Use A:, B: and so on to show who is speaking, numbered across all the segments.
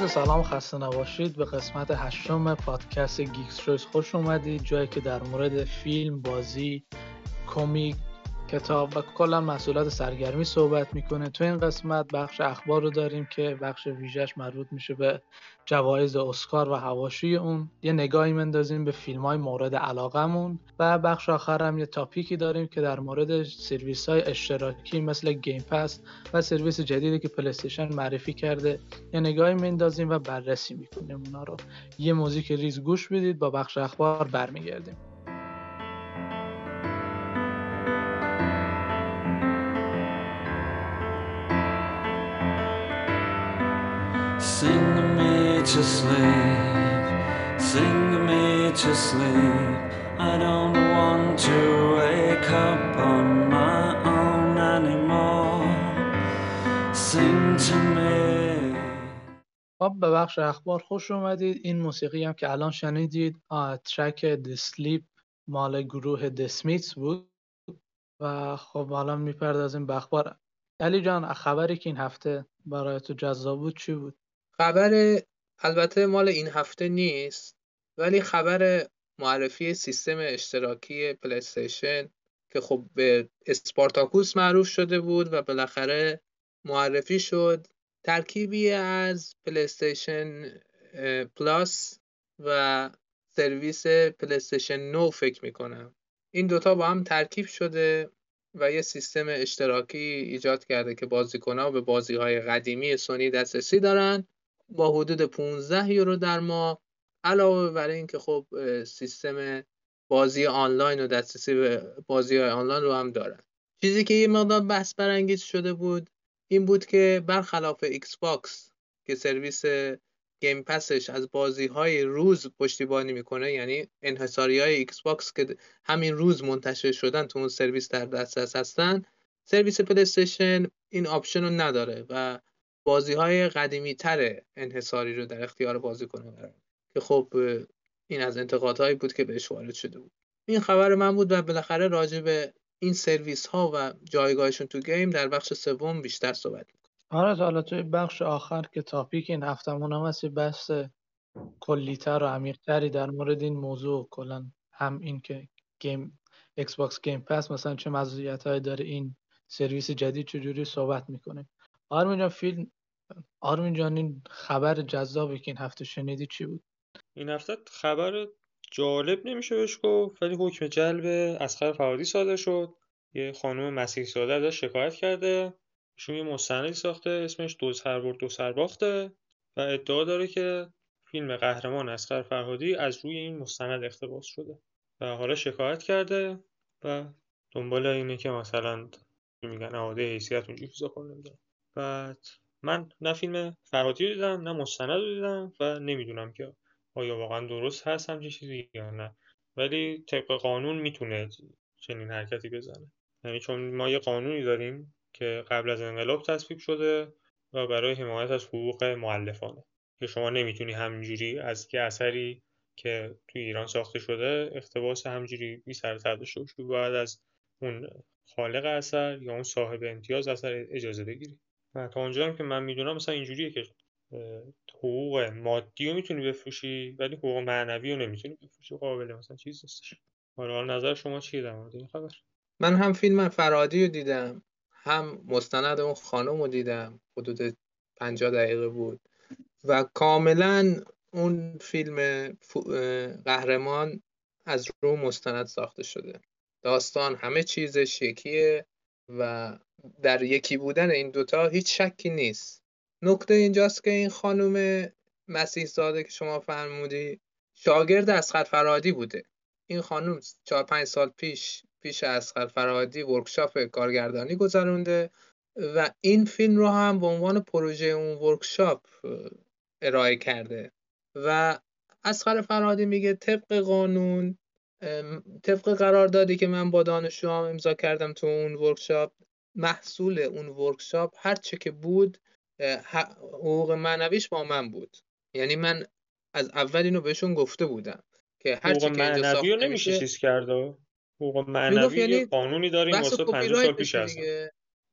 A: با سلام خسته نباشید. به قسمت هشتم پادکست گیکس خوش اومدید. جایی که در مورد فیلم، بازی، کمیک، کتاب و کلا محصولات سرگرمی صحبت می‌کنه. تو این قسمت بخش اخبار رو داریم که بخش ویژش مربوط میشه به جوایز اسکار و حواشی اون. یه نگاهی مندازیم به فیلم های مورد علاقمون و بخش آخر هم یه topic ی داریم که در مورد سرویس های اشتراکی مثل Game Pass و سرویس جدیدی که پلیستیشن معرفی کرده. یه نگاهی مندازیم و بررسی می‌کنیم اونا رو. یه موزیک ریز گوش بدید با بخش اخبار برمیگردیم. Sing me to sleep, sing me to sleep. I don't want to wake up on my own anymore. Sing to me. خب به بخش اخبار خوش اومدید این موسیقی هم که الان شنیدید ترک دسلیپ مال گروه دسمیتس بود و خب حالا می‌پردازیم به اخبار علی جان خبری که این هفته برای تو جذاب بود چی بود
B: خبر البته مال این هفته نیست ولی خبر معرفی سیستم اشتراکی PlayStation که خب به اسپارتاکوس معروف شده بود و بالاخره معرفی شد ترکیبی از PlayStation Plus و سرویس PlayStation Now فکر می‌کنم. این دوتا با هم ترکیب شده و یه سیستم اشتراکی ایجاد کرده که بازیکنها به بازی های قدیمی سونی دسترسی دارن با حدود 15 یورو در ماه علاوه بر اینکه خب سیستم بازی آنلاین و دسترسی به بازی های آنلاین رو هم دارن. چیزی که یه مقدار بحث برانگیز شده بود این بود که برخلاف Xbox که سرویس Game Pass ش از بازی های روز پشتیبانی می‌کنه یعنی انحصاری های Xbox که همین روز منتشر شدن تو اون سرویس در دسترس هستن سرویس PlayStation این option رو نداره و بازی های قدیمی تر انحصاری رو در اختیار بازیکنه. که خب این از انتقادهایی بود که بهش وارد شده بود. این خبر من بود و بالاخره راجع به این سرویس ها و جایگاهشون تو game در بخش سوم بیشتر صحبت می‌کنم
A: آره حالا توی بخش آخر که topic این هفتمون هم هست بحث کلیتر و عمیقتری در مورد این موضوع. کلا هم این که game Xbox Game Pass مثلا چه مزیت‌هایی داره این سرویس جدید چجوری صحبت می‌کنه. آرمین فیلم آرمین جان این خبر جذابی که این هفته شنیدی چی بود؟
C: این هفته خبر جالب نمیشه بهش گفت ولی حکم جلب اسخر فرادی صادر شد. یه خانم مسیح ساده ازش شکایت کرده. ایشون یه مستندی ساخته اسمش دو سر برد دو سر باخته. و ادعا داره که فیلم قهرمان اسخر فرهادی از روی این مستند اقتباس شده. و حالا شکایت کرده و دنبال اینه که مثلا میگن اعاده حیثیت اونجوری چیزا کنه بعد من نه فیلم فرهادی رو دیدم نه مستند رو دیدم و نمی‌دونم که آیا واقعا درست هست همچین چیزی یا نه. ولی طبق قانون می‌تونه چنین حرکتی بزنه. یعنی چون ما یه قانونی داریم که قبل از انقلاب تصویب شده و برای حمایت از حقوق معلفانه که شما نمی‌تونی همینجوری از یه اثری که توی ایران ساخته شده اقتباس همجوری بی سر داشته باید از اون خالق اثر یا اون صاحب امتیاز اثر اجازه بگیری. تا اونجا هم که من می‌دونم مثلا اینجوریه که حقوق مادی رو می‌تونی بفروشی ولی حقوق معنوی رو نمی‌تونی بفروشی قابل مثلا چیز نیستش. حالا نظر شما چیه در مورد این خبر؟
B: من هم فیلم فرادی رو دیدم هم مستند اون خانم رو دیدم حدود 50 دقیقه بود. و کاملا اون فیلم قهرمان از رو مستند ساخته شده. داستان همه چیزش یکیه و در یکی بودن این دوتا هیچ شکی نیست. نکته اینجاست که این خانم مسیح زاده که شما فرمودی شاگرد اسخر فرادی بوده. این خانم چهار پنج سال پیش پیش اسخر فرادی ورکشاپ کارگردانی گذرونده و این فیلم رو هم به عنوان پروژه اون workshop ارائه کرده و اصغر فرهادی میگه طبق قانون طبق قراردادی که من با دانشجوام امضا کردم تو اون workshop محصول اون workshop هر چه که بود حقوق معنویش با من بود. یعنی من از اول اینو بهشون گفته بودم که هر چه که اینجا
C: ساخته نمیشه چیز کرد حقوق معنوی یعنی قانونی داریم واسه 50 سال پیش هست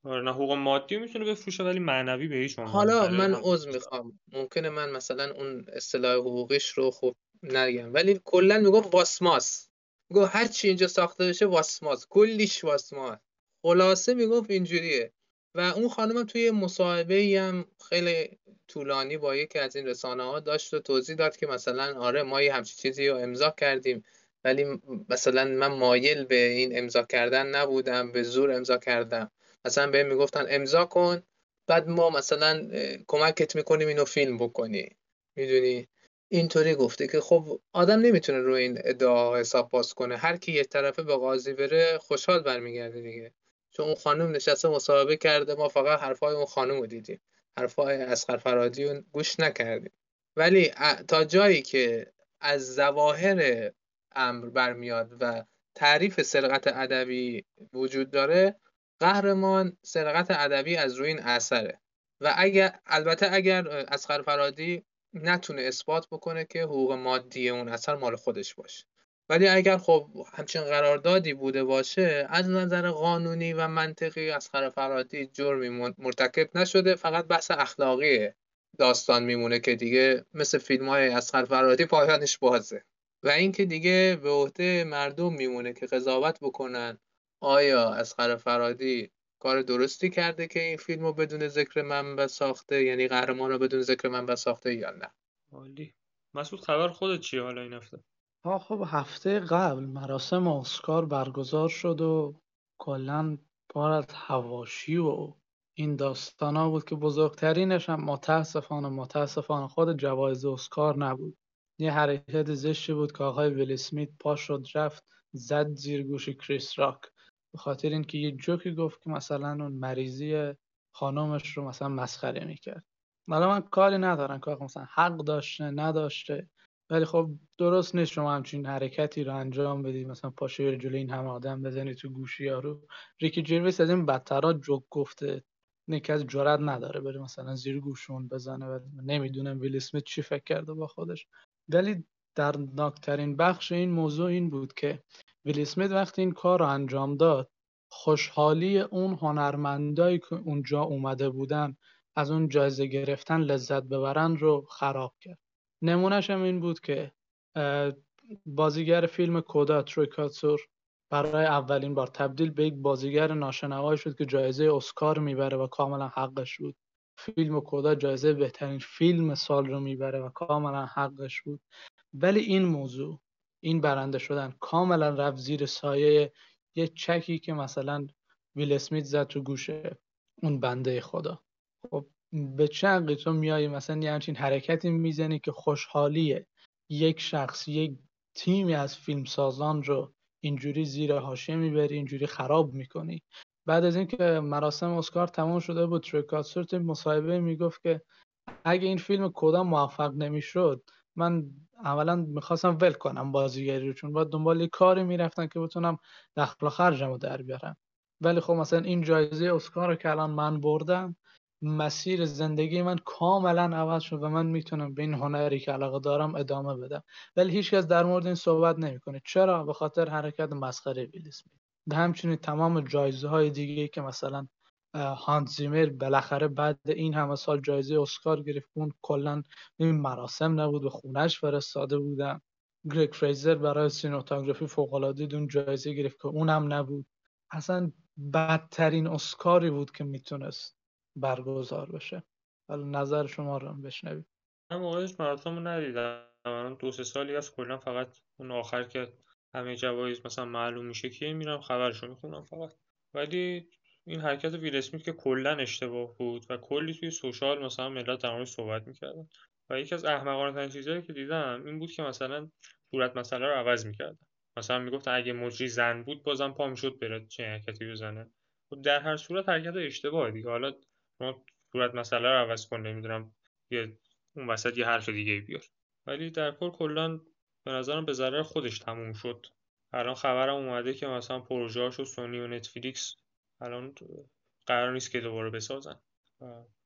C: آره نه حقوق مادی می‌تونه بفروشه ولی معنوی به هیچ
B: حالا من عذر می‌خوام. ممکنه من مثلا اون اصطلاح حقوقیش رو خب نگم. ولی کلا می‌گفت واسماس. می‌گفت هر چی اینجا ساخته بشه واسماس. کلیش واسماس. خلاصه می‌گفت اینجوریه. و اون خانم توی مصاحبه هم خیلی طولانی با یکی از این رسانه ها داشت و توضیح داد که مثلا آره ما یه همچین چیزی رو امضا کردیم ولی مثلا من مایل به این امضا کردن نبودم به زور امضا کردم. مثلا به می‌گفتن امضا کن بعد ما مثلا کمکت می‌کنیم اینو فیلم بکنی. می‌دونی؟ اینطوری گفته که خب آدم نمی‌تونه روی این ادعا حساب باز کنه. هر کی یه طرفه به قاضی بره خوشحال برمیگرده دیگه. چون اون خانم نشسته مصاحبه کرده ما فقط حرفای اون خانم رو دیدیم. حرفای اسقر فرادی رو گوش نکردیم. ولی تا جایی که از زواهر امر برمیاد و تعریف سرقت ادبی وجود داره قهرمان سرقت ادبی از روی این اثره. و اگر البته اگر اسقر فرادی نتونه اثبات بکنه که حقوق مادی اون اثر مال خودش باشه. ولی اگر خب همچین قراردادی بوده باشه از نظر قانونی و منطقی اسقر فرادی جرمی مرتکب نشده فقط بحث اخلاقی داستان میمونه که دیگه مثل فیلم های اسقر فرادی پایانش بازه. و اینکه دیگه به عهده مردم میمونه که قضاوت بکنن آیا اسقر فرادی کار درستی کرده که این فیلم رو بدون ذکر منبع ساخته؟ یعنی قهرمان رو بدون ذکر منبع ساخته یا نه؟
C: عالی. مسعود خبر خودت چیه حالا این هفته؟
A: ها خب هفته قبل مراسم اسکار برگزار شد و کلا پر از هواشی و این داستان ها بود که بزرگترینش هم متاسفانه متاسفانه خود جوایز اسکار نبود. یه حرکت زشتی بود که آقای ویل اسمیت پا شد رفت زد زیر گوش کریس راک. به خاطر اینکه یه جوکی گفت که مثلا اون مریضی خانمش رو مثلا مسخره می‌کرد. حالا من کاری ندارم که مثلا حق داشته نداشته. ولی خب درست نیست شما همچین حرکتی رو انجام بدید. مثلا پاشه جلوی این همه آدم بزنید تو گوشی رو ریکی جیرویس از این بدترا جوک گفته. نیک از جرات نداره بره مثلا زیر گوشون بزنه و نمی‌دونم ویل اسمیت چی فکر کرده با خودش. ولی در ناکترین بخش این موضوع این بود که ویل اسمیت وقتی این کار رو انجام داد خوشحالی اون هنرمندایی که اونجا اومده بودن از اون جایزه گرفتن لذت ببرن رو خراب کرد. نمونهش هم این بود که بازیگر فیلم کودا تروی کاتسور برای اولین بار تبدیل به یک بازیگر ناشنوایی شد که جایزه اسکار می‌بره و کاملا حقش بود. فیلم کودا جایزه بهترین فیلم سال رو می‌بره و کاملا حقش بود. ولی این موضوع این برنده شدن کاملا رفت زیر سایه یه چکی که مثلا ویل اسمیت زد تو گوشه اون بنده خدا. خب به چه تو میای مثلا یه همچین حرکتی می‌زنی که خوشحالیه. یک شخص یک تیمی از فیلمسازان رو اینجوری زیر حاشیه می‌بری اینجوری خراب می‌کنی. بعد از اینکه مراسم اسکار تمام شده بود تریکاتسورت مصاحبه می‌گفت که اگه این فیلم کدام موفق نمی‌شد من اولا می‌خواستم ول کنم بازیگری رو چون باید دنبال یه کاری می‌رفتن که بتونم دخل خرجم رو در بیارم. ولی خب مثلا این جایزه اسکار رو که الان من بردم مسیر زندگی من کاملا عوض شد و من می‌تونم به این هنری که علاقه دارم ادامه بدم. ولی هیچکس در مورد این صحبت نمی‌کنه. چرا؟ به خاطر حرکت مسخره اسمیت و همچنین تمام جایزه های دیگه که مثلا هانت زیمر بالاخره بعد این همه سال جایزه اسکار گرفت اون کلا این مراسم نبود به خونش فرستاده بودن گریگ فریزر برای سینوتاگرافی فوق العاده اون جایزه گرفت که اونم نبود. اصلا بدترین اسکاری بود که می‌تونست برگزار بشه. حالا نظر شما رو بشنوید
C: من موقعش مراتم رو ندیدم. من دو سه سالی از کلا فقط اون آخر که همه جوایز مثلا معلوم میشه که میرم خبرشو می‌خونم فقط. ولی این حرکت ویل که کلا اشتباه بود و کلی توی سوشال مثلا ملت در صحبت می‌کردن. و یکی از احمقانه ترین چیزهایی که دیدم این بود که مثلا صورت مسئله رو عوض می‌کردن. مثلا می‌گفت اگه مجری زن بود بازم پا می‌شد بره چه حرکتی بزنه. و در هر صورت حرکت اشتباه دیگه حالا صورت مسئله رو عوض کن نمی‌دونم یه اون وسط یه حرف دیگه بیار. ولی در کل کلا به نظرم به ضرر خودش تموم شد. الان خبرم اومده که مثلا پروژه و سونی و نتفلیکس الان قرار نیست که دوباره بسازن.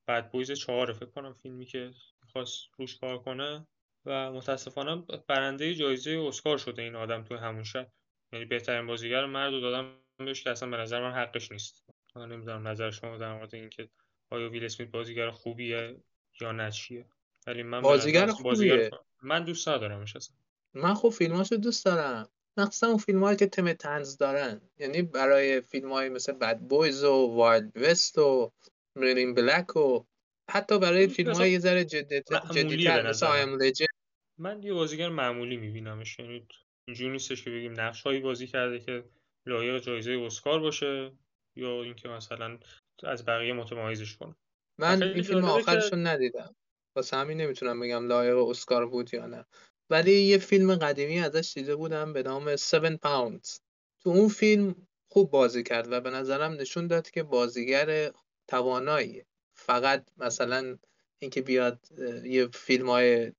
C: بعد بویز چهار فکر کنم فیلمی که می‌خواست روش کار کنه. و متاسفانه برنده جایزه اسکار شده این آدم توی همون شب یعنی بهترین بازیگر مرد رو دادم بهش که اصلا به نظر من حقش نیست. من نمی‌دونم نظر شما در مورد اینکه آیا ویل اسمیت بازیگر خوبیه یا نه چیه؟ ولی من
B: بازیگر خوبیه.
C: من دوست ندارمش اصلا.
B: من خب فیلماشو دوست دارم. مخصوصا اون فیلم که تم طنز دارن. یعنی برای فیلم های مثل Bad Boys و Wild West و Men in Black و حتی برای فیلم های یه ذره جدیتر مثل I Am لجند
C: من یه بازیگر معمولی میبینمش. یعنی اینجوری نیستش که بگیم نقش هایی بازی کرده که لایق جایزه اسکار باشه یا اینکه مثلا از بقیه متمایزش کنه
B: من این فیلم آخرش رو ندیدم. واسه همین نمی‌تونم بگم لایق اسکار بود یا نه. ولی یه فیلم قدیمی ازش دیده بودم به نام 7 پاوندز تو اون فیلم خوب بازی کرد و به نظرم نشون داد که بازیگر توانایی فقط مثلا اینکه بیاد یه فیلم های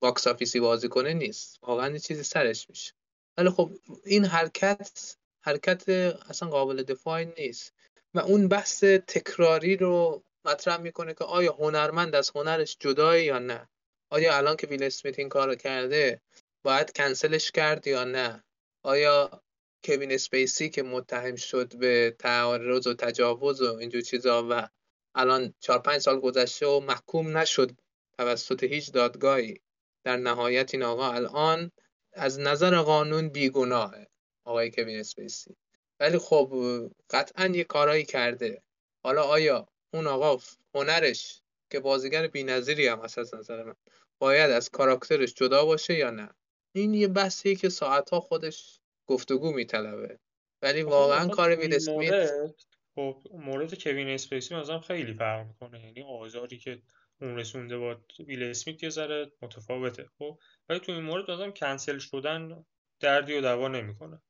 B: box office ی بازی کنه نیست. واقعا یه چیزی سرش میشه. ولی خب این حرکت حرکت اصلا قابل دفاعی نیست. و اون بحث تکراری رو مطرح می‌کنه که آیا هنرمند از هنرش جدای یا نه؟ آیا الان که ویل اسمیت این کار کرده باید کنسلش کرد یا نه؟ آیا کوین اسپیسی که متهم شد به تعرض و تجاوز و اینجور چیزا و الان چهار پنج سال گذشته و محکوم نشد توسط هیچ دادگاهی در نهایت این آقا الان از نظر قانون بیگناهه آقای کوین اسپیسی؟ ولی خب قطعا یه کارایی کرده. حالا آیا اون آقا هنرش که بازیگر بی‌نظیری هم هست از نظر من باید از کاراکترش جدا باشه یا نه؟ این یه بحثی که ساعتها خودش گفتگو میطلبه. ولی واقعا کار ویل اسمیت
C: خب مورد کوین اسپیسی مثلا خیلی فرق می‌کنه. یعنی آزاری که اون رسونده با ویل اسمیت یه ذره متفاوته خب. ولی تو این مورد مثلا کنسل شدن دردی و دوا نمی‌کنه.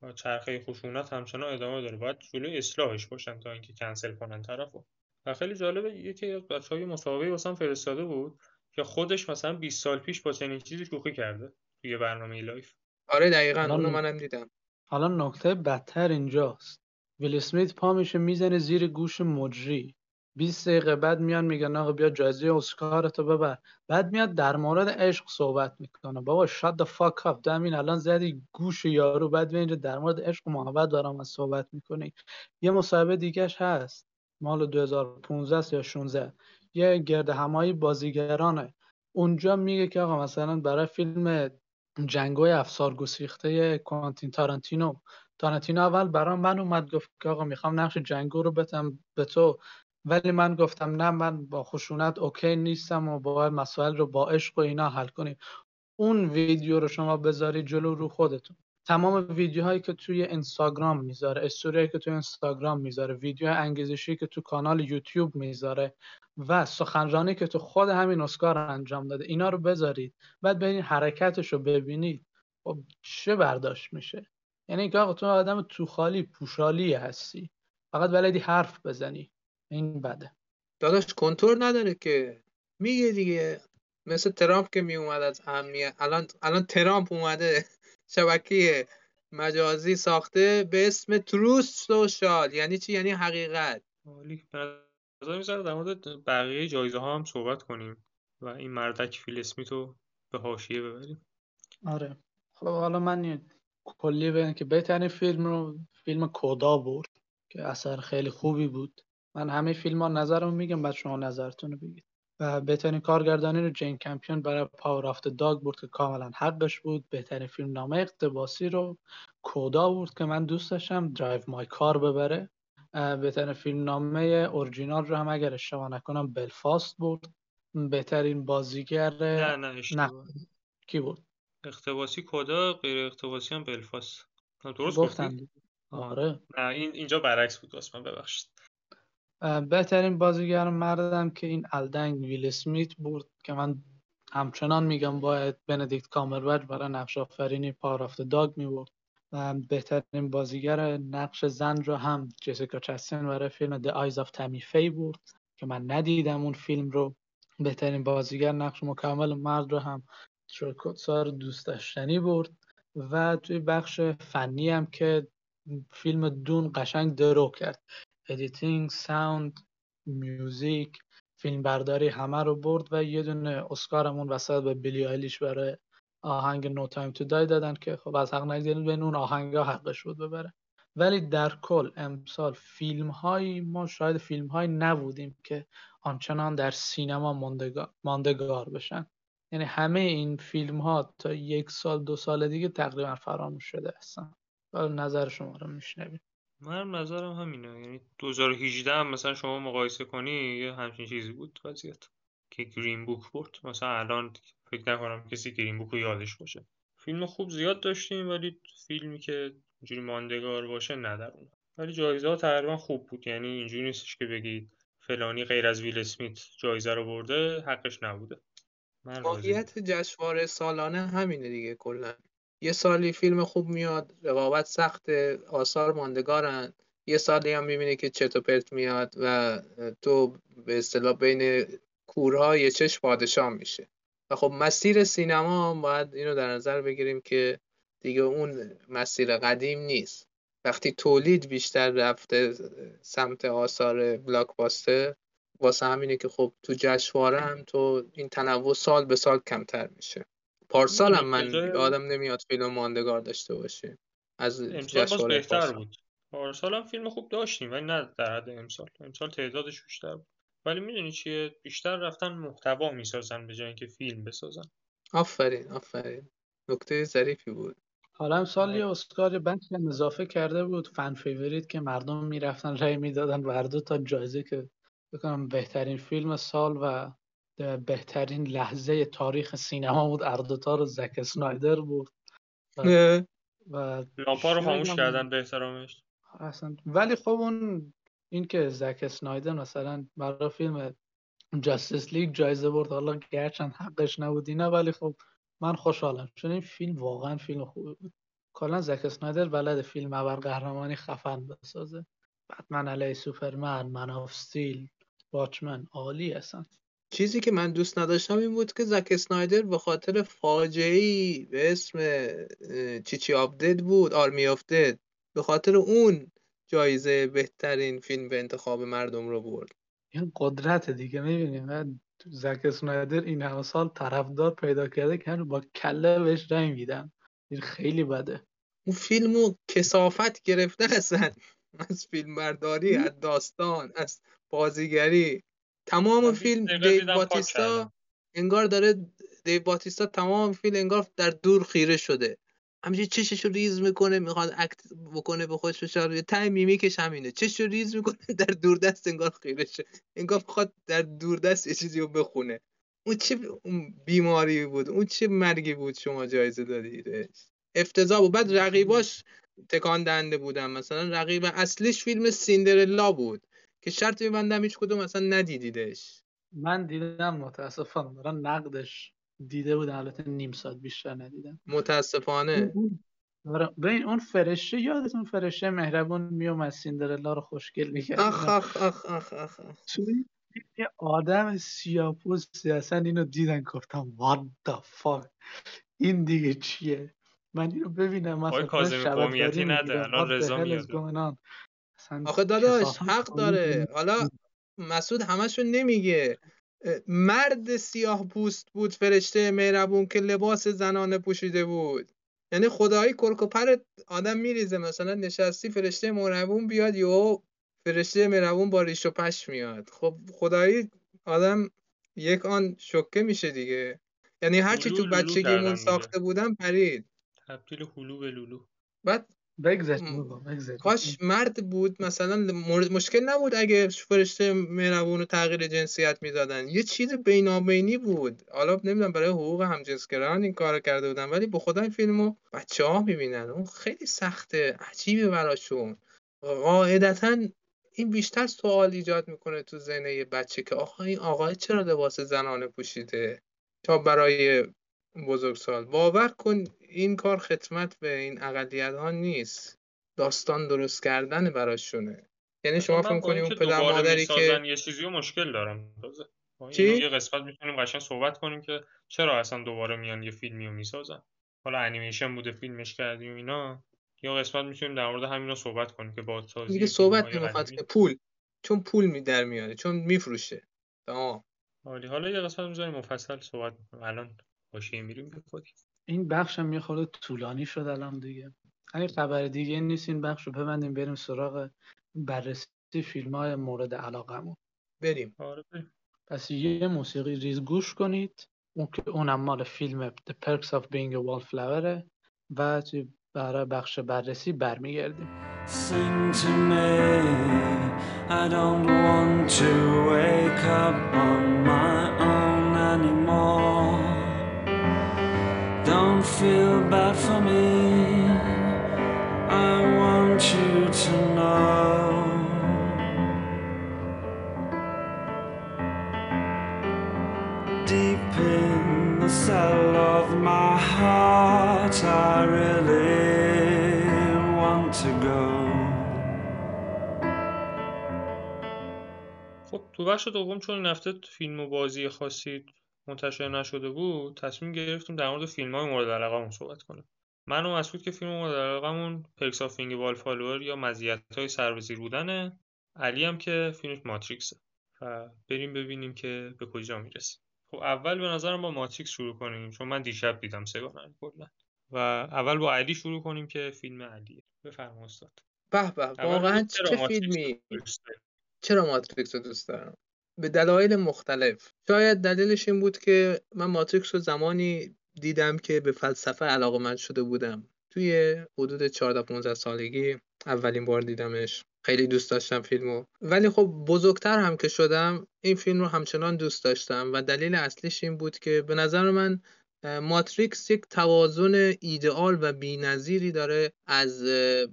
C: خب چرخه خشونت همچنان ادامه داره. باید جلوی اصلاحش باشن تا اینکه کنسل کنن طرفو و خیلی جالبه یکی از بچه‌های مسابقه واسم فرستاده بود که خودش مثلا 20 سال پیش با چنین چیزی شوخی کرده توی برنامه live.
B: آره دقیقا اونو منم دیدم.
A: حالا نکته بدتر اینجاست. ویل اسمیت پا میشه می‌زنه زیر گوش مجری. 20 دقیقه بعد میان میگن آقا بیا جایزه اسکار تو ببر. بعد میاد در مورد عشق صحبت می‌کنه. بابا shut the fuck up همین الان زدی گوش یارو. بعد اینجا در مورد عشق و محبت دارم از صحبت می‌کنی. یه مصاحبه دیگهش هست. مال 2015 یا 16 یه گرد همایی بازیگرانه. اونجا میگه که آقا مثلا برای فیلم جنگوی افسار گسیخته کوانتین تارانتینو. تارانتینو اول برام من اومد گفت که آقا می‌خوام نقش جنگو رو بتم به تو. ولی من گفتم نه من با خشونت اوکی نیستم و باید مسائل رو با عشق و اینا حل کنیم. اون ویدیو رو شما بذاری جلو رو خودتون. تمام ویدیوهایی که توی اینستاگرام می‌ذاره استوری که توی اینستاگرام می‌ذاره ویدیو انگیزشی که تو کانال یوتیوب می‌ذاره و سخنرانی که تو خود همین اسکار انجام داده اینا رو بذارید. بعد ببینید حرکتش رو ببینید. خب چه برداشت میشه؟ یعنی که آقا تو آدم تو خالی پوشالی هستی. فقط بلدی حرف بزنی. این بده.
B: داداش کنترل نداره که. میگه دیگه مثل ترامپ که میومد از اهمیت الان الان ترامپ اومده شبکه مجازی ساخته به اسم تروس سوشال یعنی چی؟ یعنی حقیقت.
C: می‌ذاره. در مورد بقیه جایزه ها هم صحبت کنیم و این مردک ویل اسمیتو به حاشیه ببریم.
A: آره. خب حالا من کلی بگم که بهترین فیلم رو فیلم CODA بود که اثر خیلی خوبی بود. من همه فیلم ها نظرم میگم بعد شما نظرتون رو بگید. و بهترین کارگردانی رو جین کمپیون برای Power of the Dog بود که کاملا حقش بود. بهترین فیلم نامه اقتباسی رو CODA بود که من دوست داشتم Drive My Car ببره. بهترین فیلم نامه اورجینال رو هم اگر اشتباه نکنم بلفاست بود بهترین بازیگر
C: نه نه اشتباه.
A: کی بود؟
C: اقتباسی کدا غیر اقتباسی هم بلفاست درست
A: گفتم آره.
C: نه این اینجا برعکس بود من ببخشید.
A: بهترین بازیگر مردم که این الدنگ ویل اسمیت بود که من همچنان میگم باید بندیکت کامربچ برای نقش آفرینی پار داگ می بود و بهترین بازیگر نقش زن رو هم جسیکا چستین برای فیلم The Eyes of Tammy Faye بود که من ندیدم اون فیلم رو. بهترین بازیگر نقش مکمل مرد رو هم سار دوست داشتنی برد. و توی بخش فنی هم که فیلم Dune قشنگ درو کرد. editing sound music فیلم برداری همه رو برد و یه دونه اسکارم اون وسط به بیلی آیلیش برای آهنگ نو تایم تو دای دادن که خب از حق نگذارید بین اون آهنگا حقش بود ببره. ولی در کل امسال فیلم های ما شاید فیلم های نبودیم که آنچنان در سینما ماندگار بشن. یعنی همه این فیلم ها تا یک سال دو سال دیگه تقریبا فراموش شده هستن. نظر شما رو میشنویم.
C: من نظرم همینه. یعنی 2018 هم مثلا شما مقایسه کنی یه همچین چیزی بود. وضعیت که گرین بوک برد. مثلا الان فکر نکنم کسی گرین بوک رو یادش باشه. فیلم خوب زیاد داشتیم ولی فیلمی که اینجوری ماندگار باشه نه ولی جایزه ها تقریبا خوب بود. یعنی اینجوری نیستش که بگید فلانی غیر از ویل اسمیت جایزه رو برده حقش نبوده.
B: ماهیت جشنواره سالانه همینه دیگه کلا. یه سالی فیلم خوب میاد رقابت سخت آثار ماندگارن. یه سالی هم می‌بینی که چرت و پرت میاد و تو به اصطلاح بین کورها یه چش پادشاه میشه. و خب مسیر سینما باید اینو در نظر بگیریم که دیگه اون مسیر قدیم نیست. وقتی تولید بیشتر رفته سمت آثار بلاکباستر واسه همینه که خب تو جشنواره هم تو این تنوع سال به سال کمتر میشه. پارسال هم من آدم نمیاد فیلم ماندگار داشته باشه از
C: جشنواره بهتر بود. پارسال هم فیلم خوب داشتیم ولی نه در حد امسال. امسال تعدادش بیشتر بود. ولی می‌دونی چیه؟ بیشتر رفتن محتوا می‌سازن به جای اینکه فیلم بسازن.
B: آفرین آفرین. نکته ظریفی بود.
A: حالا هم سال یه اسکار بنک اضافه کرده بود fan favorite که مردم می‌رفتن رای می‌دادن و تا جایزه که بکنم بهترین فیلم سال و بهترین لحظه تاریخ سینما بود. هر دوتا رو زک اسنایدر بود
C: و, و لامپا رو خاموش کردن به احترامش.
A: اصلا. ولی خب اون این که زک اسنایدر مثلا برای فیلم Justice League جایزه برد. حالا گرچند حقش نبود اینا ولی خب من خوشحالم. چون این فیلم واقعا فیلم خوبی بود. کلا زک اسنایدر بلده فیلم قهرمانی خفن بسازه. بتمن علیه سوپرمن Man of Steel Watchmen عالی هستن.
B: چیزی که من دوست نداشتم این بود که زک اسنایدر به خاطر فاجعه به اسم چیچی دد بود آرمی دد. به خاطر اون جایزه بهترین فیلم به انتخاب مردم رو برد.
A: این قدرت دیگه می‌بینیم زک اسنایدر این همه سال طرفدار پیدا کرده که با کله بهش رنگ میدن این خیلی بده.
B: اون فیلمو کسافت گرفته هستن از فیلم برداری از داستان از بازیگری. تمام فیلم دیو باتیستا انگار داره دیو باتیستا تمام فیلم انگار در دور خیره شده. همینجوری چششو ریز می‌کنه می‌خواد act بکنه به خودش فشار ته میمیکش همینه. چششو ریز می‌کنه در دوردست انگار خیره شه. انگار می‌خواد در دوردست یه چیزی رو بخونه. اون چه بیماری بود اون چه مرگی بود شما جایزه دادیدش. افتضاح بود. بعد رقیباش تکان دهنده بودن. مثلا رقیب اصلیش فیلم سیندرلا بود. که شرط میبندم هیچ کدوم مثلا ندیدیدش.
A: من دیدم متاسفانه. دارم نقدش دیده بودم البته نیم ساعت بیشتر ندیدم.
B: متاسفانه.
A: آره، ببین اون فرشته یادتون فرشته مهربون میومد سیندرلا رو خوشگل می‌کرد.
B: آخ آخ آخ آخ آخ
A: یه آدم سیاپوستی اصلا اینو دیدن گفتم what the fuck این دیگه چیه؟ من اینو ببینم
C: مثلا کاظم قومیتی نده الان رضا میاد.
B: آخه داداش حق داره. حالا مسعود همشو نمیگه. مرد سیاه پوست بود فرشته مهربون که لباس زنانه پوشیده بود. یعنی خدایی کرکوپر آدم میریزه. مثلا نشستی فرشته مهربون بیاد یا فرشته مهربون با ریش و پش میاد. خب خدایی آدم یک آن شکه میشه دیگه. یعنی هرچی تو بچگیمون ساخته بودم پرید.
C: تبدیل هلو به لولو.
A: بعد بگذشت
B: کاش مرد بود مثلا مشکل نبود اگه فرشته مهربون تغییر جنسیت می‌دادن یه چیز بینابینی بود. حالا نمی‌دونم برای حقوق همجنسگران این کار کرده بودن ولی به خدا این فیلمو بچه ها می‌بینن. اون خیلی سخته عجیبه براشون. قاعدتا این بیشتر سوال ایجاد می‌کنه تو ذهن یه بچه که آخه این آقای چرا لباس زنانه پوشیده؟ تا برای بزرگسال. باور کن این کار خدمت به این اقلیت ها نیست. داستان درست کردن براشونه. یعنی شما فکر کنید اون پدر مادری که
C: یه چیزی مشکل دارم. چی؟ یه قسمت می‌تونیم قشنگ صحبت کنیم که چرا اصلا دوباره میان یه فیلمی رو می‌سازن؟ حالا انیمیشن بوده فیلمش کردیم اینا. یا قسمت می‌تونیم در مورد همینا صحبت کنیم که با سازی
B: دیگه صحبت نمی‌خواد که پول. چون پول می در میاره چون میفروشه. تمام.
C: حالا یه قسمت می‌ذاریم مفصل صحبت می‌کنیم الان حاشیه میریم به
A: این بخشم یه خورده طولانی شد الان دیگه. همین خبر دیگه نیست این بخش رو ببندیم بریم سراغ بررسی فیلم های مورد علاقمون
B: بریم.
C: آره بریم.
A: پس یه موسیقی ریز گوش کنید. اون که اونم مال فیلم The Perks of Being a Wallflower و توی برای بخش بررسی برمیگردیم.
D: Sing to me, I don't want to wake up on my own anymore. Feel bad for me, I want you to know. Deep in the cell of my heart, I really want to go.
C: خب تو بخش دوم چون این هفته فیلم و بازی خاصی منتشر نشده بود تصمیم گرفتیم در مورد فیلم های مورد علاقمون صحبت کنیم. من و مسعود که فیلم مورد علاقمون Perks of Being Wallflower یا مزیت های سربزیر بودنه. علی هم که فیلمش ماتریکسه. و بریم ببینیم که به کجا می‌رسه. خب اول به نظرم با ماتریکس شروع کنیم چون من دیشب دیدم سگانه کلا. و اول با علی شروع کنیم که فیلم علیه. بفرما استاد.
B: به به واقعا چه فیلمی؟ چرا ماتریکس رو دوست دارم؟ به دلایل مختلف. شاید دلیلش این بود که من ماتریکس رو زمانی دیدم که به فلسفه علاقه شده بودم. توی حدود 14 15 سالگی اولین بار دیدمش. خیلی دوست داشتم فیلمو. ولی خب بزرگتر هم که شدم این فیلم رو همچنان دوست داشتم و دلیل اصلیش این بود که به نظر من ماتریکس یک توازن ایدئال و بی‌نظیری داره از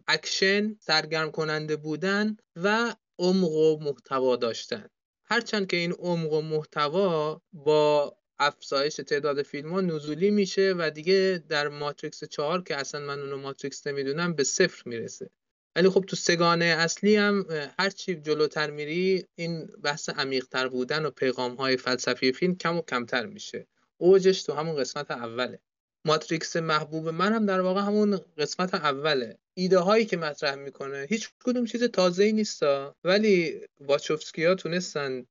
B: اکشن سرگرم کننده بودن و عمق و محتوا داشتن. هرچند که این عمق و محتوا با افزایش تعداد فیلم ها نزولی میشه و دیگه در ماتریکس چهار که اصلا من اونو ماتریکس نمی‌دونم به صفر می‌رسه. ولی خب تو سگانه اصلی هم اه، هرچی جلوتر میری این بحث عمیقتر بودن و پیغام های فلسفی فیلم کم و کمتر میشه. اوجش تو همون قسمت اوله. ماتریکس محبوب من هم در واقع همون قسمت اوله. ایده هایی که مطرح می‌کنه هیچ کدوم چیز تازه ای نیستا. ولی واچوفسکی ها تونستن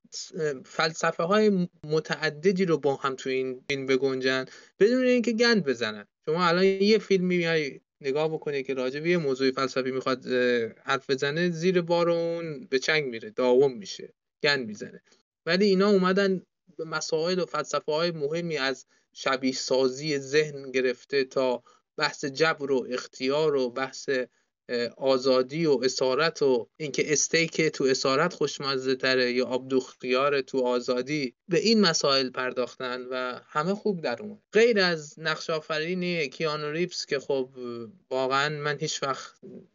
B: فلسفه های متعددی رو با هم تو این فیلم بگنجن بدون اینکه گند بزنن. شما الان یه فیلم میای نگاه بکنی که راجع به یه موضوع فلسفی می‌خواد حرف بزنه زیر بار اون به چنگ میره داوم میشه گند می‌زنه. ولی اینا اومدن به مسائل و فلسفه های مهمی از شبیه سازی ذهن گرفته تا بحث جبر و اختیار و بحث آزادی و اسارت و اینکه استیک تو اسارت خوشمزه تره یا آبدوختیار تو آزادی به این مسائل پرداختن و همه خوب در اومد. غیر از نقش آفرینی کیانو ریپس که خب واقعا من هیچ وقت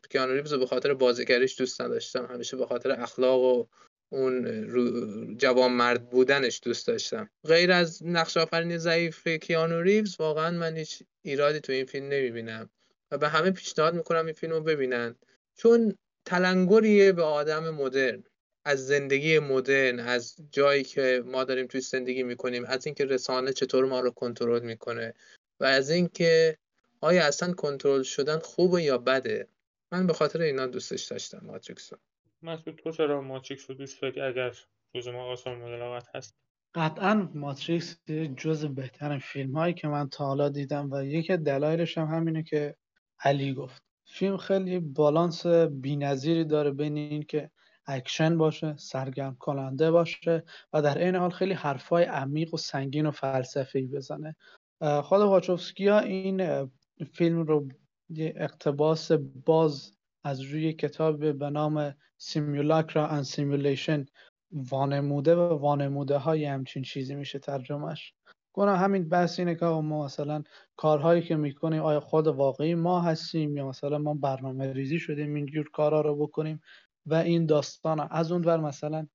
B: کیانو ریپس رو به خاطر بازیگریش دوست نداشتم همیشه به خاطر اخلاق و اون جوان مرد بودنش دوست داشتم. غیر از نقش آفرینی ضعیف کیانو ریوز واقعا من هیچ ایرادی تو این فیلم نمی‌بینم. و به همه پیشنهاد می‌کنم این فیلم رو ببینن. چون تلنگریه به آدم مدرن. از زندگی مدرن از جایی که ما داریم توی زندگی می‌کنیم از اینکه رسانه چطور ما رو کنترل می‌کنه و از اینکه آیا اصلا کنترل شدن خوبه یا بده. من به خاطر اینا دوستش داشتم ماتریکس
C: مسعود تو چرا ماتریکس رو دوست داری اگر جز ما مورد علاقت هست؟
A: قطعا ماتریکس جز بهترین فیلم هایی که من تا حالا دیدم و یکی دلایلش هم همینه که علی گفت. فیلم خیلی بالانس بی‌نظیری داره بین این که اکشن باشه سرگرم کننده باشه و در عین حال خیلی حرفای عمیق و سنگین و فلسفی بزنه. خود واچوفسکیا این اه، فیلم رو اقتباس باز از روی کتاب به نام Simulacra and Simulation وانموده و وانموده های همچین چیزی میشه ترجمهش کنم همین بحث اینه که ما مثلا کارهایی که می‌کنیم آیا خود واقعی ما هستیم یا مثلا ما برنامه ریزی شدیم اینجور کارها رو بکنیم و این داستان. از اون ور مثلا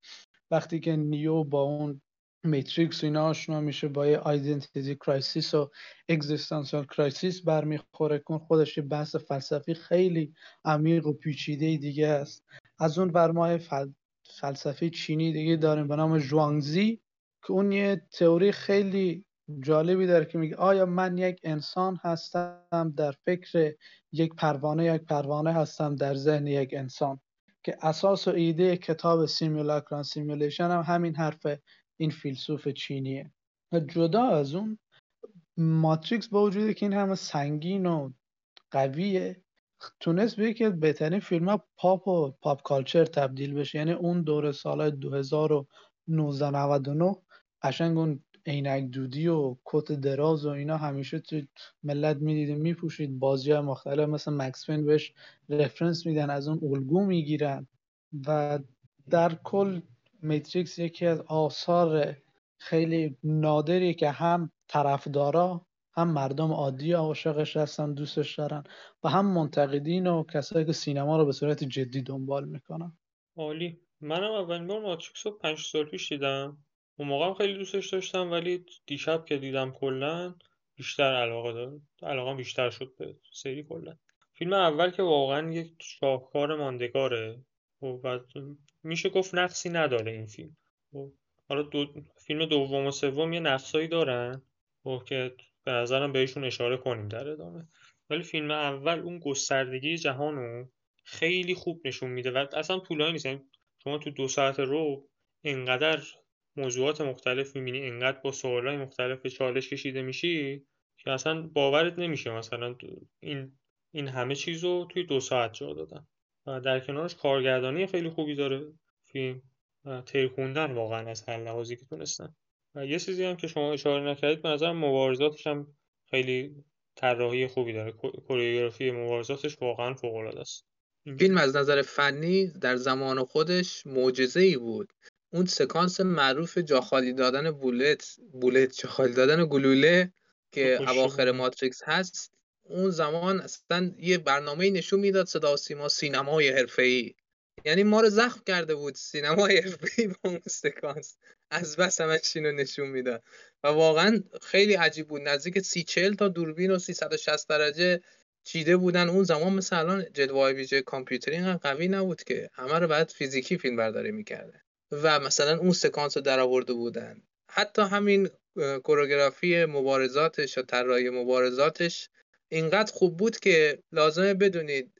A: وقتی که نیو با اون Matrix اینا آشنا میشه با یه identity crisis و existential crisis برمیخوره که خودش یه بحث فلسفی خیلی عمیق و پیچیده دیگه است از اون ور ما یه فل... فلسفه چینی دیگه داریم به نام ژوانگزی که اون یه تئوری خیلی جالبی داره که میگه آیا من یک انسان هستم در فکر یک پروانه یک پروانه هستم در ذهن یک انسان که اساس و ایده کتاب Simulacra and Simulation هم همین حرف این فیلسوف چینیه. و جدا از اون ماتریکس با وجودی که این همه سنگین و قویه تونست به یکی از بهترین فیلم پاپ و pop culture تبدیل بشه. یعنی اون دور سال 2019 قشنگ اون عینک دودی و کت دراز و اینا همیشه تو ملت می‌دیدیم میپوشید. بازی های مختلف مثل مکس فین بهش رفرنس میدن از اون الگو می‌گیرن. و در کل میتریکس یکی از آثار خیلی نادریه که هم طرفدارا هم مردم عادی عاشقش هستن دوستش دارن و هم منتقدین و کسایی که سینما رو به صورت جدی دنبال می‌کنن.
C: عالی. منم اولین بار ماتریکس رو پنج سال پیش دیدم. اون موقع هم خیلی دوستش داشتم ولی دیشب که دیدم کلا بیشتر علاقه دارم علاقه بیشتر شد به سری کلا. فیلم اول که واقعا یک شاهکار ماندگاره. و میشه گفت نقصی نداره این فیلم. حالا دو... فیلم دوم و سوم یه نقصایی دارن. که به نظرم بهشون اشاره کنیم در ادامه. ولی فیلم اول اون گستردگی جهانو خیلی خوب نشون میده و اصلا طولانی نیست. یعنی شما تو دو ساعت رو انقدر موضوعات مختلف می‌بینی انقدر با سوالای مختلف به چالش کشیده میشی که اصلا باورت نمیشه مثلا این این همه چیز رو توی دو ساعت جا دادن. و در کنارش کارگردانی خیلی خوبی داره فیلم تیر خوندن واقعا از هر لحاظی که تونستن. و یه چیزی هم که شما اشاره نکردید به نظر مبارزاتش هم خیلی طراحی خوبی داره. کوریوگرافی مبارزاتش واقعا فوق العاده است
B: فیلم از نظر فنی در زمان خودش معجزه ای بود. اون سکانس معروف جاخالی دادن بولت بولت جاخالی دادن گلوله که اواخر ماتریکس هست اون زمان اصلا یه برنامه نشون می‌داد صدا و سیما سینمای حرفه‌ای. یعنی ما رو زخم کرده بود سینمای حرفه‌ای با اون سکانس. از بس همش اینو نشون می‌داد. و واقعا خیلی عجیب بود. نزدیک سی چل تا دوربین و 360 درجه چیده بودن. اون زمان مثل الان جلوه ویژه کامپیوتری اینقدر قوی نبود که. همه رو باید فیزیکی فیلم برداری می‌کرده و مثلا اون سکانس رو در آورده بودن. حتی همین کوروگرافی مبارزاتش یا طراحی مبارزاتش اینقدر خوب بود که لازمه بدونید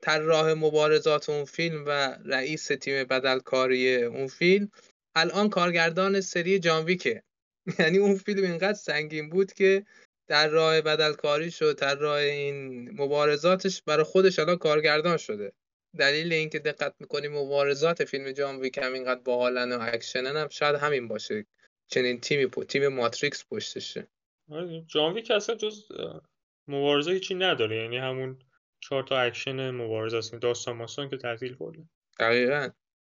B: طراح مبارزات اون فیلم و رئیس تیم بدلکاری اون فیلم. الان کارگردان سری جانویکه یعنی اون فیلم اینقدر سنگین بود که در راه بدلکاری شد در راه این مبارزاتش برای خودش الان کارگردان شده. دلیل اینکه دقت می‌کنیم مبارزات فیلم جان ویک هم اینقدر باحالن و اکشنن هم شاید همین باشه. چنین تیمی پو تیم ماتریکس پشتشه.
C: آره، جان ویک اصلا جز مبارزه هیچی نداره. یعنی همون چهار تا اکشن مبارزه است. داستان ماستان که تعطیل کرده.
B: دقیقا.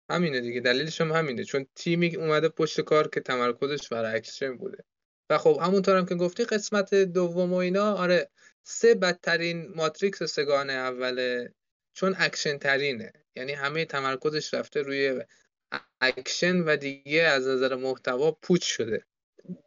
B: همینه دیگه. دلیلش هم همینه. چون تیمی اومده پشت کار که تمرکزش بر اکشن بوده. و خب همونطور هم که گفتی قسمت دوم و اینا آره سه بدترین ماتریکس سگانه اوله. چون اکشن ترینه یعنی همه تمرکزش رفته روی اکشن و دیگه از نظر محتوا پوچ شده.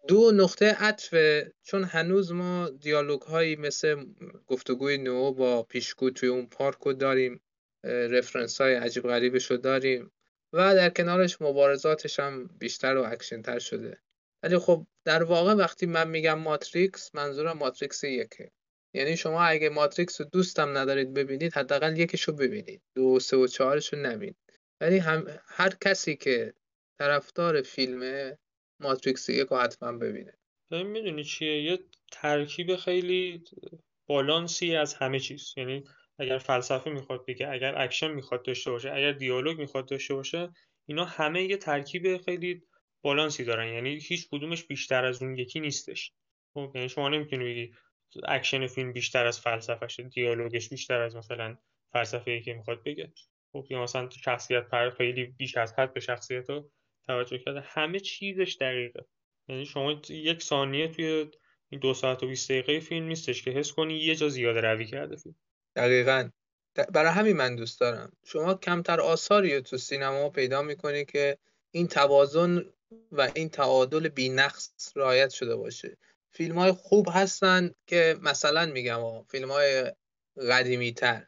B: دو نقطه عطف چون هنوز ما دیالوگ هایی مثل گفتگوی نیو با پیشگو توی اون پارک رو داریم رفرنس های عجیب غریبش رو داریم و در کنارش مبارزاتش هم بیشتر و اکشن تر شده. ولی خب در واقع وقتی من میگم ماتریکس منظورم ماتریکس یکه. یعنی شما اگه ماتریکس رو دوستم ندارید ببینید حداقل یکش رو ببینید. دو سه و چهارش رو نبینید ولی هر کسی که طرفدار فیلم ماتریکس یک رو حتما ببینه.
C: می‌دونی چیه؟ یه ترکیب خیلی بالانسی از همه چیز. یعنی اگر فلسفه می‌خواد بگه اگر اکشن می‌خواد داشته باشه اگر دیالوگ می‌خواد داشته باشه اینا همه یه ترکیب خیلی بالانسی دارن. یعنی هیچ کدومش بیشتر از اون یکی نیستش. خب یعنی شما نمی‌تونی بگی اکشن فیلم بیشتر از فلسفهش دیالوگش بیشتر از مثلا فلسفه ای که می‌خواد بگه. خب یا مثلا شخصیت پر خیلی بیش از حد به شخصیت توجه کرده. همه چیزش دقیقه. یعنی شما یک ثانیه توی این دو ساعت و 20 دقیقه فیلم نیستش که حس کنی یه جا زیاده روی کرده فیلم.
B: دقیقا. برای همین من دوست دارم. شما کمتر آثاری تو سینما پیدا می‌کنی که این توازن و این تعادل بینقص رعایت شده باشه. فیلم های خوب هستن که مثلا میگم فیلم های قدیمی تر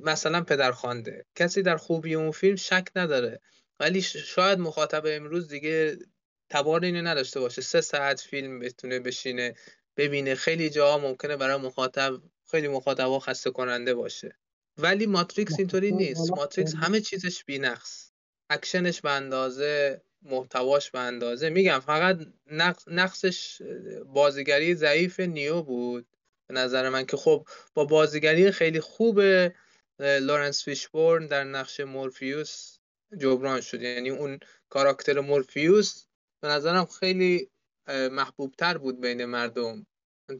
B: مثلا پدرخوانده. کسی در خوبی اون فیلم شک نداره. ولی شاید مخاطب امروز دیگه تاب اینو نداشته باشه. سه ساعت فیلم بتونه بشینه ببینه. خیلی جاها ممکنه برای مخاطب خیلی مخاطبا خسته کننده باشه. ولی ماتریکس اینطوری نیست. ماتریکس همه چیزش بینقص. اکشنش به اندازه محتواش به اندازه. میگم فقط نقصش بازیگری ضعیف نیو بود. به نظر من که خب با بازیگری خیلی خوب لورنس فیشبورن در نقش مورفیوس جبران شد. یعنی اون کاراکتر مورفیوس به نظرم خیلی محبوب تر بود بین مردم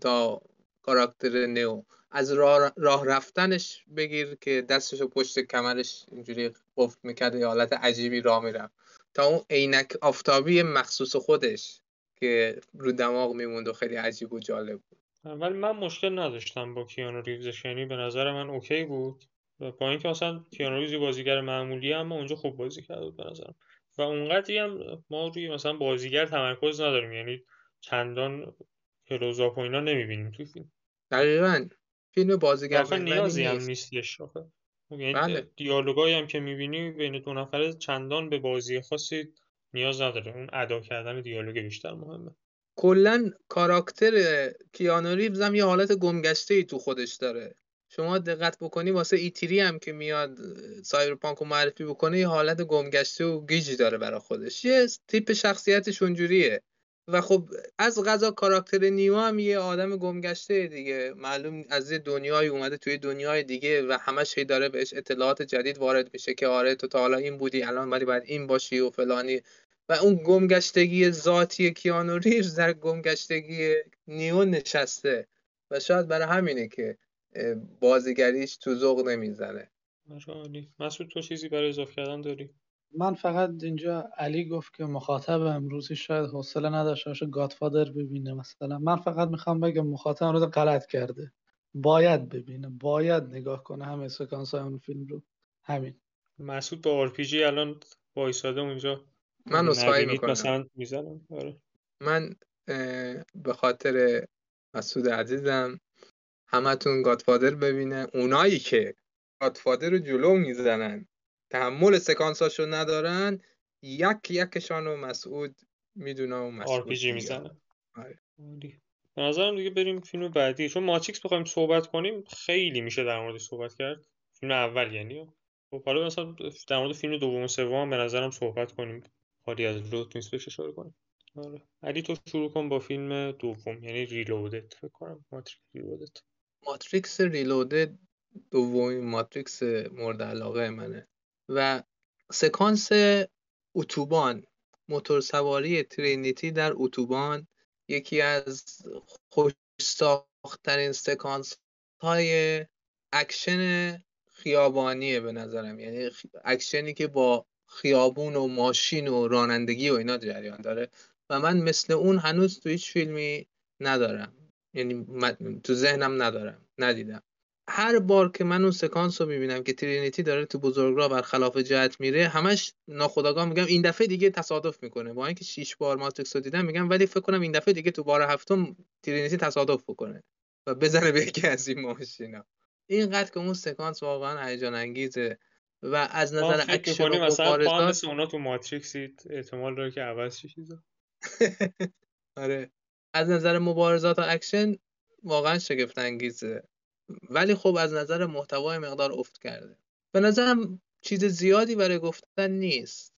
B: تا کاراکتر نیو از راه, رفتنش بگیر که دستش پشت کمرش اینجوری قفل می‌کرد یه حالت عجیبی راه می‌رفت. تا اون عینک آفتابی مخصوص خودش که رو دماغ میموند و خیلی عجیب و جالب بود.
C: ولی من مشکل نداشتم با کیانو ریوزش. یعنی به نظر من اوکی بود. و با اینکه مثلا کیانو بازیگر معمولی اما اونجا خوب بازی بود به نظرم. و اونقدری هم ما روی مثلا بازیگر تمرکز نداریم یعنی چندان کلوزاپ و اینا نمی‌بینیم تو فیلم.
B: دقیقا. فیلم بازیگر
C: آخه نیازی هم نیستش یعنی
B: بله.
C: دیالوگایی هم که می‌بینی بین دو نفره چندان به بازی خاصی نیاز نداره. اون ادا کردن دیالوگ بیشتر مهمه.
B: کلا کاراکتر کیانو ریوز هم یه حالت گمگشته ای تو خودش داره. شما دقت بکنی واسه E3 هم که میاد سایبرپانک رو معرفی بکنه یه حالت گمگشته و گیجی داره برای خودش. یه تیپ شخصیتش اونجوریه. و خب از قضا کاراکتر نیو هم یه آدم گمگشته دیگه. معلوم از یه دنیای اومده توی دنیای دیگه و همش هی داره بهش اطلاعات جدید وارد میشه که آره تو تا حالا این بودی الان ولی باید این باشی و فلانی. و اون گمگشتگی ذاتی کیانو ریوز در گمگشتگی نیو نشسته. و شاید برای همینه که بازیگریش تو ذوق نمی‌زنه.
C: عالی. مسعود تو چیزی برای اضافه کردن داری؟
A: من فقط اینجا علی گفت که مخاطب امروزی شاید حوصله نداشته باشه گادفادر ببینه مثلا. من فقط می‌خوام بگم مخاطب امروز غلط کرده. باید ببینه باید نگاه کنه همه سکانس های اون فیلم رو. همین.
C: مسعود با آر پی جی الان وایساده اونجا
B: من اصخایی می‌کنم
C: مثلا می‌زنم آره.
B: من به خاطر مسعود عزیزم همتون گادفادر ببینه. اونایی که گادفادر رو جلو می‌زنن تحمل سکانساشو ندارن یک یکشان رو مسعود می‌دونه و مسعود
C: آر پی جی می‌زنه.
B: آره.
C: به نظرم دیگه بریم فیلم بعدی. چون ماتریکس بخوایم صحبت کنیم خیلی میشه در مورد صحبت کرد. فیلم اول یعنی؟ خب حالا مثلا در مورد فیلم دوم و سوم به نظرم صحبت کنیم. خالی از لوت نیست بهش اشاره کنیم. آره. علی تو شروع کن با فیلم دوم یعنی ریلودد فکر کنم. ماتریکس ریلودد
B: ماتریکس ریلودد دومین ماتریکس مورد علاقه منه. و سکانس اتوبان موتور سواری ترینیتی در اتوبان یکی از خوش شاخ‌ترین سکانس های اکشن خیابانیه به نظرم. یعنی اکشنی که با خیابون و ماشین و رانندگی و اینا جریان داره. و من مثل اون هنوز تو هیچ فیلمی ندارم. یعنی تو ذهنم ندارم ندیدم. هر بار که من اون سکانس رو می‌بینم که ترینیتی داره تو بزرگراه برخلاف جهت میره همش ناخداگاه میگم این دفعه دیگه تصادف می‌کنه. با اینکه شیش بار ماتریکس رو دیدم میگم ولی فکر کنم این دفعه دیگه تو بار هفتم ترینیتی تصادف بکنه و بزنه به یکی از این ماشینا. اینقدر که اون سکانس واقعا هیجان انگیزه و از نظر اکشن و
C: مثلا اونا تو ماتریکسید احتمال داره که عوض چیزا.
B: آره. از نظر مبارزات و اکشن واقعا شگفت انگیزه ولی خب از نظر محتوا یه مقدار افت کرده. به نظرم چیز زیادی برای گفتن نیست.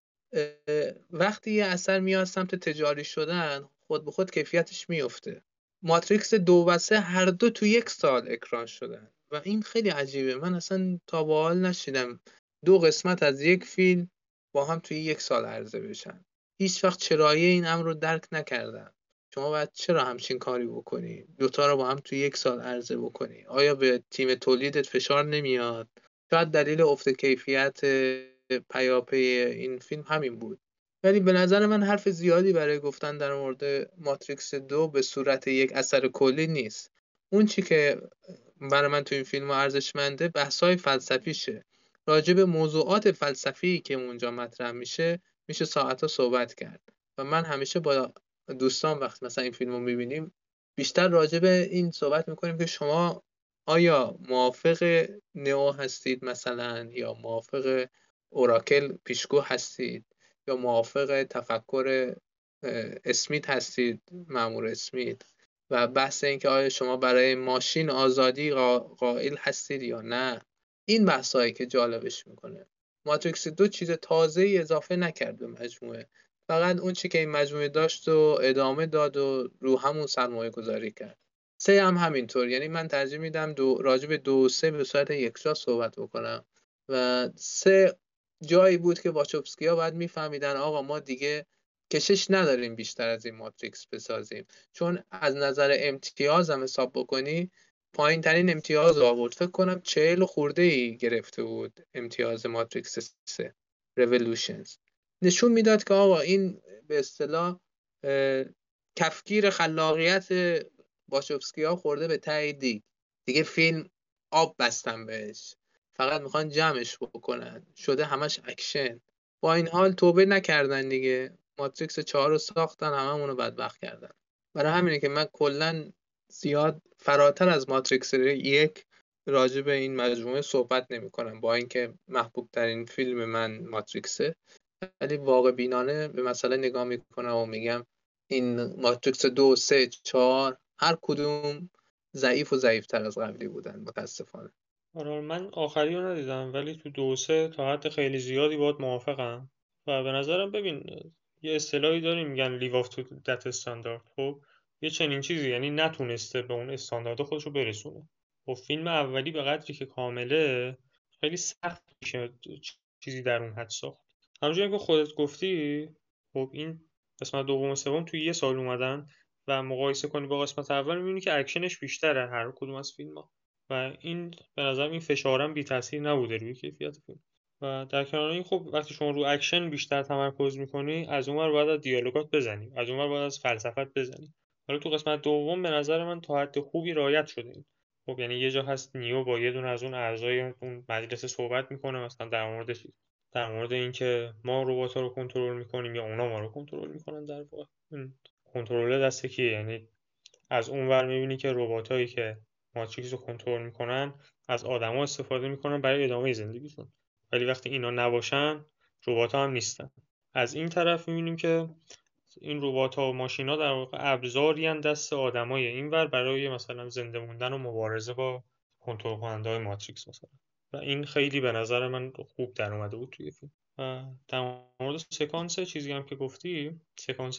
B: وقتی یه اثر میاد سمت تجاری شدن خود به خود کیفیتش میفته. ماتریکس دو و سه هر دو تو یک سال اکران شدن. و این خیلی عجیبه. من اصلا تا به حال نشیدم دو قسمت از یک فیلم با هم توی یک سال عرضه بشن. هیچ وقت چرایه این امر رو درک نکردم. شما باید چرا همچین کاری بکنی؟ دوتا رو با هم توی یک سال عرضه بکنی. آیا به تیم تولیدت فشار نمیاد؟ شاید دلیل افت کیفیت پیاپی این فیلم همین بود. ولی به نظر من حرف زیادی برای گفتن در مورد ماتریکس دو به صورت یک اثر کلی نیست. اون چی که برای من تو این فیلم ارزشمنده بحث‌های فلسفیشه. راجع به موضوعات فلسفی که اونجا مطرح میشه میشه ساعتها صحبت کرد. و من همیشه با دوستان وقت مثلا این فیلم رو می‌بینیم بیشتر راجع به این صحبت می‌کنیم که شما آیا موافق نئو هستید مثلا یا موافق اوراکل پیشگو هستید یا موافق تفکر اسمیت هستید مامور اسمیت و بحث این که آیا شما برای ماشین آزادی قائل هستید یا نه؟ این بحثایی که جالبش می‌کنه. ماتریکس دو چیز تازه اضافه نکرد به مجموعه. فقط اون چی که این مجموعه داشت و ادامه داد و رو همون سرمایه گذاری کرد. سه هم همینطور. یعنی من ترجیح میدم دو راجع به دو سه به صورت یکجا صحبت بکنم. و سه جایی بود که واچوفسکیا باید میفهمیدن آقا ما دیگه کشش نداریم بیشتر از این ماتریکس بسازیم. چون از نظر امتیاز هم حساب بکنی پایین ترین امتیاز آورد. فکر کنم چهل خورده ای گرفته بود امتیاز ماتریکس 3 رولوشنز نشون می‌داد که آقا این به اصطلاح کفگیر خلاقیت واچوفسکی ها خورده به ته دیگه فیلم آب بستن بهش. فقط می‌خوان جمعش بکنن. شده همش اکشن. با این حال توبه نکردن دیگه. ماتریکس چهار رو ساختن هممون رو بدبخت کردن. برای همینه که من کلا زیاد فراتر از ماتریکس یک راجع به این مجموعه صحبت نمی کنم با اینکه محبوب ترین فیلم من ماتریکسه. ولی واقع بینانه به مسئله نگاه می‌کنم و میگم این ماتریکس دو سه چهار هر کدوم ضعیف و ضعیفتر از قبلی بودن متاسفانه.
C: آره من آخری رو ندیدم ولی تو دو سه تا حد خیلی زیادی باهات موافقم. و به نظرم ببین یه اصطلاحی داریم میگن live up to that standard خب یه چنین چیزی یعنی نتونسته به اون استاندارد خودش رو برسونه. خب فیلم اولی به قدری که کامله خیلی سخت میشه چیزی در اون حد ساخت. همونجوری که خودت گفتی خب این قسمت دوم و سوم توی یه سال اومدن و مقایسه کنی با قسمت اول می‌بینی که اکشنش بیشتره هر کدوم از فیلم ها. و این به نظر این فشارم بی تاثیر نبوده روی کیفیت فیلم. و در کنار این خب وقتی شما رو اکشن بیشتر تمرکز می‌کنی از اونور باید از دیالوگات بزنی از اونور باید از فلسفت بزنی. حالا تو قسمت دوم به نظر من تا حد خوبی رعایت شده خب یعنی یه جا هست نیو با یه دونه از اون اعضای اون مجلس صحبت می‌کنه مثلا در مورد در مورد اینکه ما ربات رو کنترل می‌کنیم یا اونا ما رو کنترل می‌کنن در واقع. کنترل دست کیه؟ یعنی از اون ور می‌بینی که رباتایی که ماتریکس رو کنترل می‌کنن از آدما استفاده می‌کنن برای ادامه زندگیشون. ولی وقتی اینا نباشن ربات هم نیستن. از این طرف می‌بینیم که این ربات ها و ماشینا در واقع ابزاری دست آدمای اینور برای مثلا زنده موندن و مبارزه با کنترل کننده های ماتریکس مثلا. و این خیلی به نظر من خوب در اومده بود توی فیلم. و در مورد سکانس چیزی هم که گفتی سکانس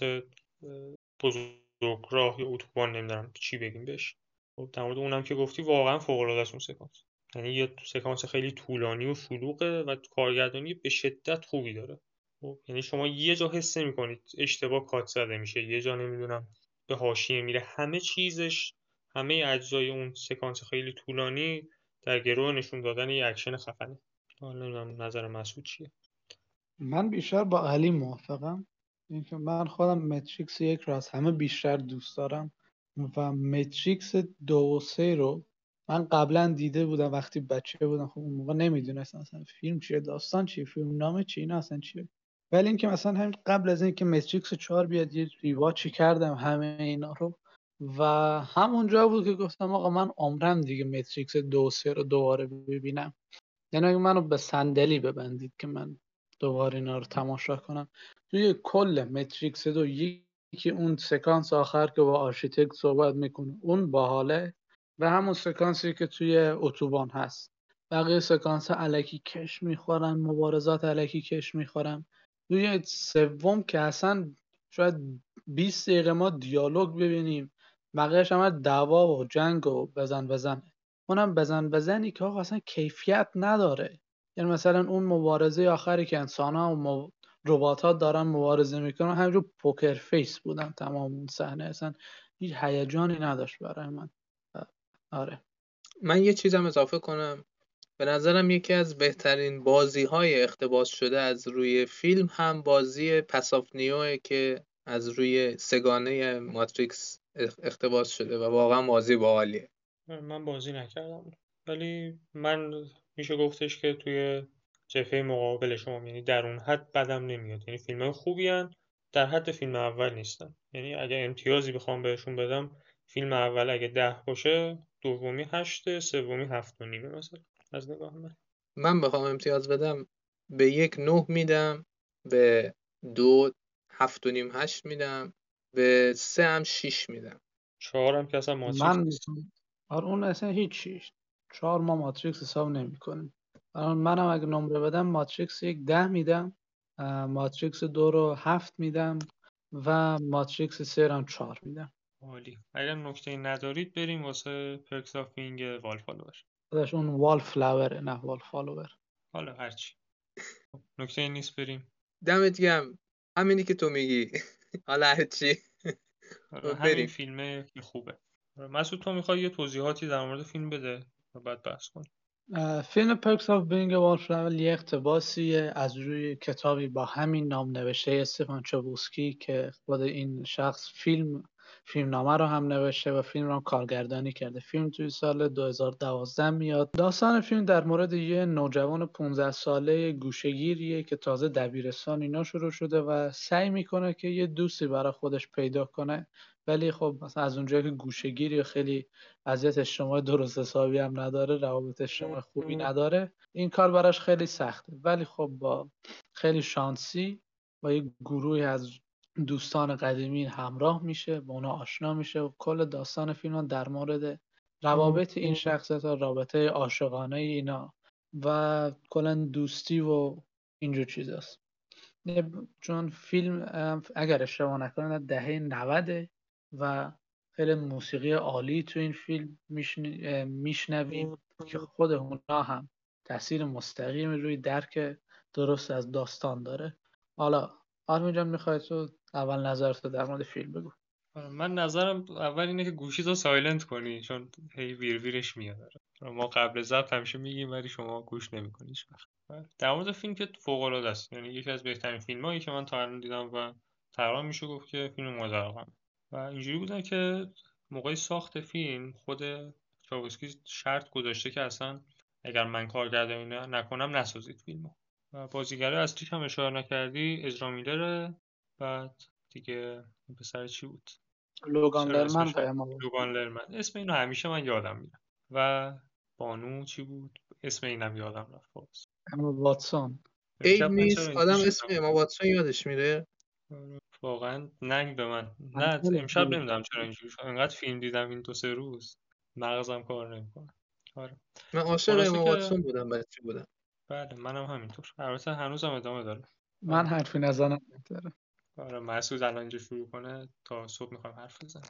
C: بزرگ راه یا اتوبان نمی‌دونم چی بگیم بهش. خب در مورد اونم که گفتی واقعا فوق العاده است اون سکانس. یعنی یه سکانس خیلی طولانی و شلوغه و کارگردانی به شدت خوبی داره. خب یعنی شما یه جا حس کنید اشتباه کات زده میشه یه جا نمی‌دونم به حاشیه میره. همه چیزش همه اجزای اون سکانس خیلی طولانی در گرو نشون دادن یه اکشن خفنه. حالا نظر مسعود چیه.
A: من بیشتر با علی موافقم. اینکه من خودم متریکس یک رو از همه بیشتر دوست دارم. و متریکس دو و سه رو من قبلا دیده بودم وقتی بچه بودم. خب اون موقع نمی‌دونستم اصلا فیلم چیه داستان چیه فیلمنامه چیه اینا اصلا چیه. ولی اینکه مثلا همین قبل از اینکه متریکس 4 بیاد یه rewatch ای کردم همه اینا رو. و همونجا بود که گفتم آقا من عمرم دیگه متریکس دو سه رو دوباره ببینم. یعنی اگه منو به صندلی ببندید که من دوباره اینا رو تماشا کنم. توی کل متریکس دو یکی اون سکانس آخر که با Architect صحبت می‌کنه اون باحاله. و همون سکانسی که توی اتوبان هست. بقیه سکانس الکی کش می‌خورن مبارزات الکی کش می‌خورن. توی سوم که اصلا شاید 20 دقیقه ما دیالوگ ببینیم. بقیهش همه دعوا و جنگ و بزن بزنه. اونم بزن بزنی که آقا اصلا کیفیت نداره. یعنی مثلا اون مبارزه آخری که انسان ها و ربات ها دارن مبارزه می‌کنن همینجور poker face بودن تمام اون صحنه. اصلا هیچ هیجانی نداشت برای من. آره.
B: من یه چیزم اضافه کنم. به نظرم یکی از بهترین بازی های اقتباس شده از روی فیلم هم بازی پساف که از روی سگانه ماتریکس اقتباس شده و واقعا بازی باحالیه.
C: من بازی نکردم. ولی من میشه گفتش که توی جفه مقابل شما یعنی در اون حد بدم نمیاد. یعنی فیلم های خوبی هن در حد فیلم اول نیستن. یعنی اگه امتیازی بخوام بهشون بدم فیلم اول اگه ده باشه دومی هشته سومی هفت و نیمه مثلا. از نگاه من.
B: من بخوام امتیاز بدم به یک نه میدم به دو هفت و نیم هشت میدم. به سه هم شیش میدم.
C: چهار هم که اصلا ماتریکس
A: من آره اون اصلا هیچ چهار ما ماتریکس حساب نمی کنیم منم اگه نمره بدم ماتریکس یک ده میدم ماتریکس دو رو هفت میدم و ماتریکس سه رو چهار میدم.
C: عالی. اگر نکته ندارید بریم واسه Perks of Being a Wallflower
A: خودش اون وال فلاوره نه وال فالوور
C: حالا هرچی خب، نکته نیست بریم.
B: دمت گرم. همینی که تو میگی. حالا هرچی
C: آره، همین. فیلمه که خوبه. آره، مسعود تو می‌خوای یه توضیحاتی در مورد فیلم بده؟ و بعد بحث کن.
A: اه، فیلم Perks of Being a Wall یه اقتباسیه از روی کتابی با همین نام نوشته استفان چباسکی که خود این شخص فیلم فیلمنامه رو هم نوشته و فیلم رو هم کارگردانی کرده. فیلم توی سال 2012 میاد. داستان فیلم در مورد یه نوجوان 15 ساله گوشگیریه که تازه دبیرستان اینا شروع شده و سعی می‌کنه که یه دوستی برای خودش پیدا کنه. ولی خب مثلا از اونجایی که گوشگیری خیلی وضعیت اجتماعی درست حسابی هم نداره روابط اجتماعی خوبی نداره این کار براش خیلی سخته. ولی خب با خیلی شانسی با یک گروهی از دوستان قدیمی همراه میشه با اونا آشنا میشه و کل داستان فیلم در مورد روابط این شخصیت ها رابطه عاشقانه اینا و کلا دوستی و اینجور چیزاست. یه- چون فیلم اگر اشتباه نکنم دهه 90 و خیلی موسیقی عالی تو این فیلم میشنویم که خود اونا هم تاثیر مستقیمی روی درک درست از داستان داره. حالا آرمین جان می‌خوای تو اول نظرت در مورد فیلم بگو.
C: من نظرم اول اینه که گوشی تو سایلنت کنی چون هی ویر ویرش میاد. ما قبل ضبط همیشه میگیم ولی شما گوش نمی‌کنی. در مورد فیلم که فوق العاده است. یعنی یکی از بهترین فیلم هایی که من تا الان دیدم و تقریبا میشه گفت که فیلم علاقه‌ام. و اینجوری بودن که موقع ساخت فیلم خود چاوسکی شرط گذاشته که اصلا اگر من کارگردانی ن- نکنم نسازید فیلمو. و بازیگرای اصلیش هم اشاره نکردی اجرا میلره بعد دیگه این پسر چی بود؟
A: لوگان لرمن.
C: لوگان لرمن. اسم اینو همیشه من یادم میره و بانو چی بود؟ اسم اینم یادم رفت باز.
A: اما واتسون.
C: من
B: نیست؟ آدم اسم؟ اما واتسون یادش میره.
C: واقعا ننگ به من. نه امشب. نمی‌دونم چرا اینجوری شد. انقدر فیلم دیدم این دو سه روز. مغزم کار نمی‌کنه. آره.
B: من عاشق اما واتسون بودم. بچه بودم؟
C: بله منم همینطور. البته هنوزم ادامه داره.
A: من حرفی نزنم. نداره
C: آره مسعود الان اینجا شروع کنه تا صبح می‌خوام حرف بزنم.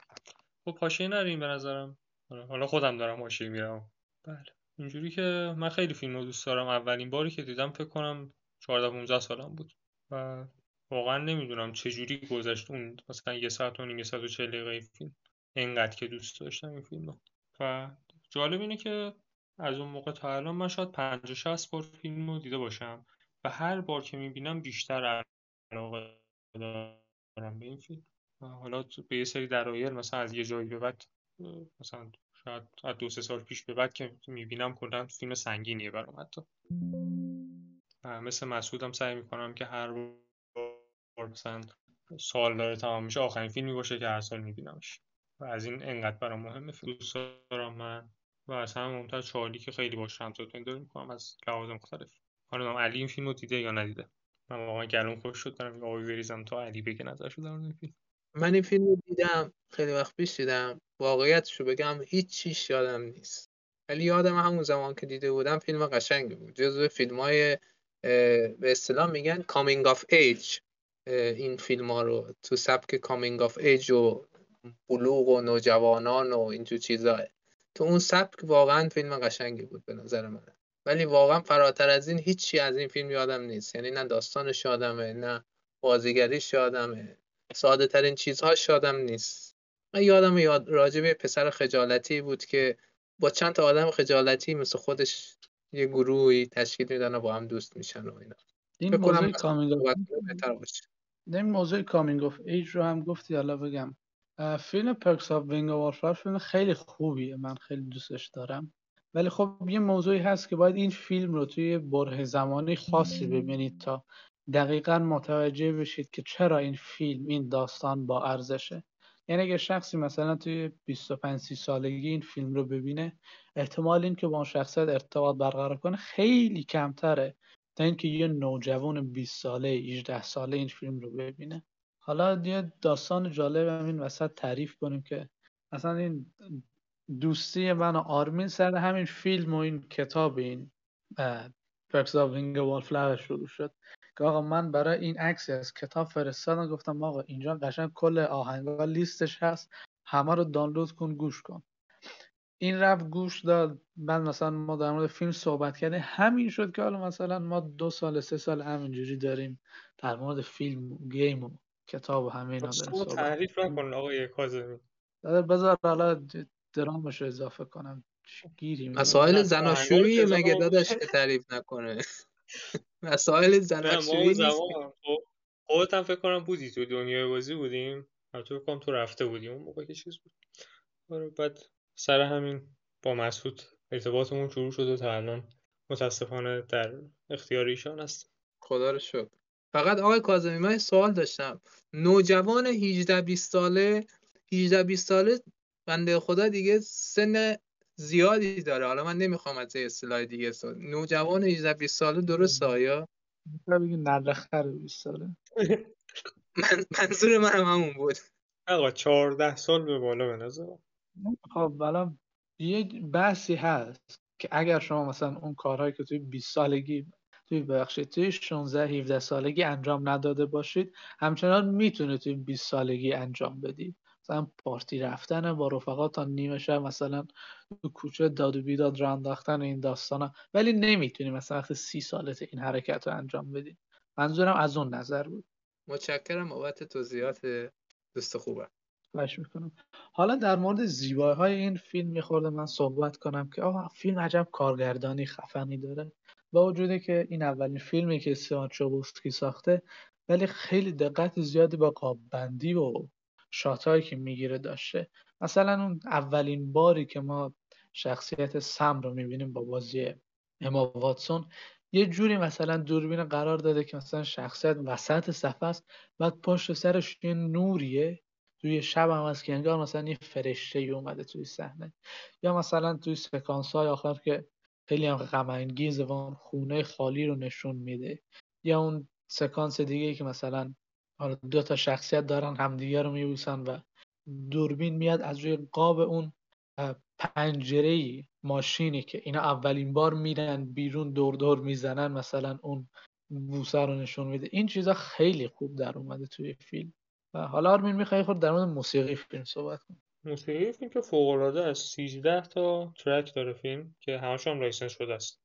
C: خب حاشیه نریم به نظرم. آره، حالا خودم دارم حاشیه میرم. بله اینجوری که من خیلی فیلم رو دوست دارم. اولین باری که دیدم فکر کنم 14 15 سالم بود و واقعا نمی‌دونم چه جوری گذشت اون مثلا یه ساعت و نیم یه ساعت و چهل دقیقه فیلم. اینقدر که دوست داشتم این فیلم رو. و جالب اینه که از اون موقع تا الان من شاید 50 60 بار فیلم رو دیده باشم و هر بار که می‌بینم بیشتر علاقه دارم به این حالا به یه سری دلایل مثلا از یه جایی به بعد مثلا شاید از دو سه سال پیش به بعد که می‌بینم کلا فیلم سنگینیه برام حتی. مثل مسعودم سعی می‌کنم که هر بار مثلا سال داره تمام میشه آخرین فیلمی باشه که هر سال میبینمش. و از این انقدر برام مهمه. دوست دارم من. و از همه مهمتر چارلی که خیلی باش همسایت داری می‌کنم از لحاظ مختلف. حالا علی این فیلم رو دیده یا ندیده؟ من واقعا گلوم خوش شد دارم آبی بریزم تا علی بگه نظرش در مورد فیلم.
B: من این فیلم رو دیدم خیلی وقت پیش دیدم. واقعیتش رو بگم هیچ چیش یادم نیست. ولی یادم همون زمان که دیده بودم فیلم قشنگی بود. جزو فیلم های به اصطلاح میگن coming of age این فیلم ها رو. تو سبک coming of age و بلوغ و نوجوانان و اینجور چیزاه تو اون سبک واقعا فیلم قشنگی بود به نظر من. ولی واقعا فراتر از این هیچی از این فیلم یادم نیست. یعنی نه داستانش یادمه نه بازیگریش یادمه. ساده ترین چیزهاش یادم نیست. من یادم یاد راجع به پسر خجالتی بود که با چند تا آدم خجالتی مثل خودش یه گروهی تشکیل میدن و با هم دوست میشن و اینا.
A: این موضوع کامینگ این موضوع coming of age رو هم گفتی حالا بگم. فیلم Perks of Being فیلم خیلی خوبیه من خیلی دوستش دارم. ولی خب یه موضوعی هست که باید این فیلم رو توی برهه زمانی خاصی ببینید تا دقیقا متوجه بشید که چرا این فیلم این داستان با ارزشه. یعنی اگه شخصی مثلا توی 25 30 سالگی این فیلم رو ببینه احتمال این که با اون شخصیت ارتباط برقرار کنه خیلی کمتره تا اینکه یه نوجوان 20 ساله 18 ساله این فیلم رو ببینه. حالا یه داستان جالب هم این وسط تعریف کنیم که اصلا این دوستی من و آرمین سر همین فیلم و این کتاب این Perks of Being a Wallflower شروع شد. که آقا من برای این عکس از کتاب فرستادم گفتم آقا اینجا قشنگ کل آهنگا لیستش هست همه رو دانلود کن گوش کن. این رفت گوش داد بعد مثلا ما در مورد فیلم صحبت کردیم. همین شد که حالا مثلا ما دو سال سه سال همینجوری داریم در مورد فیلم و گیم و کتاب و همه اینا داریم
C: تعریف نکن آقای کاظمی
A: بذار حالا درامش رو اضافه کنم. گیری.
B: مسائل زناشویی مگه داداش که تعریف نکنه. مسائل زناشویی
C: خب خودت هم فکر کنم بودی تو دنیای بازی بودیم. فکر کنم تو رفته بودی. اون موقع که چیز بود. آره بعد سر همین با مسعود ارتباطمون شروع شده تا الان متاسفانه در اختیار ایشان است
B: خدا رو شکر. فقط آقای کاظمی من سوال داشتم. نوجوان 18 20 ساله 18 20 ساله بنده خدا دیگه سن زیادی داره. حالا من نمی‌خوام از یه اصطلاح دیگه سوال نوجوان 18 20 ساله درست آیا
A: بگی نرخر 20 ساله؟
B: من منظور منم همون بود.
C: آقا 14 سال به بالا به نظر
A: خب الان یه بحثی هست که اگر شما مثلا اون کارهایی که توی 20 سالگی توی بخشید توی 16 17 سالگی انجام نداده باشید همچنان می‌تونه توی 20 سالگی انجام بدید. مثلا پارتی رفتن با رفقا تا نیمه شب مثلا تو کوچه داد و بیداد راه انداختن این داستانا. ولی نمی‌تونی مثلا وقتی سی سالت این حرکت رو انجام بدی. منظورم از اون نظر بود.
B: متشکرم بابت توضیحات دوست خوبم.
A: خواهش می‌کنم. حالا در مورد زیبایی های این فیلم یه خورده من صحبت کنم که آقا فیلم عجب کارگردانی خفنی داره. با وجودی که این اولین فیلمی که سیان چوبوسکی ساخته ولی خیلی دقت زیادی با قاببندی و شاتایی که می‌گیره داشته. مثلا اون اولین باری که ما شخصیت سم رو می‌بینیم با بازی اما واتسون یه جوری مثلا دوربین قرار داده که مثلا شخصیت وسط صفحه است بعد پشت سرش یه نوریه توی شب هم هست که انگار مثلا یه فرشته اومده توی صحنه. یا مثلا توی سکانس های آخر که خیلی هم غم و خونه خالی رو نشون میده. یا اون سکانس دیگه که مثلا حالا دو تا شخصیت دارن همدیگه رو میبوسن و دوربین میاد از روی قاب اون پنجره ماشینی که اینا اولین بار میرن بیرون دور دور می‌زنن مثلا اون بوسه رو نشون میده. این چیزا خیلی خوب در اومده توی فیلم. و حالا آرمین می‌خوای خود در مورد موسیقی فیلم صحبت کنیم
C: موسیقی فیلم که فوق‌العاده است. 13 تا track داره فیلم که همشون هم license شده است.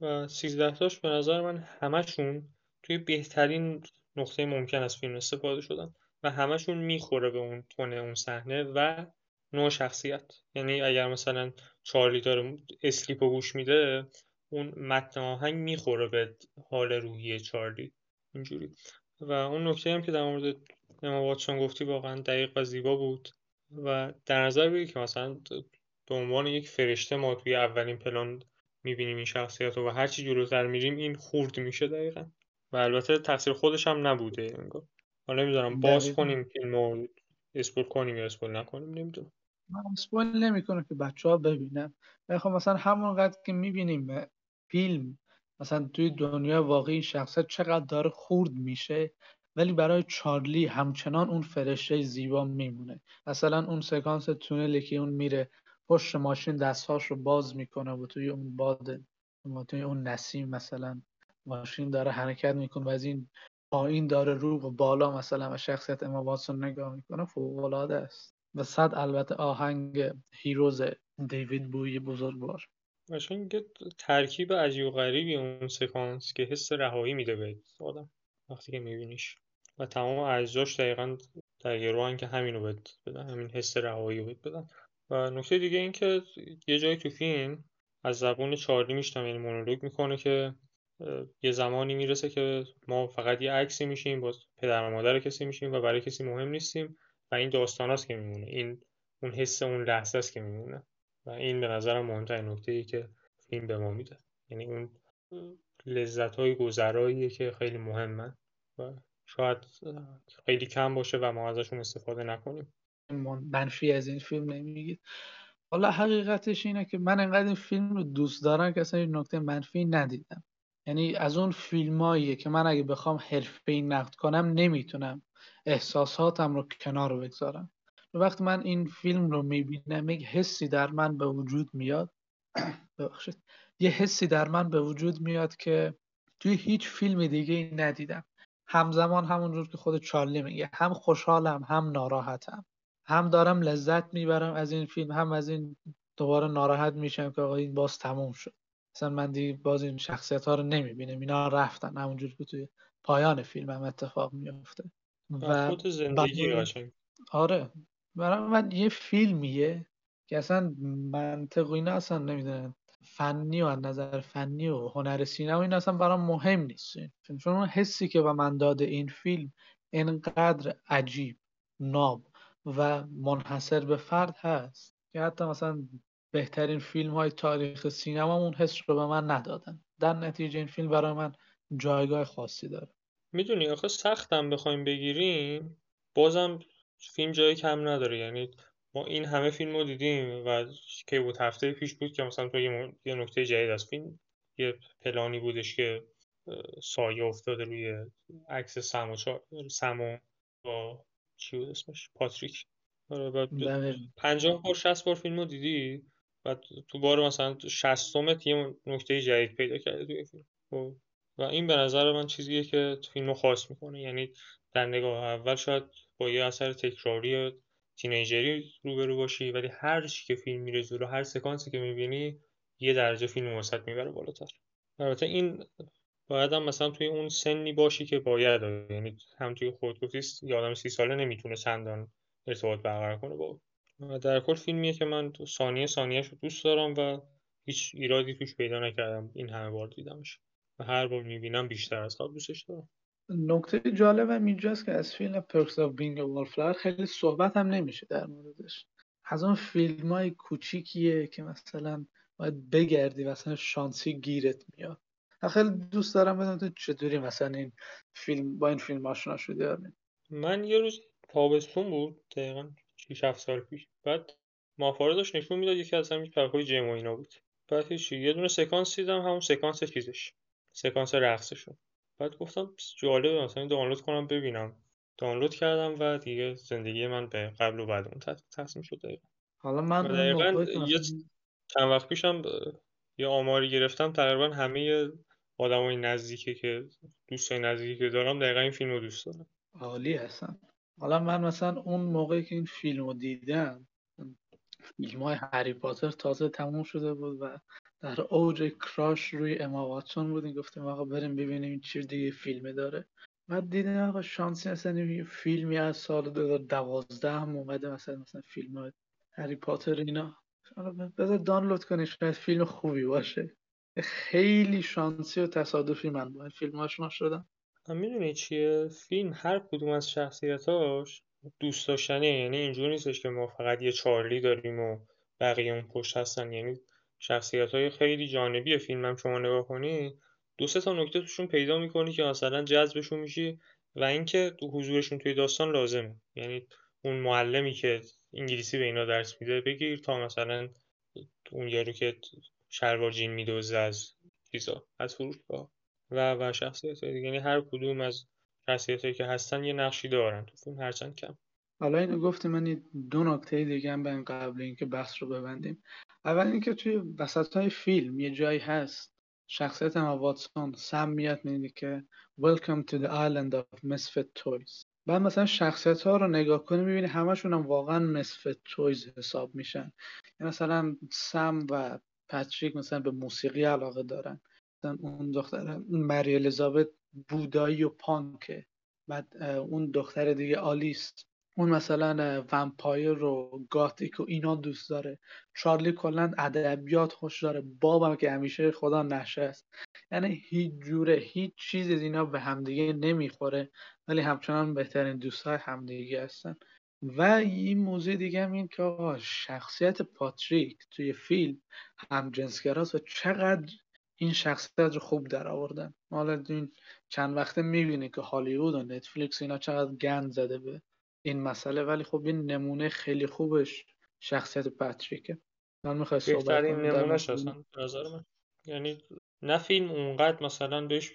C: و 13 تاش به نظر من همشون توی بهترین نقطه ممکن از فیلم استفاده شدن و همشون می‌خوره به اون تون اون صحنه و نوع شخصیت. یعنی اگر مثلا چارلی داره اسلیپ رو گوش میده اون متن آهنگ می‌خوره به حال روحی چارلی. اینجوری. و اون نکته هم که در مورد اما واتسون گفتی واقعا دقیق و زیبا بود و در نظر بگیر که مثلا به عنوان یک فرشته ما توی اولین پلان می‌بینیم این شخصیت رو و هرچی جلوتر میریم این خورد میشه دقیقا. و البته تقصیر خودش هم نبوده انگار. حالا نمی‌دونم باز. کنیم فیلم رو اسپول کنیم یا اسپول نکنیم نمی‌دونم.
A: من اسپویل نمی‌کنه که بچه ها ببینن. ولی خب مثلا همونقدر که می‌بینیم فیلم مثلا توی دنیا واقعی شخصیت چقدر داره خورد میشه ولی برای چارلی همچنان اون فرشته زیبا میمونه. مثلا اون سکانس تونلی که اون میره پشت ماشین دستهاش رو باز می‌کنه و توی اون باد توی اون نسیم مثلا. ماشین داره حرکت می‌کنه و از این پایین داره رو و بالا مثلا و شخصیت اما واتسون نگاه می‌کنه فوق العاده است. و صد البته آهنگ هیروز دیوید بوی بزرگوار.
C: قشنگ ترکیب عجیب و غریبی اون سکانس که حس رهایی میده به آدم وقتی که میبینیش. و تمام اجزاش دقیقا در گروهن که همینو بهت بدن همین حس رهایی رو بدن. و نکته دیگه این که یه جایی تو فیلم از زبون چارلی میشتم یعنی مونولوگ می‌کنه که یه زمانی می‌رسه که ما فقط یه عکسی میشیم با پدر و مادر کسی میشیم و برای کسی مهم نیستیم و این داستان است که میمونه. این اون حس اون لحظه است که میمونه. و این به نظرم مهمترین نکته ای که فیلم به ما میده. یعنی اون لذت های گذراییه که خیلی مهمن و شاید خیلی کم باشه و ما ازشون استفاده نکنیم.
A: من- منفی از این فیلم نمیگید. حالا حقیقتش اینه که من انقدر این فیلم رو دوست دارم که اصلا این نکته منفی ندیدم. یعنی از اون فیلماییه که من اگه بخوام حرفه‌ای نقد کنم نمی‌تونم. احساساتم رو کنار بگذارم. وقتی من این فیلم رو می‌بینم یک حسی در من به وجود میاد. یه حسی در من به وجود میاد که توی هیچ فیلم دیگه ای ندیدم. همزمان همونجور که خود چارلی میگه هم خوشحالم هم ناراحتم. هم دارم لذت می‌برم از این فیلم هم از این دوباره ناراحت میشم که آقا این باز تموم شد. مثلا من دیگه باز این شخصیت ها رو نمی‌بینم. اینا رفتن. همونجور که توی پایان فیلم هم اتفاق میفته
C: و خود زندگی قشنگ.
A: آره. برای من یه فیلمیه که اصلا منطق و اینا اصلا نمی‌دونن فنی و از نظر فنی و هنر سینما این اصلا برام مهم نیست چون اون حسی که به من داده این فیلم اینقدر عجیب ناب و منحصر به فرد هست. که حتی مثلا بهترین فیلم های تاریخ سینما اون حس رو به من ندادن. در نتیجه این فیلم برای من جایگاه خاصی داره.
C: می‌دونی آخه سختم بخوایم بگیریم. بازم فیلم جایی کم نداره. یعنی ما این همه فیلم رو دیدیم و که بود هفته پیش بود که مثلا تو یه, یه نکته جدید از فیلم یه پلانی بودش که سایه افتاده روی عکس سمو سمو با چی بود اسمش؟ پاتریک. آره بله. پنجاه بار شست بار فیلم رو دیدی؟ و تو بار مثلا شستمت یه نکته جدید پیدا کرده توی فیلم خب، و این به نظر من چیزیه که فیلم خاص می‌کنه. یعنی در نگاه اول شاید با یه اثر تکراری تینیجری روبرو باشی ولی هر چی که فیلم میره جلو هر سکانسی که می‌بینی یه درجه فیلم وسط می‌بره بالاتر. البته این باید هم مثلا توی اون سنی باشی که باید یعنی هم توی خود گفتی یه آدم سی ساله نمی‌تونه چندان ارتباط برقرار کنه با در کل فیلمیه که من ثانیه ثانیهش رو دوست دارم و هیچ ایرادی توش پیدا نکردم این همه بار دیدمش. و هر بار می‌بینم بیشتر از قبل دوستش دارم.
A: نکته جالبم اینجاست که از فیلم Perks of Being a Wallflower خیلی صحبت هم نمیشه در موردش. از اون فیلم های کوچیکیه که مثلا باید بگردی مثلا شانسی گیرت میاد. خیلی دوست دارم بدونم تو چطوری مثلا این فیلم با این فیلم آشنا شده
C: من یه روز تابستون بود دقیقا 6 7 سال پیش. بعد مافاره داشت نشون می‌داد یکی از همین پرکای جیم و اینا بود. بعد چی. یه دونه سکانس دیدم همون سکانس چیزش. سکانس رقصشون. بعد گفتم جالبه مثلا دانلود کنم ببینم. دانلود کردم و دیگه زندگی من به قبل و بعد اون تصمیم شد دقیقا.
A: حالا من
C: دقیقا یه چند وقت پیشم یه آماری گرفتم تقریبا همه آدمای نزدیکی که دوستای نزدیکی که دارم دقیقا این فیلم رو دوست دارم.
A: عالی هستن. حالا من مثلا اون موقعی که این فیلم رو دیدم فیلم های هری پاتر تازه تموم شده بود و در اوج کراش روی اما واتسون بودیم گفتیم آقا بریم ببینیم این چی دیگه فیلمه داره. بعد دیدیم آقا شانسی یه فیلمی از سال 2012 هم اومده مثلا مثلا فیلم هری پاتر اینا. بذار دانلود کنی شاید فیلم خوبی باشه. خیلی شانسی و تصادفی من با این فیلم آشنا شدم
C: می‌دونی چیه؟ فیلم هر کدوم از شخصیتاش دوست داشتنه یعنی اینجوری نیستش که ما فقط یه چارلی داریم و بقیه اون پشت هستن. یعنی شخصیت های خیلی جانبی فیلم هم شما نگاه کنی دو سه تا نکته توشون پیدا می‌کنی که مثلا جذبشون میشی و اینکه حضورشون توی داستان لازمه. یعنی اون معلمی که انگلیسی به اینا درس میده بگیر تا مثلا اون یارو که شلوار جین میدوزه از چیزا از فروشگاه. و و شخصیت دیگه. یعنی هر کدوم از شخصیت که هستن یه نقشی دارن. تو فیلم هرچند کم.
A: حالا اینو گفتی من دو نکته دیگه هم به قبل اینکه بحث رو ببندیم. اول اینکه توی وسط های فیلم یه جایی هست. شخصیت ما واتسون سم میاد میگه که Welcome to the island of misfit toys. بعد مثلا شخصیت ها رو نگاه کنی می‌بینی همشون هم واقعا misfit toys حساب میشن. یعنی مثلا سم و پاتریک مثلا به موسیقی علاقه دارن. اون دختر مری الیزابت بودایی و پانکه. بعد اون دختر دیگه آلیست اون مثلا ومپایر و گاتیک و اینا دوست داره. چارلی کلا ادبیات خوش داره. بابم که همیشه خدا نشه است. یعنی هیچ جوره هیچ چیز از اینا به همدیگه نمی‌خوره ولی همچنان بهترین دوستای همدیگه هستن. و این موضوع دیگه هم این که شخصیت پاتریک توی فیلم هم جنسگراست و چقدر این شخصیت رو خوب در آوردن. حالا این چند وقته می‌بینی که هالیوود و نتفلیکس اینا چقدر گند زده به این مسئله ولی خب این نمونه خیلی خوبش شخصیت پاتریکه. من می‌خوای صحبت
C: کنم؟ نمونهش اصلا نظر من. یعنی نه فیلم اونقدر مثلا بهش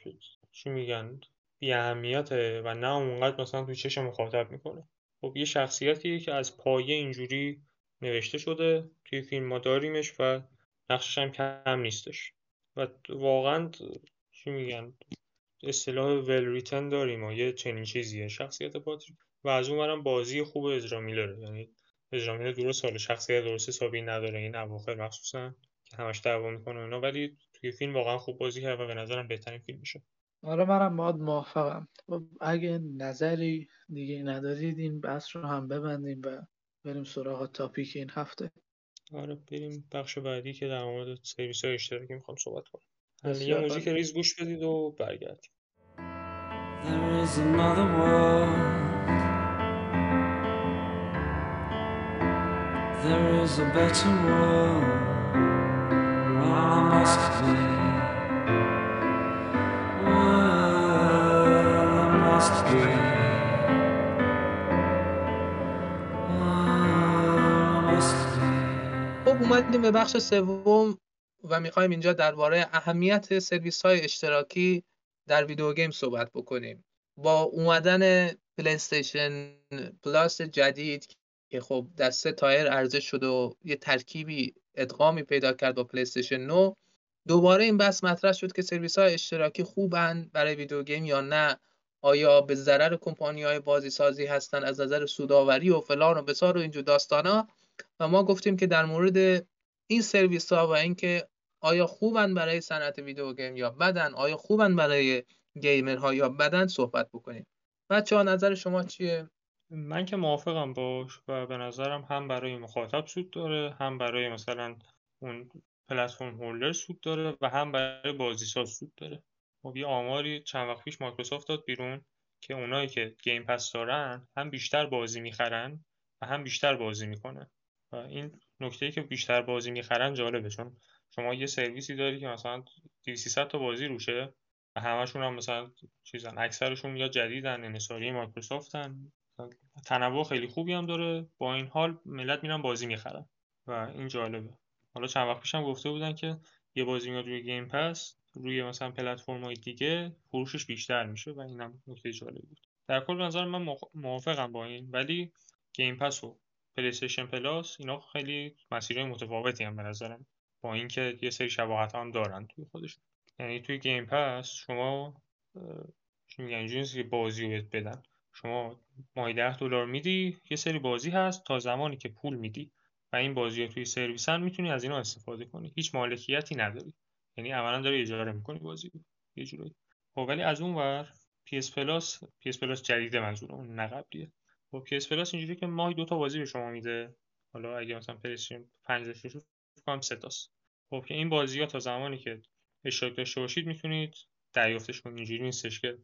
C: چی میگن؟ بی اهمیته و نه اونقدر مثلا تو چشم مخاطب می‌کنه. خب یه شخصیتی که از پایه اینجوری نوشته شده توی فیلم ما داریمش و نقشش هم کم نیستش. و واقعا چی میگن؟ اصطلاح ول ریتن داریم و یه چنین چیزیه. شخصیت پاتریک. و از اون بازی خوب اجرا میلره یعنی اجرا درست. حالا شخصیت درست حسابی نداره. این اواخر مخصوصا که همش دعوا می‌کنه اینا. ولی توی فیلم واقعا خوب بازی کرد و به نظرم بهترین فیلم میشه
A: آره منم باید موافقم. خب اگه نظری دیگه ندارید این بحث رو هم ببندیم و بریم سراغ تاپیک این هفته.
C: آره بریم بخش بعدی که در مورد سرویس های اشتراکی می‌خوام صحبت کنم یه
A: بسیار
C: موزیک. ریز گوش بدید و برگردیم
D: There is another world. There is a better world. Well, I must be. Well, I must be.
B: اومدیم به بخش سوم و می‌خوایم اینجا درباره اهمیت سرویس های اشتراکی در video game صحبت بکنیم. با اومدن پلی استیشن پلاس جدید که خب در سه tier عرضه شد و یه ترکیبی ادغامی پیدا کرد با پلی استیشن 9 دوباره این بحث مطرح شد که سرویس های اشتراکی خوبن برای video game یا نه آیا به ضرر کمپانی های بازی سازی هستن از نظر سوداوری و فلان و بیسار و اینجور داستانا. و ما گفتیم که در مورد این سرویس ها و اینکه آیا خوبن برای صنعت video game یا بدن آیا خوبن برای gamer ها یا بدن صحبت بکنیم. بچه ها نظر شما چیه؟
C: من که موافقم باش و به نظرم هم برای مخاطب سود داره هم برای مثلا اون پلتفرم هولدر سود داره و هم برای بازیساز سود داره. خب یه آماری چند وقت پیش مایکروسافت داد بیرون که اونایی که گیم پس دارن هم بیشتر بازی می‌خرن و هم بیشتر بازی می‌کنن. این نکته که بیشتر بازی می‌خرن جالبه چون شما یه سرویسی داری که مثلا 200 تا بازی روشه و همشون هم مثلا چیزن اکثرشون یا جدیدن انحصاری مایکروسافتن. تنوع خیلی خوبی هم داره. با این حال ملت میرن بازی می‌خرن و این جالبه. حالا چند وقت پیشم گفته بودن که یه بازی میاد روی Game Pass روی مثلا پلتفرم های دیگه فروشش بیشتر میشه و اینم نکته جالبی بود. در کل نظر من موافقم با این ولی Game Pass و پلی استیشن پلاس اینا خیلی مسیرهای متفاوتی هم به نظرم با اینکه یه سری شباهت هم دارن توی خودشون یعنی توی Game Pass شما میگن نیست که بازی رو بدن. شما ماهی ده دلار میدی یه سری بازی هست تا زمانی که پول میدی و این بازی ها توی سرویسن می‌تونی از اینا استفاده کنی. هیچ مالکیتی نداری. یعنی عملا داری اجاره می‌کنی بازی رو. یه جورایی خب ولی از اون ور PS Plus، PS Plus جدیده منظورم نه قبلیه. خب PS Plus اینجوری که ماهی دو تا بازی به شما میده. حالا اگه مثلا پلیستیشن 5 داشته باشید فکر کنم سه تاست. خب که این بازی ها تا زمانی که اشتراک داشته باشید می‌تونید دریافتش کنید اینجوری نیستش که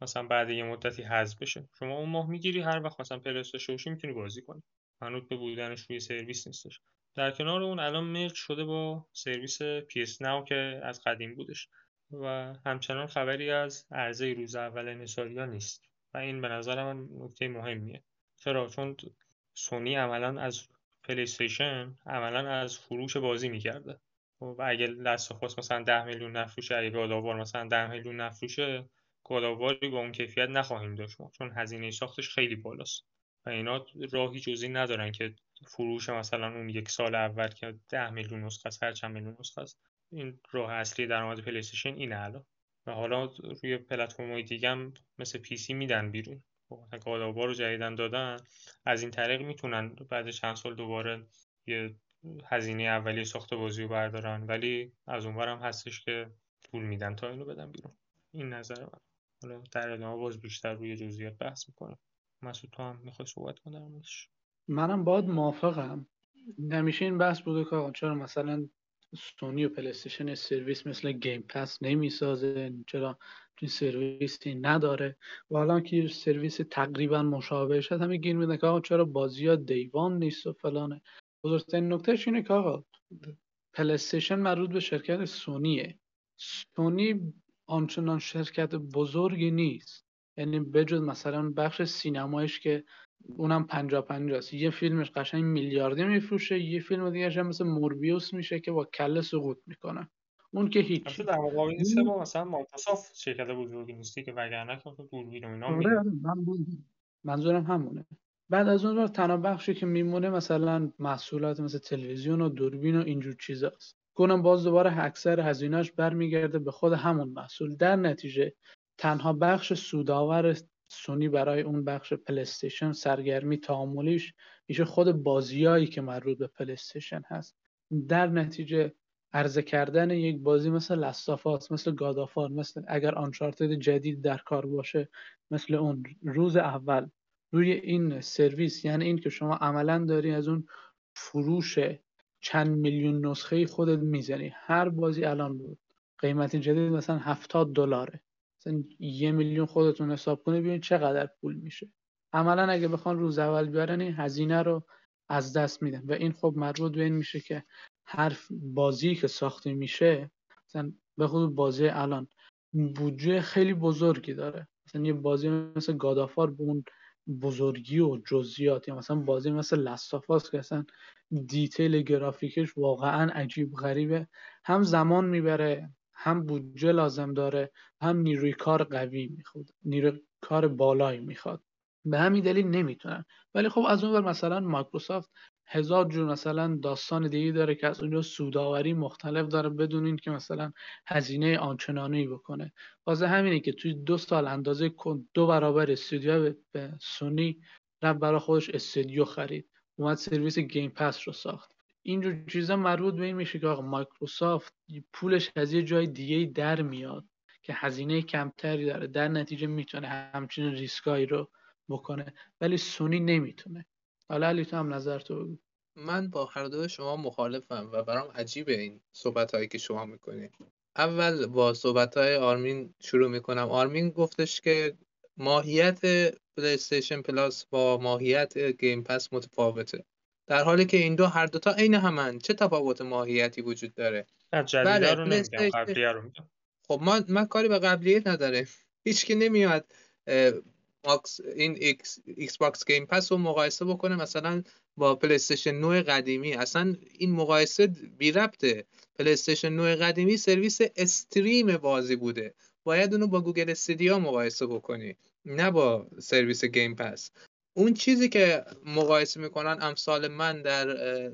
C: مثلا بعد یه مدتی حذف بشه. شما اون ماه می‌گیری هر وقت مثلا Plus داشته باشی می‌تونی بازی کنی. منوط به بودنش روی سرویس نیستش. در کنار اون الان merge شده با سرویس PS Now که از قدیم بودش. و همچنان خبری از عرضه روز اول انحصاری‌ها نیست. و این به نظر من نکته مهمیه. چرا؟ چون سونی عملا از پلی استیشن عملا از فروش بازی می‌کرده. و اگه Last of Us مثلا 10 میلیون نفروشه اگه God of War مثلا 10 میلیون نفروشه God of War ی با اون کیفیت نخواهیم داشت. چون هزینه ساختش خیلی بالاست. و اینا راهی جزی ندارن که فروش مثلا اون یک سال اول که 10 میلیون نسخه است هر چند میلیون نسخه است. این راه اصلی درآمد پلی استیشن اینه الان. و حالا روی پلتفرم‌های دیگه هم مثل پی سی میدن بیرون. خب مثلا گاداوار رو جدیدن دادن. از این طریق می‌تونن بعد چند سال دوباره یه هزینه اولیه ساخت بازی رو بردارن. ولی از اونور هم هستش که پول میدن تا اینو بدن بیرون. این نظر من. حالا در ادامه باز بیشتر روی جزئیات بحث می‌کنم. مسعود تو هم می‌خوای صحبت موردش؟
A: منم باید موافقم. همیشه این بحث بوده که آقا چرا مثلا سونی و پلیستیشن سرویس مثل Game Pass نمی‌سازه. چرا؟ این سرویسی نداره. و حالا که سرویس تقریبا مشابه شد همه گیر میدن که آقا چرا بازی ها day one نیست و فلانه. بزرگترین نکتهش اینه که آقا پلیستیشن مربوط به شرکت سونیه. سونی آنچنان شرکت بزرگی نیست. یعنی بجز مثلا بخش سینمایش که اونم پنجا پنجاست یه فیلمش قشنگ میلیاردی میفروشه یه فیلم دیگه هم مثل Morbius میشه که با کله سقوط می‌کنه. اون که هیچ.
C: در مقابل این سه با مثلا مایکروسافت شرکت بزرگی نیستی که وگرنه که مثلا دوربین و اینا
A: آره آره من منظورم همونه. بعد از اون تنها بخشی که میمونه مثلا محصولات مثل تلویزیون و دوربین و اینجور چیزاست کنم باز دوباره اکثر هزینهش برمیگرده به خود همون محصول. در نتیجه تنها بخش سودآور سونی برای اون بخش پلیستیشن سرگرمی تعاملیش میشه خود بازیایی که مربوط به پلیستیشن هست. در نتیجه عرضه کردن یک بازی مثل لستافاس مثل گادافار مثل اگر آنچارتد جدید در کار باشه مثل اون روز اول روی این سرویس یعنی این که شما عملا داری از اون فروش چند میلیون نسخه خودت می‌زنی. هر بازی الان بود. قیمت جدید مثلا هفتاد دلاره. مثلا یه میلیون خودتون حساب کنه ببینید چقدر پول میشه. عملا اگه بخوان روز اول بیارن این هزینه رو از دست میدن. و این خب مربوط به این میشه که هر بازی که ساخته میشه مثلا به خود بازی الان بودجه خیلی بزرگی داره. مثلا یه بازی مثل گادافار به اون بزرگی و جزئیات یا مثلا بازی مثل لستافاس که اصلا دیتیل گرافیکش واقعا عجیب غریبه. هم زمان می‌بره هم بودجه لازم داره هم نیروی کار قوی می‌خواد نیروی کار بالایی می‌خواد. به همین دلیل نمی‌تونن. ولی خب از اون ور مثلا مایکروسافت هزار جور مثلا داستان دیگه داره که از اونجا سوداوری مختلف داره بدون این که مثلا هزینه آنچنانی بکنه. واسه همینه که توی دو سال اندازه دو برابر استودیو به سونی رفت برای خودش استودیو خرید. اومد سرویس Game Pass رو ساخت. اینجور چیزا مربوط به این میشه که آقا مایکروسافت پولش از یه جای دیگه در میاد که هزینه کمتری داره. در نتیجه می‌تونه همچین ریسکایی رو بکنه ولی سونی نمی‌تونه. حالا علی تو هم نظر تو بگو.
B: من با هر دو شما مخالفم و برام عجیبه این صحبت هایی که شما می‌کنید اول با صحبت های آرمین شروع می‌کنم. آرمین گفتش که ماهیت پلیستیشن Plus با ماهیت Game Pass متفاوته. در حالی که این دو هر دوتا عین همن. چه تفاوت ماهیتی وجود داره؟
C: بله رو رو
B: خب ما من کاری به قبلیه نداره هیچ که نمیاد ماکس این ایکس, ایکس باکس Game Pass رو مقایسه بکنه مثلا با پلیستشن 9 قدیمی. اصلا این مقایسه بی ربطه. پلیستشن 9 قدیمی سرویس استریم بازی بوده. باید اونو با گوگل Stadia مقایسه بکنی نه با سرویس Game Pass. اون چیزی که مقایسه می‌کنن امثال من در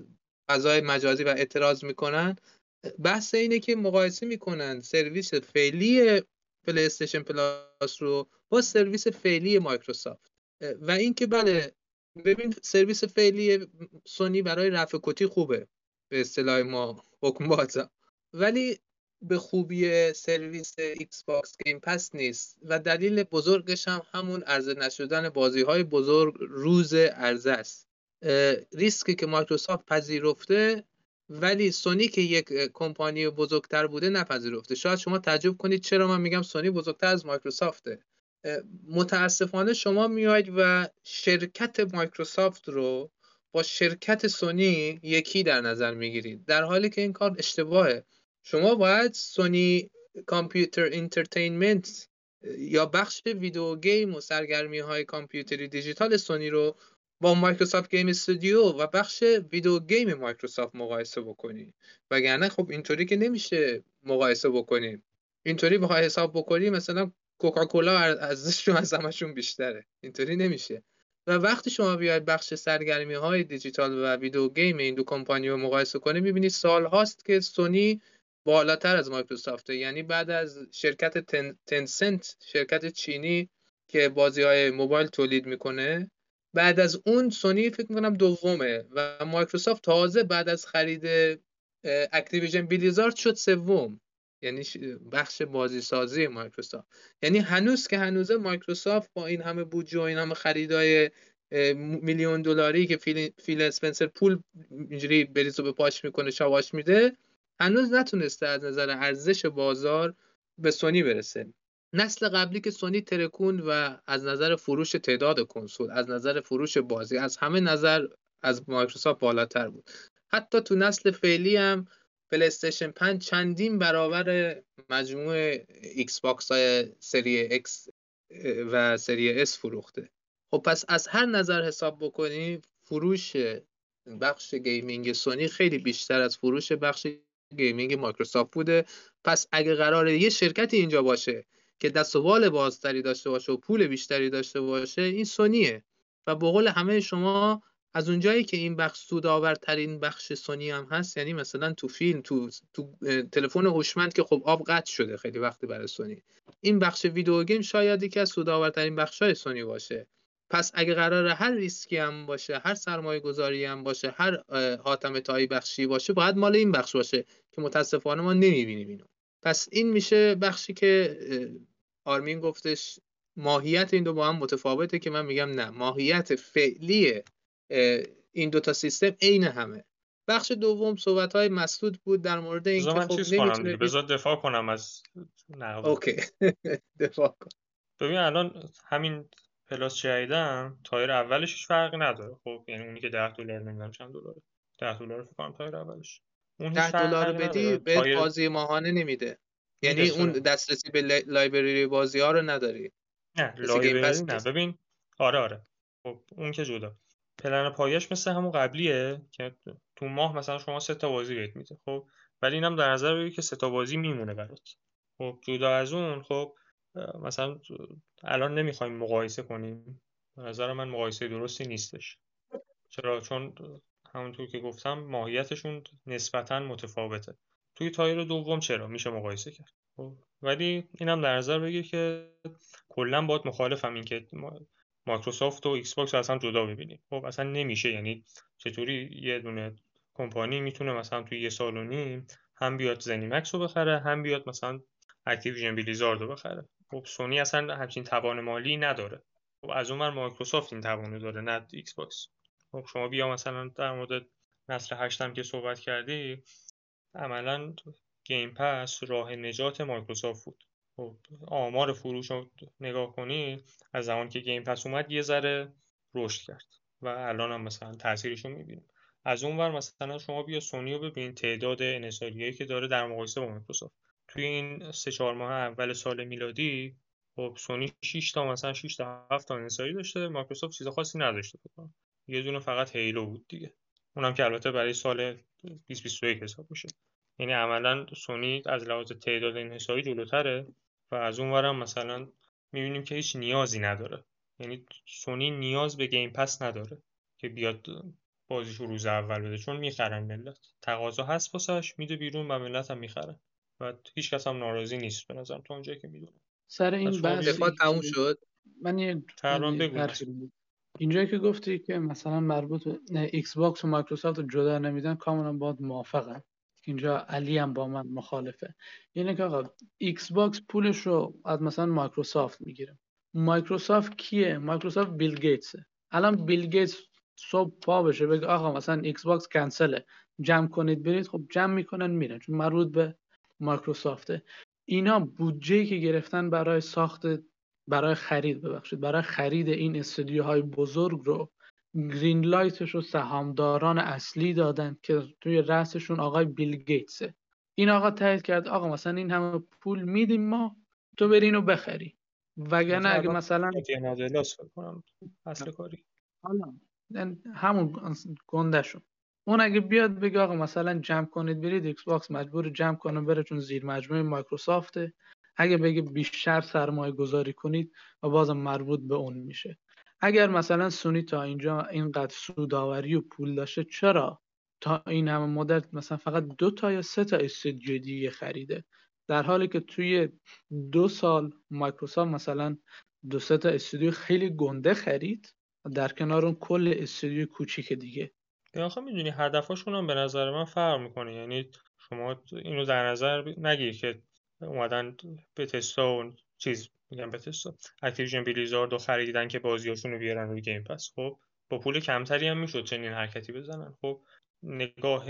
B: فضای مجازی و اعتراض می‌کنن بحث اینه که مقایسه می‌کنن سرویس فعلی پلی استیشن Plus رو با سرویس فعلی مایکروسافت و اینکه بله ببین سرویس فعلی سونی برای رفع کتی خوبه به اصطلاح ما گیم بازا ولی به خوبی سرویس ایکس باکس Game Pass نیست و دلیل بزرگش هم همون عرضه نشدن بازی های بزرگ روز عرضه است. ریسکی که مایکروسافت پذیرفته ولی سونی که یک کمپانی بزرگتر بوده نپذیرفته. شاید شما تعجب کنید چرا من میگم سونی بزرگتر از مایکروسافته. متاسفانه شما میاید و شرکت مایکروسافت رو با شرکت سونی یکی در نظر می‌گیرید. در حالی که این کار اشتباهه. شما باید سونی Computer Entertainment یا بخش ویدیو گیم و سرگرمی های کامپیوتری دیجیتال سونی رو با مایکروسافت Game Studio و بخش ویدیو گیم مایکروسافت مقایسه بکنی. وگرنه خب اینطوری که نمیشه مقایسه بکنیم اینطوری بخوای حساب بکنی مثلا کوکاکولا ارزششون از همشون بیشتره. اینطوری نمیشه. و وقتی شما بیاید بخش سرگرمی های دیجیتال و ویدیو گیم این دو کمپانی رو مقایسه کنی می‌بینید سال هاست که سونی بالاتر از مایکروسافت. یعنی بعد از شرکت Ten، Tencent شرکت چینی که بازی های موبایل تولید می‌کنه بعد از اون سونی فکر می‌کنم دومه و مایکروسافت تازه بعد از خرید Activision Blizzard شد سوم. یعنی بخش بازی سازی مایکروسافت. یعنی هنوز که هنوزه مایکروسافت با این همه بودجه و این همه خریدای میلیون دلاری که فیل, فیل اسپنسر پول اینجوری بریز به پاش می‌کنه شاباش میده هنوز نتونسته از نظر ارزش بازار به سونی برسه. نسل قبلی که سونی ترکون و از نظر فروش تعداد کنسول از نظر فروش بازی از همه نظر از مایکروسافت بالاتر بود. حتی تو نسل فعلی هم پلیستشن 5 چندین برابر مجموع ایکس باکس های سری X و سری S فروخته. خب پس از هر نظر حساب بکنی فروش بخش gaming سونی خیلی بیشتر از فروش بخش gaming مایکروسافت بوده. پس اگه قراره یه شرکتی اینجا باشه که دست و بال بازتری داشته باشه و پول بیشتری داشته باشه این سونیه. و به قول همه شما از اونجایی که این بخش سودآورترین بخش سونی هم هست یعنی مثلا تو فیلم تو تو تلفن هوشمند که خب آب قطع شده خیلی وقتی برای سونی. این بخش video game شاید یکی از سودآورترین بخشای سونی باشه. پس اگه قراره هر ریسکی هم باشه هر سرمایه گذاری هم باشه هر حاتم تایی بخشی باشه باید مال این بخش باشه که متاسفانه ما نمی‌بینیم اینو. پس این میشه بخشی که آرمین گفتش ماهیت این دو با هم متفاوته که من میگم نه. ماهیت فعلی این دوتا سیستم عین همه. بخش دوم صحبت های مسعود بود در مورد این
C: که خب نمی‌تونه بذار دفاع کنم از
B: اوکی. دفاع کن.
C: ببین الان همین Plus جدیدم tier اولش هیچ فرقی نداره. خب یعنی اونی که 10 دلار نمی‌دونم چند دلاره. 10 دلار فکر کنم tier اولش.
B: اون 10 دلار بدی به tier... بازی ماهانه نمیده. یعنی اون دسترسی به library بازی ها رو نداری.
C: نه library نه. ببین آره آره. خب اون که جدا. پلن پایش مثل همون قبلیه که تو ماه مثلا شما سه تا بازی بهت میده. خب ولی اینم در نظر بگیر که سه تا بازی میمونه برات. خب جدا از اون خب مثلا الان نمی‌خوایم مقایسه کنیم. به نظر من مقایسه درستی نیستش. چرا؟ چون همونطور که گفتم ماهیتشون نسبتا متفاوته. توی tier دوم چرا؟ میشه مقایسه کرد. خب ولی اینم در نظر بگیر که کلا باهات مخالفم این که مایکروسافت و ایکس باکس اصلا جدا ببینیم. خب اصلا نمیشه. یعنی چطوری یه دونه کمپانی می‌تونه مثلا توی یه سال و نیم هم بیاد زنیمکس رو بخره هم بیاد مثلا اکتیویژن بلیزارد رو بخره. خب سونی اصلا همچین توان مالی نداره. خب از اون مایکروسافت این توانو داره نه ایکس باکس خب شما بیا مثلا در مورد نسل هشتم که صحبت کردی عملا Game Pass راه نجات مایکروسافت بود. خب آمار فروش رو نگاه کنی از زمان که Game Pass اومد یه ذره رشد کرد و الان هم مثلا تاثیرش رو می‌بینیم. از اون ور مثلا شما بیا سونی رو ببین تعداد انحصاریایی که داره در مقایسه با مایکروسافت. توی این سه چهار ماه اول سال میلادی خب سونی 6 تا مثلا 6 تا 7 تا انحصاری داشته مایکروسافت چیز خاصی نداشته. بکنم یه دونه فقط هیلو بود دیگه. اونم که البته برای سال 2021 حساب میشه. یعنی عملا سونی از لحاظ تعداد انحصاری جلوتره و از اون ورم مثلا می‌بینیم که هیچ نیازی نداره. یعنی سونی نیاز به گیم پس نداره که بیاد بازیش روز اول بده چون می‌خرن ملت. تقاضا هست واسش میده بیرون و ملت هم می‌خرن و هیچ کس هم ناراضی نیست به نظرم تو اونجایی که می‌دونه
A: سر این
B: بحث تموم شد؟
A: من یه اینجایی که گفتی که مثلا مربوط به ایکس باکس و مایکروسافت رو جدا نمیدن کاملا باهات موافقم. اینجا علی هم با من مخالفه. یعنی که آقا ایکس باکس پولش رو از مثلا مایکروسافت می‌گیره. مایکروسافت کیه؟ مایکروسافت بیل گیتسه الان بیل گیتس صبح پا بشه بگه آقا مثلا ایکس باکس کنسله جمع کنید برید. خب جمع می‌کنن میرن. چون مربوط به مایکروسافته. اینا بودجه که گرفتن برای ساخت برای خرید ببخشید برای خرید این استودیوهای بزرگ رو گرین لایتش رو سهامداران اصلی دادن که توی رأسشون آقای بیل گیتسه. این آقا تایید کرد آقا مثلا این همه پول میدیم ما تو بری اینو بخری. وگرنه اگه مثلا
C: کنم اصل کاری.
A: حالا همون گندهشون اون اگه بیاد بگه آقا مثلا جمع کنید برید ایکس باکس مجبور جمع کنه بره چون زیر مجموعه مایکروسافته. اگه بگه بیشتر سرمایه گذاری کنید و بازم مربوط به اون میشه. اگر مثلا سونی تا اینجا اینقدر سوداوری و پول داشته چرا؟ تا این همه مدت مثلا فقط دو تا یا سه تا استودیو دیگه خریده. در حالی که توی دو سال مایکروسافت مثلا دو سه تا استودیو خیلی گنده خرید در کنار اون کل استودیو کوچیک دیگه.
C: آخه می‌دونی هدفاشون هم به نظر من فرق می‌کنه. یعنی شما اینو در نظر نگیر که اومدن Bethesda و چیز میگم Bethesda اکتیویژن بلیزارد رو خریدن که بازیاشون رو بیارن روی Game Pass خب با پول کمتری هم می‌شد چنین حرکتی بزنن. خب نگاه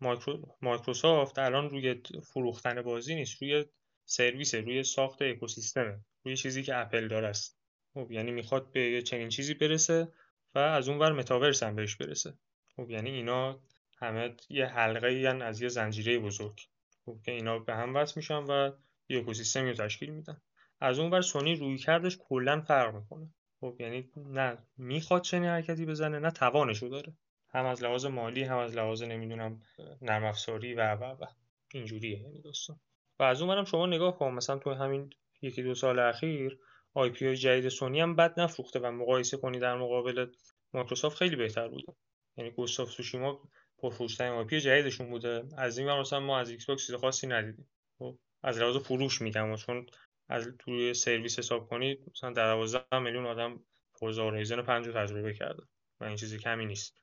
C: مایکرو... مایکروسافت الان روی فروختن بازی نیست. روی سرویس روی ساخت اکوسیستمه. روی چیزی که اپل داره است. خب یعنی می‌خواد به چنین چیزی برسه و از اون ور متاورس هم بهش برسه. خب یعنی اینا همه یه حلقه این از یه زنجیره بزرگ. خب که اینا به هم وصل میشن و یه اکوسیستمی رو تشکیل میدن. از اون ور سونی رویکردش کلا فرق می‌کنه. خب یعنی نه می‌خواد چنین حرکتی بزنه نه توانش رو داره. هم از لحاظ مالی هم از لحاظ نمی‌دونم نرم افزاری و و و. اینجوریه یعنی دوستان و از اون شما نگاه کن مثلا تو همین یکی دو سال اخیر IP جدید سونی هم بد نفروخته و مقایسه کنی در مقابل مایکروسافت خیلی بهتر بوده. یعنی Ghost of Tsushima پرفروشترین IP جدیدشون بوده. از این ور مثلا ما از ایکس باکس چیز خاصی ندیدیم. خب از لحاظ فروش میگم. چون از توی سرویس حساب کنید مثلا در 12 میلیون آدم فورزا هورایزن 5 تجربه کرده و این چیزی کمی نیست.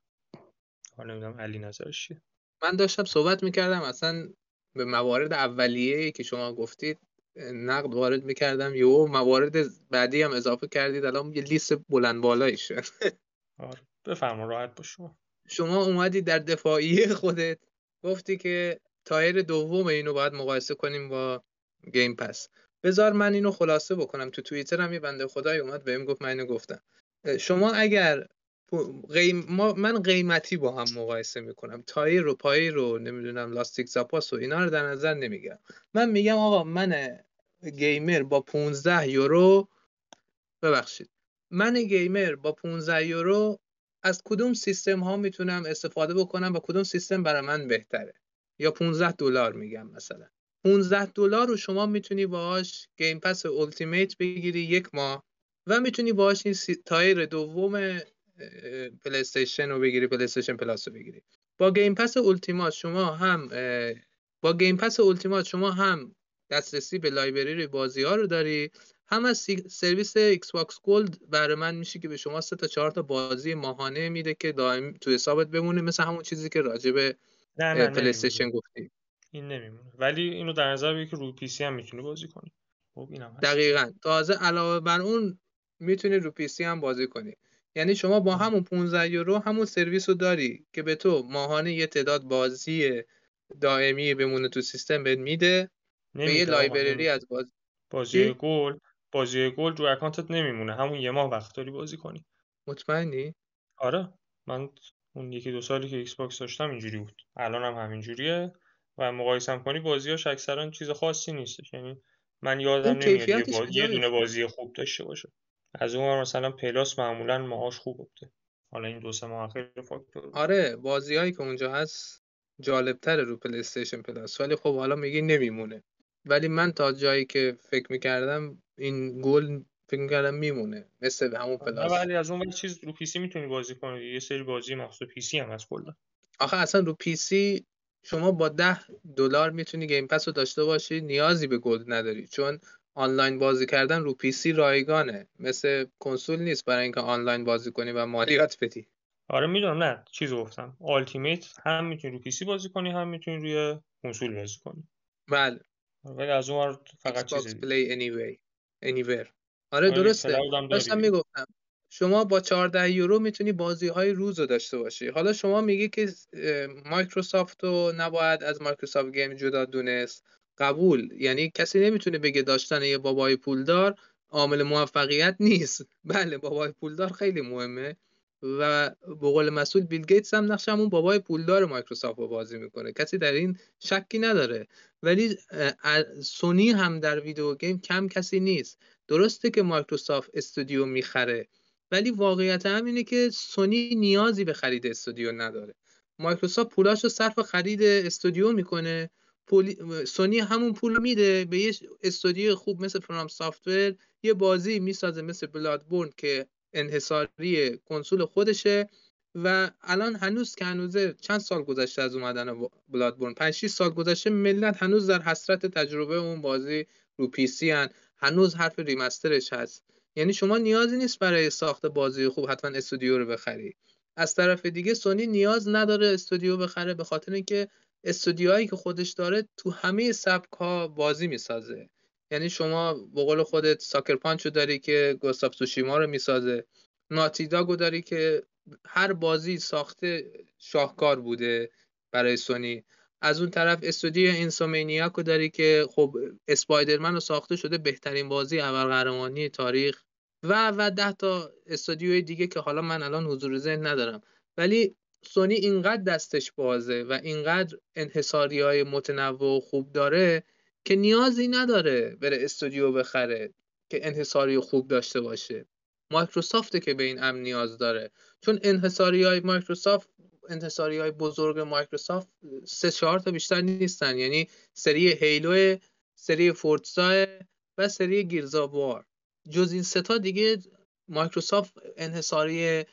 C: حالا نمی‌دونم علی نظرش چیه.
B: من داشتم صحبت می‌کردم اصلا به موارد اولیه که شما گفتید نقد وارد می‌کردم. یهو موارد بعدی هم اضافه کردید. الان یه لیست بلند بالایی شد
C: آره بفرما راحت باش شما.
B: شما اومدی در دفاعی خودت گفتی که تایر دوم اینو باید مقایسه کنیم با Game Pass. بذار من اینو خلاصه بکنم. تو توییتر هم یه بنده خدای اومد بهم گفت من اینو گفتم. شما اگر قیم... ما من قیمتی با هم مقایسه می‌کنم. tier رو پایی رو نمی‌دونم لاستیک زاپاس و اینا رو در نظر نمی‌گیرم. من میگم آقا من gamer با 15 یورو ببخشید. من gamer با 15 یورو از کدوم سیستم ها می‌تونم استفاده بکنم و کدوم سیستم برای من بهتره؟ یا 15 دلار میگم مثلا. 15 دلار رو شما می‌تونی باهاش Game Pass Ultimate بگیری یک ماه و می‌تونی باهاش این tier دوم پلی استیشن رو بگیری پلی استیشن Plus رو بگیری. با Game Pass Ultimate شما هم با Game Pass Ultimate شما هم دسترسی به library بازی ها رو داری هم از سرویس ایکس باکس Gold برای من میشه که به شما سه تا چهار تا بازی ماهانه میده که دائم تو حسابت بمونه مثل همون چیزی که راجع به پلی استیشن گفتی.
C: این نمیمونه. ولی اینو در نظر بگیر که روی PC هم می‌تونی بازی کنی خب اینم هست.
B: دقیقا. تازه علاوه بر اون می‌تونی رو PC هم بازی کنی. یعنی شما با همون 15 یورو همون سرویس رو داری که به تو ماهانه یه تعداد بازی دائمی بمونه تو سیستم بهت میده. به یه library از بازی
C: بازی گلد بازی گلد رو اکانتت نمیمونه. همون یه ماه وقت داری بازی کنی.
B: مطمئنی؟
C: آره. من اون یکی دو سالی که ایکس باکس داشتم اینجوری بود. الان هم همینجوریه و مقایسه کنی بازیاش اکثرا چیز خاصی نیستش. یعنی من یادم نمیاد یه, بازی یه دونه بازی خوب داشته باشه. از اون مثلا پلاس معمولا ماهاش خوب بوده. حالا این دو سه ماه خیلی فاکتور
B: آره بازیایی که اونجا هست جالبتره رو پلی استیشن پلاس ولی خب حالا میگی نمیمونه. ولی من تا جایی که فکر می‌کردم این گلد فکر می‌کردم میمونه. مثل همون پلاس.
C: ولی از اون چیز رو PC می‌تونی بازی کنی. یه سری بازی مخصوص PC هم از کلا.
B: آخه اصلا رو PC شما با ده دلار می‌تونی گیم پس رو داشته باشی نیازی به گلد نداری. چون آنلاین بازی کردن رو PC رایگانه. مثل کنسول نیست برای اینکه آنلاین بازی کنی و مالیات بدی.
C: آره می‌دونم نه. چیزو گفتم. آلتیمیت هم می‌تونی رو PC بازی کنی هم می‌تونی روی کنسول بازی کنی.
B: بله.
C: ولی از اون فقط
B: play anyway. Anywhere. آره درسته. داشتم می‌گفتم شما با 14 یورو می‌تونی بازی های روز رو داشته باشی. حالا شما میگی که مایکروسافت رو نباید از مایکروسافت گیم جدا دونست. قبول. یعنی کسی نمی‌تونه بگه داشتن یه بابای پولدار عامل موفقیت نیست. بله بابای پولدار خیلی مهمه. و به قول مسعود بیل گیتس هم نقش همون بابای پولدار مایکروسافت رو بازی می‌کنه. کسی در این شکی نداره. ولی سونی هم در video game کم کسی نیست. درسته که مایکروسافت استودیو می‌خره ولی واقعیت هم اینه که سونی نیازی به خرید استودیو نداره. مایکروسافت پولاش رو صرف خرید استودیو می‌کنه. سونی همون پول میده به یه استودیو خوب مثل فرام سافتور یه بازی می‌سازه مثل بلادبورن که انحصاری کنسول خودشه و الان هنوز که هنوزه چند سال گذشته از اومدن بلادبورن؟ 5 6 سال گذشته ملت هنوز در حسرت تجربه اون بازی رو پی سی هن. هنوز حرف ریمسترش هست. یعنی شما نیازی نیست برای ساخت بازی خوب حتما استودیو رو بخری. از طرف دیگه سونی نیاز نداره استودیو بخره به خاطر اینکه استودیوهایی که خودش داره تو همه سبک ها بازی می‌سازه. یعنی شما به قول خودت ساکر پانچو داری که گوستاف سوشیما رو می‌سازه. ناتی داگو داری که هر بازی ساخته شاهکار بوده برای سونی. از اون طرف استودیو اینسومینیاکو داری که خب اسپایدرمن رو ساخته شده بهترین بازی ابرقهرمانی تاریخ و و ده تا استودیوی دیگه که حالا من الان حضور ذهن ندارم. ولی سونی اینقدر دستش بازه و اینقدر انحصاری های متنوع و خوب داره که نیازی نداره بره استودیو بخره که انحصاری خوب داشته باشه. مایکروسافته که به این امر نیاز داره. چون انحصاری های مایکروسافت انحصاری های بزرگ مایکروسافت سه چهار تا بیشتر نیستن. یعنی سری هیلو سری فورتزا و سری گیرزاوار جز این ستا دیگه مایکروسافت انحصاری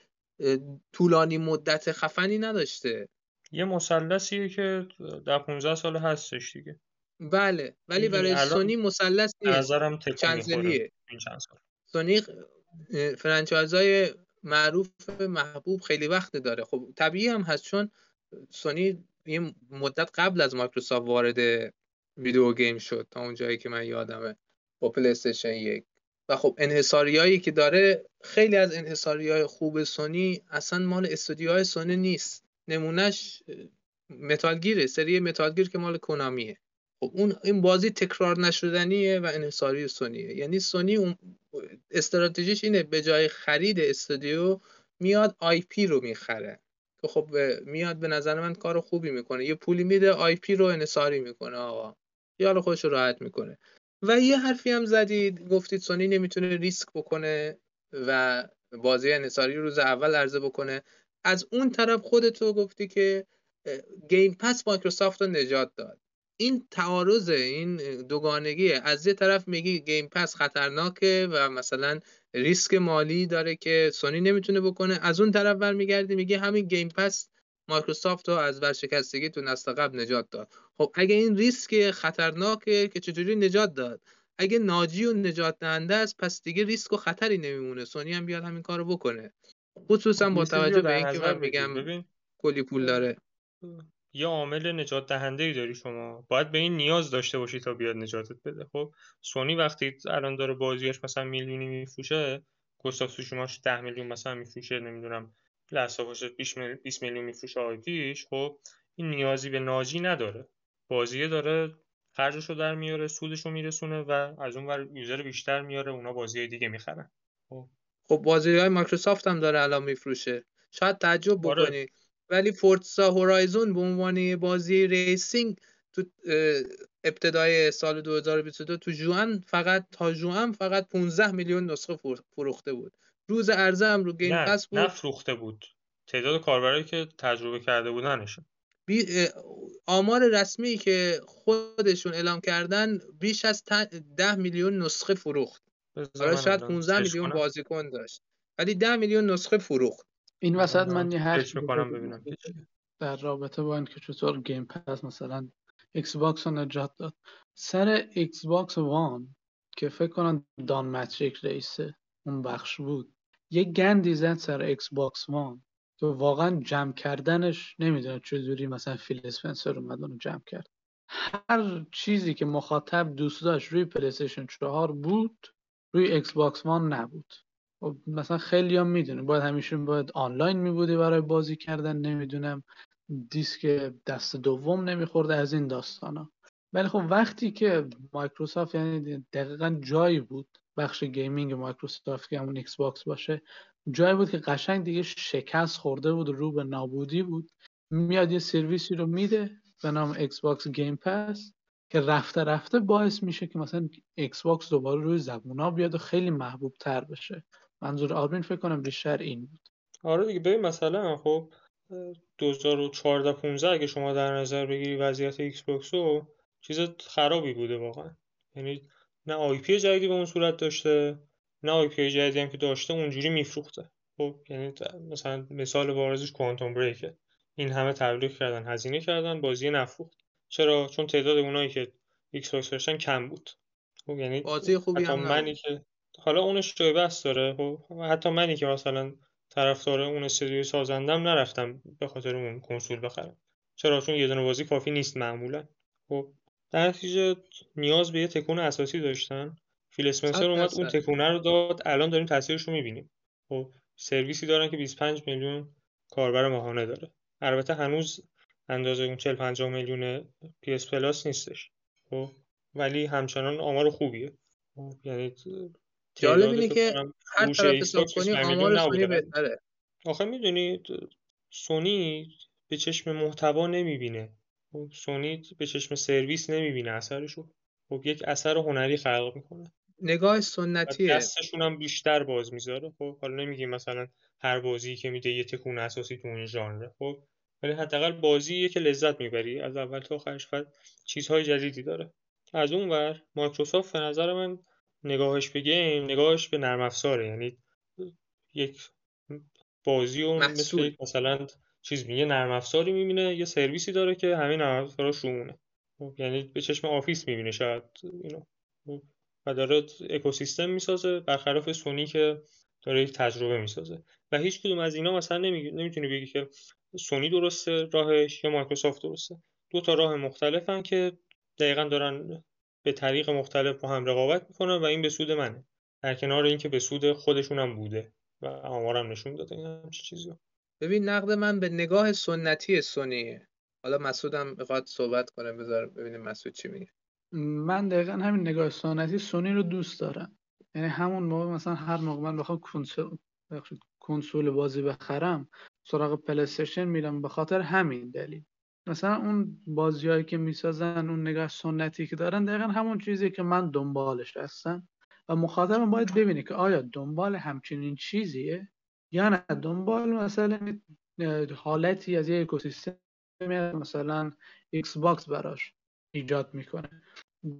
B: طولانی مدت خفنی نداشته.
C: یه مثلثیه که در 15 سال هستش دیگه.
B: بله ولی برای سونی مثلث نیست. چند سالیه سونی franchise ای معروف محبوب خیلی وقت داره. خب طبیعی هم هست چون سونی یه مدت قبل از مایکروسافت وارد video game شد تا اون جایی که من یادمه. با پلی استیشن یک. و خب انحصاریایی که داره خیلی از انحصاری خوب سونی اصلا مال استودیوهای سونی نیست. نمونهش متالگیره سری متالگیر که مال کنامیه. خب اون این بازی تکرار نشدنیه و انحصاری سونیه. یعنی سونی اون استراتژیش اینه به جای خرید استودیو میاد IP رو می‌خره. که خب میاد به نظر من کار خوبی می‌کنه. یه پولی میده IP رو انحصاری می‌کنه آقا. یالا خودش رو راحت می‌کنه. و یه حرفی هم زدید گفتید سونی نمی‌تونه ریسک بکنه و بازی انحصاری روز اول عرضه بکنه. از اون طرف خودتو گفتی که گیم پس مایکروسافت رو نجات داد. این تعارض این دوگانگی از یه طرف میگی گیم پس خطرناکه و مثلا ریسک مالی داره که سونی نمی‌تونه بکنه. از اون طرف برمیگردی میگه همین گیم پس مایکروسافت رو از ورشکستگی تو نسل قبل نجات داد. خب اگه این ریسک خطرناکه که چجوری نجات داد؟ اگه ناجی و نجات دهنده است پس دیگه ریسک و خطری نمیمونه. سونی هم بیاد همین کارو بکنه. خصوصا با توجه به اینکه من میگم کلی پول داره.
C: یه عامل نجات دهنده ای داری شما. باید به این نیاز داشته باشی تا بیاد نجاتت بده. خب سونی وقتی الان داره بازیاش مثلا میلیونی میفروشه گستاف سوشیماش 10 میلیون مثلا میفروشه نمی‌دونم لاست 20 میلیون میفروشه آیپیش خب این نیازی به ناجی نداره. بازیه داره خرجشو در میاره سودشو میرسونه و از اون ور یوزر بیشتر میاره اونا بازی دیگه می‌خرن.
B: خب خب بازی های مایکروسافت هم داره الان میفروشه. شاید تعجب آره. بکنی. ولی فورتزا هورایزون به عنوان بازی racing تو ابتدای سال 2022 تو ژوئن فقط تا ژوئن فقط 15 میلیون نسخه فروخته بود. روز عرضه هم رو گیم پس بود.
C: نه فروخته بود. تعداد کاربرایی که تجربه کرده بودنشون
B: آمار رسمی که خودشون اعلام کردن بیش از 10 میلیون نسخه فروخت. حالا شاید 15 میلیون بازیکن داشت. ولی 10 میلیون نسخه فروخت.
A: این وسط من یه حرف ببینم در رابطه با اینکه چطور گیم پس مثلا ایکس باکس رو نجات داد. سر ایکس باکس وان که فکر کنم دان متریک رئیسه اون بخش بود یه گندی زد سر ایکس باکس وان که واقعا جمع کردنش نمی‌دونم چجوری مثلا فیل اسپنسر اومد اونو جمع کرد. هر چیزی که مخاطب دوست داشت روی پلیستیشن 4 بود روی ایکس باکس وان نبود. خب مثلا خیلی هم می‌دونه باید همیشه باید آنلاین میبودی برای بازی کردن نمی‌دونم. دیسک دست دوم نمیخورده از این داستان ها ولی خب وقتی که مایکروسافت یعنی دقیقا جایی بود بخش gaming مایکروسافت که همون ایکس باکس باشه جایی بود که قشنگ دیگه شکست خورده بود رو به نابودی بود. میاد یه سرویسی رو میده به نام ایکس باکس گیم پس که رفته رفته باعث میشه که مثلا ایکس باکس دوباره روی زبونا بیاد و خیلی محبوب تر بشه. منظور آرمین فکر کنم بیشتر این بود.
C: آره دیگه ببین مثلا خب 2014 15 اگه شما در نظر بگیری وضعیت ایکس باکس رو چیز خرابی بوده واقعا. یعنی نه IP جدیدی به اون صورت داشته نه IP جدیدی هم که داشته اونجوری میفروخته. خب یعنی مثلا مثال بارزش Quantum Break ه این همه تبلیغ کردن هزینه کردن بازی نفروخت. چرا؟ چون تعداد اونایی که ایکس باکس داشتن کم بود.
B: خب یعنی بازی خوبی هم
C: منی که حالا اونش جای بحث داره. خب حتی منی که مثلا طرفدار اون استودیو سازندم نرفتم به خاطر اون کنسول بخرم. چرا؟ چون یه دونه بازی کافی نیست معمولا. خب در نتیجه نیاز به یه تکون اساسی داشتن. فیل اسپنسر اومد اون تکونه رو داد. الان داریم تاثیرش رو می‌بینیم. خب سرویسی دارن که 25 میلیون کاربر ماهانه داره. البته هنوز اندازه اون 40 50 میلیون PS Plus نیستش. خب ولی همچنان آمار خوبیه. خب یعنی
B: جالب اینه که هر طرف حساب کنی آمار سونی بهتره.
C: آخه می‌دونی سونی به چشم محتوا نمی‌بینه. خب سونی به چشم سرویس نمی‌بینه. اثرشو خب یک اثر هنری خلق می‌کنه.
B: نگاه سنتیه.
C: دستشون هم بیشتر باز می‌ذاره. خب حالا نمیگیم مثلا هر بازی که میده یه تکون اساسی تو اون ژانر خب ولی حداقل بازیه که لذت می‌بری. از اول تا آخرش چیزهای جدیدی داره. از اون ور مایکروسافت به نظر من نگاهش به گیم نگاهش به نرم افزاره. یعنی یک بازی و مثل. یک مثلا چیز میگه نرم افزاری می‌بینه یه سرویسی داره که همین نرم افزارا شونه خب، یعنی به چشم آفیس می‌بینه شاید اینو و داره اکوسیستم می‌سازه برخلاف سونی که داره یک تجربه می‌سازه. و هیچ کدوم از اینا مثلا نمیگه نمی‌تونی بگی که سونی درسته راهش یا مایکروسافت درسته. دو تا راه مختلفن که دقیقا دارن به طریق مختلف با هم رقابت می‌کنن و این به سود منه. در کنار اینکه به سود خودشون هم بوده و آمارم نشون داده این همچین چیزی
B: ببین نقد من به نگاه سنتی سونیه. حالا مسعودم می‌خواد صحبت کنه بذار ببینیم مسعود چی میگه.
A: من دقیقا همین نگاه سنتی سونی رو دوست دارم. یعنی همون موقع مثلا هر موقع من بخوام کنسول کنسول بازی بخرم سراغ پلیستشن میرم. به خاطر همین دلیل. مثلا اون بازیهایی که می‌سازن اون نگاه سنتی که دارن دقیقا همون چیزی که من دنبالش هستم. و مخاطبم باید ببینه که آیا دنبال همچنین چیزیه یا نه. دنبال مثلا حالتی از یه اکوسیستم مثلا ایکس باکس براش ایجاد می‌کنه.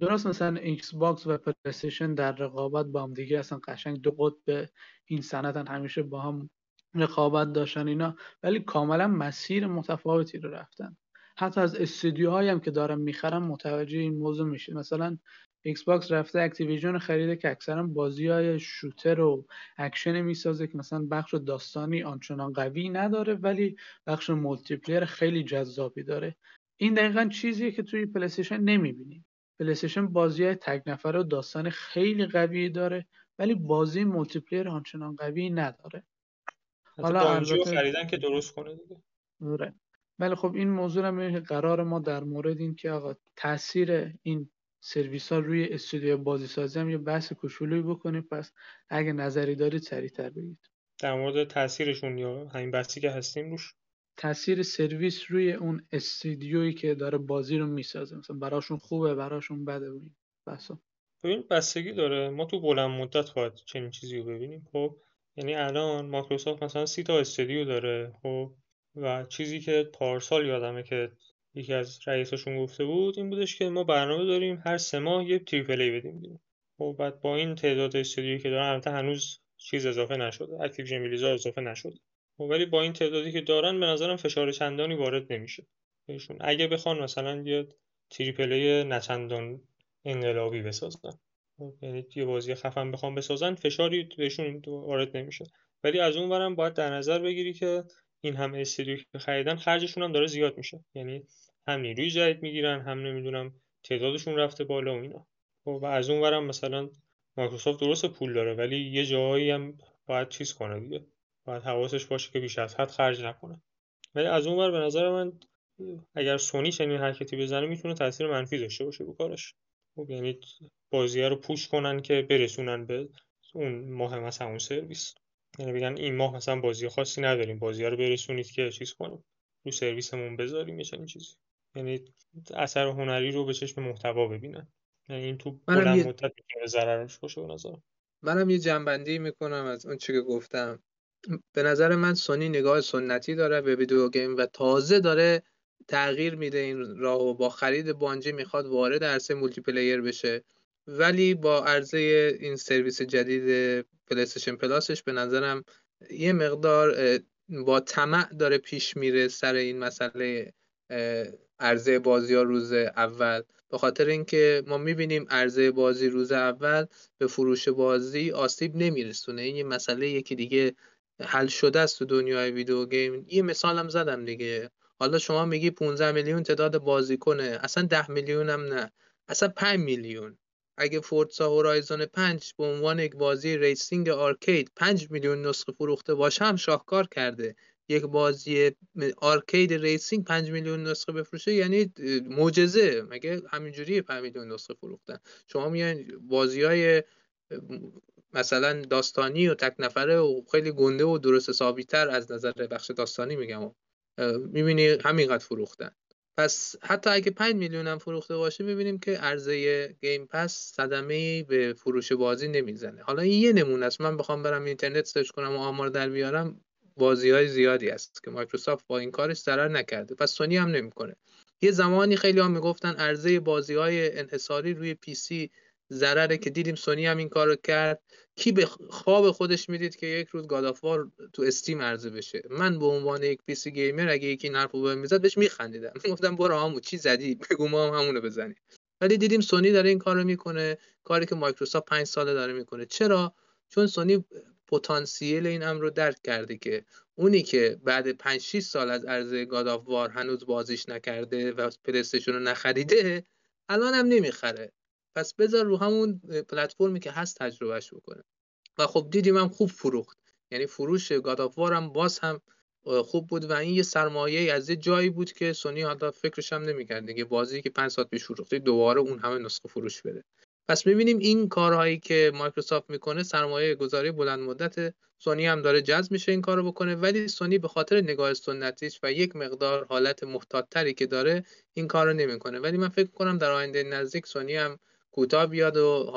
A: درست مثلا ایکس باکس و پلیستیشن در رقابت با هم دیگه اصلا قشنگ دو قطب این صنعتن همیشه با هم رقابت داشتن اینا ولی کاملا مسیر متفاوتی رو رفتن. حتی از استودیوهایی هم که دارن می‌خرن متوجه این موضوع میشه مثلا ایکس باکس رفته Activision خریده که اکثرا بازی های shooter و اکشن می‌سازه که مثلا بخش داستانی آنچنان قوی نداره ولی بخش multiplayer خیلی جذابی داره. این دقیقا چیزیه که توی پلیستیشن نمی‌بینیم پلیستیشن بازی های تک نفره و داستان خیلی قوی داره ولی بازی multiplayer آنچنان قوی نداره. حالا البته-
C: خریدن که درست کنه دیگه.
A: آره. ولی خب این موضوع هم قرار ما در مورد این که آقا تاثیر این سرویس ها روی استودیو بازی سازی هم یه بحث کوچولویی بکنیم پس اگه نظری دارید سریعتر بگید.
C: در مورد تاثیرشون یا همین بحثی که هستیم روش؟
A: تاثیر سرویس روی اون استودیویی که داره بازی رو می‌سازه. مثلا براشون خوبه براشون بده این بحثا.
C: ببین بستگی داره. ما تو بلند مدت باید چنین چیزی رو ببینیم. خب یعنی الان مایکروسافت مثلا سی تا استودیو داره. خب و چیزی که پارسال یادمه که یکی از رئیساشون گفته بود این بودش که ما برنامه داریم هر سه ماه یه triple A بدیم خب بعد با این تعداد استودیویی که دارن البته هنوز چیز اضافه نشده Activision Blizzard اضافه نشده. خب ولی با این تعدادی که دارن به نظرم فشار چندانی وارد نمیشه. بهشون اگه بخوان مثلا یه triple A نه‌چندان انقلابی بسازن. خب، یعنی یه بازی خفن بخوام بسازن فشاری بهشون وارد نمیشه. ولی از اون برم باید در نظر بگیری که این هم استودیو که خریدن خرجشون هم داره زیاد میشه. یعنی هم نیروی جدید می‌گیرن هم نمی‌دونم تعدادشون رفته بالا و اینا. خب و از اون برم مثلا مایکروسافت درست پول داره ولی یه جاهایی هم باید چیز کنه دیگه. باید حواسش باشه که بیش از حد خرج نکنه. ولی از اون ور به نظر من اگر سونی چنین حرکتی بزنه می‌تونه تاثیر منفی داشته باشه رو کارش. خب یعنی بازیه رو پوش کنن که برسونن به اون ماه مثلا اون سرویس. یعنی بگن این ماه مثلا بازی خاصی نداریم بازی رو برسونید که چیز کنیم. رو سرویسمون بذاریم یه چنین چیزی. یعنی اثر هنری رو به چشم محتوا ببینن. یعنی این تو بلند
B: یه-
C: مدت می‌تونه ضررش باشه به نظرم.
B: منم یه جمع‌بندی می‌کنم از اون چی که گفتم. به نظر من سونی نگاه سنتی داره به ویدیو گیم و تازه داره تغییر میده این راه و با خرید بانجی می‌خواد وارد عرصه multiplayer بشه. ولی با عرضه این سرویس جدید پلیستشن پلاسش به نظرم یه مقدار با طمع داره پیش میره سر این مسئله عرضه بازی ها روز اول. به خاطر اینکه ما می‌بینیم عرضه بازی روز اول به فروش بازی آسیب نمیرسونه. این یه مسئله یکی دیگه حل شده است تو دنیای ویدیو گیم. یه مثالم زدم دیگه. حالا شما میگی 15 میلیون تعداد بازیکنه. اصلا 10 میلیون هم نه. اصلا 5 میلیون. اگه Forza Horizon 5 به عنوان یک بازی racing arcade 5 میلیون نسخه فروخته باشه هم شاهکار کرده. یک بازی arcade racing 5 میلیون نسخه بفروشه یعنی معجزه. مگه همینجوری 5 میلیون نسخه فروختن؟ شما میان بازی های مثلا داستانی و تک نفره و خیلی گنده و درست حسابی تر از نظر بخش داستانی میگم. می‌بینی همینقدر فروختن. پس حتی اگه 5 میلیون هم فروخته باشه می‌بینیم که عرضه Game Pass صدمه به فروش بازی نمی‌زنه. حالا این یه نمونه است. من بخوام برم اینترنت search کنم و آمار در بیارم بازی های زیادی هست که مایکروسافت با این کارش ضرر نکرده. پس سونی هم نمی‌کنه. یه زمانی خیلی هم می‌گفتن عرضه بازی های انحصاری روی PC ضرره که دیدیم سونی هم این کارو کرد. کی به خواب خودش می‌دید که یک روز God of War تو Steam عرضه بشه؟ من به عنوان یک PC gamer اگه یکی این بهم می‌زد بهش میخندیدم. گفتم برو همون چی زدی؟ بگو ما هم همونو بزنیم. ولی دیدیم سونی داره این کارو می‌کنه کاری که مایکروسافت 5 ساله داره می‌کنه. چرا؟ چون سونی پتانسیل این امر رو درک کرده که اونی که بعد 5 6 سال از عرضه گاد وار هنوز بازیش نکرده و پلیستشن رو نخریده الان هم نمی‌خره. پس بذار رو همون پلتفرمی که هست تجربهش بکنه و خب دیدیم هم خوب فروخت. یعنی فروش گاد هم باز هم خوب بود و این یه سرمایه از یه جایی بود که سونی حالا فکرش هم نمی‌کرد. دیگه بازی که 5 ساعت پیش فروخته دوباره اون همه نسخه فروش بده. پس می‌بینیم این کارهایی که مایکروسافت می‌کنه سرمایه گذاری بلند مدت سونی هم داره جذب میشه این کارو بکنه. ولی سونی به خاطر نگاه سنتیش و یک مقدار حالت محتاطتری که داره این کارو نمی‌کنه. ولی من فکر کنم در آینده نزدیک سونی هم کوتاه بیاد و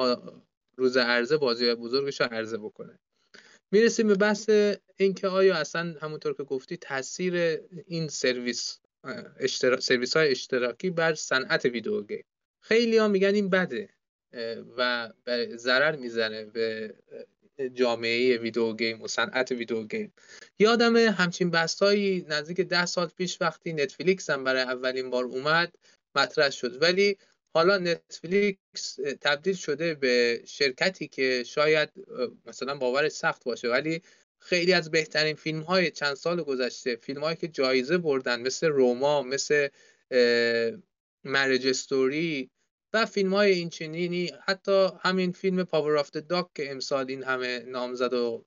B: روز عرضه بازی بزرگش رو عرضه بکنه. می‌رسیم به بحث اینکه آیا اصلا همونطور که گفتی تاثیر این سرویس اشترا... سرویس های اشتراکی بر صنعت ویدیو گیم. خیلی ها میگن این بده و به ضرر می‌زنه به جامعه ویدیو گیم و صنعت ویدیو گیم. یادم همچین بحثایی نزدیک ده سال پیش وقتی نتفلیکس هم برای اولین بار اومد مطرح شد. ولی حالا نتفلیکس تبدیل شده به شرکتی که شاید مثلا باورش سخت باشه ولی خیلی از بهترین فیلم های چند سال گذشته فیلم هایی که جایزه بردن مثل روما مثل Marriage Story و فیلم های این حتی همین فیلم Power of Dog که امسال این همه نامزد و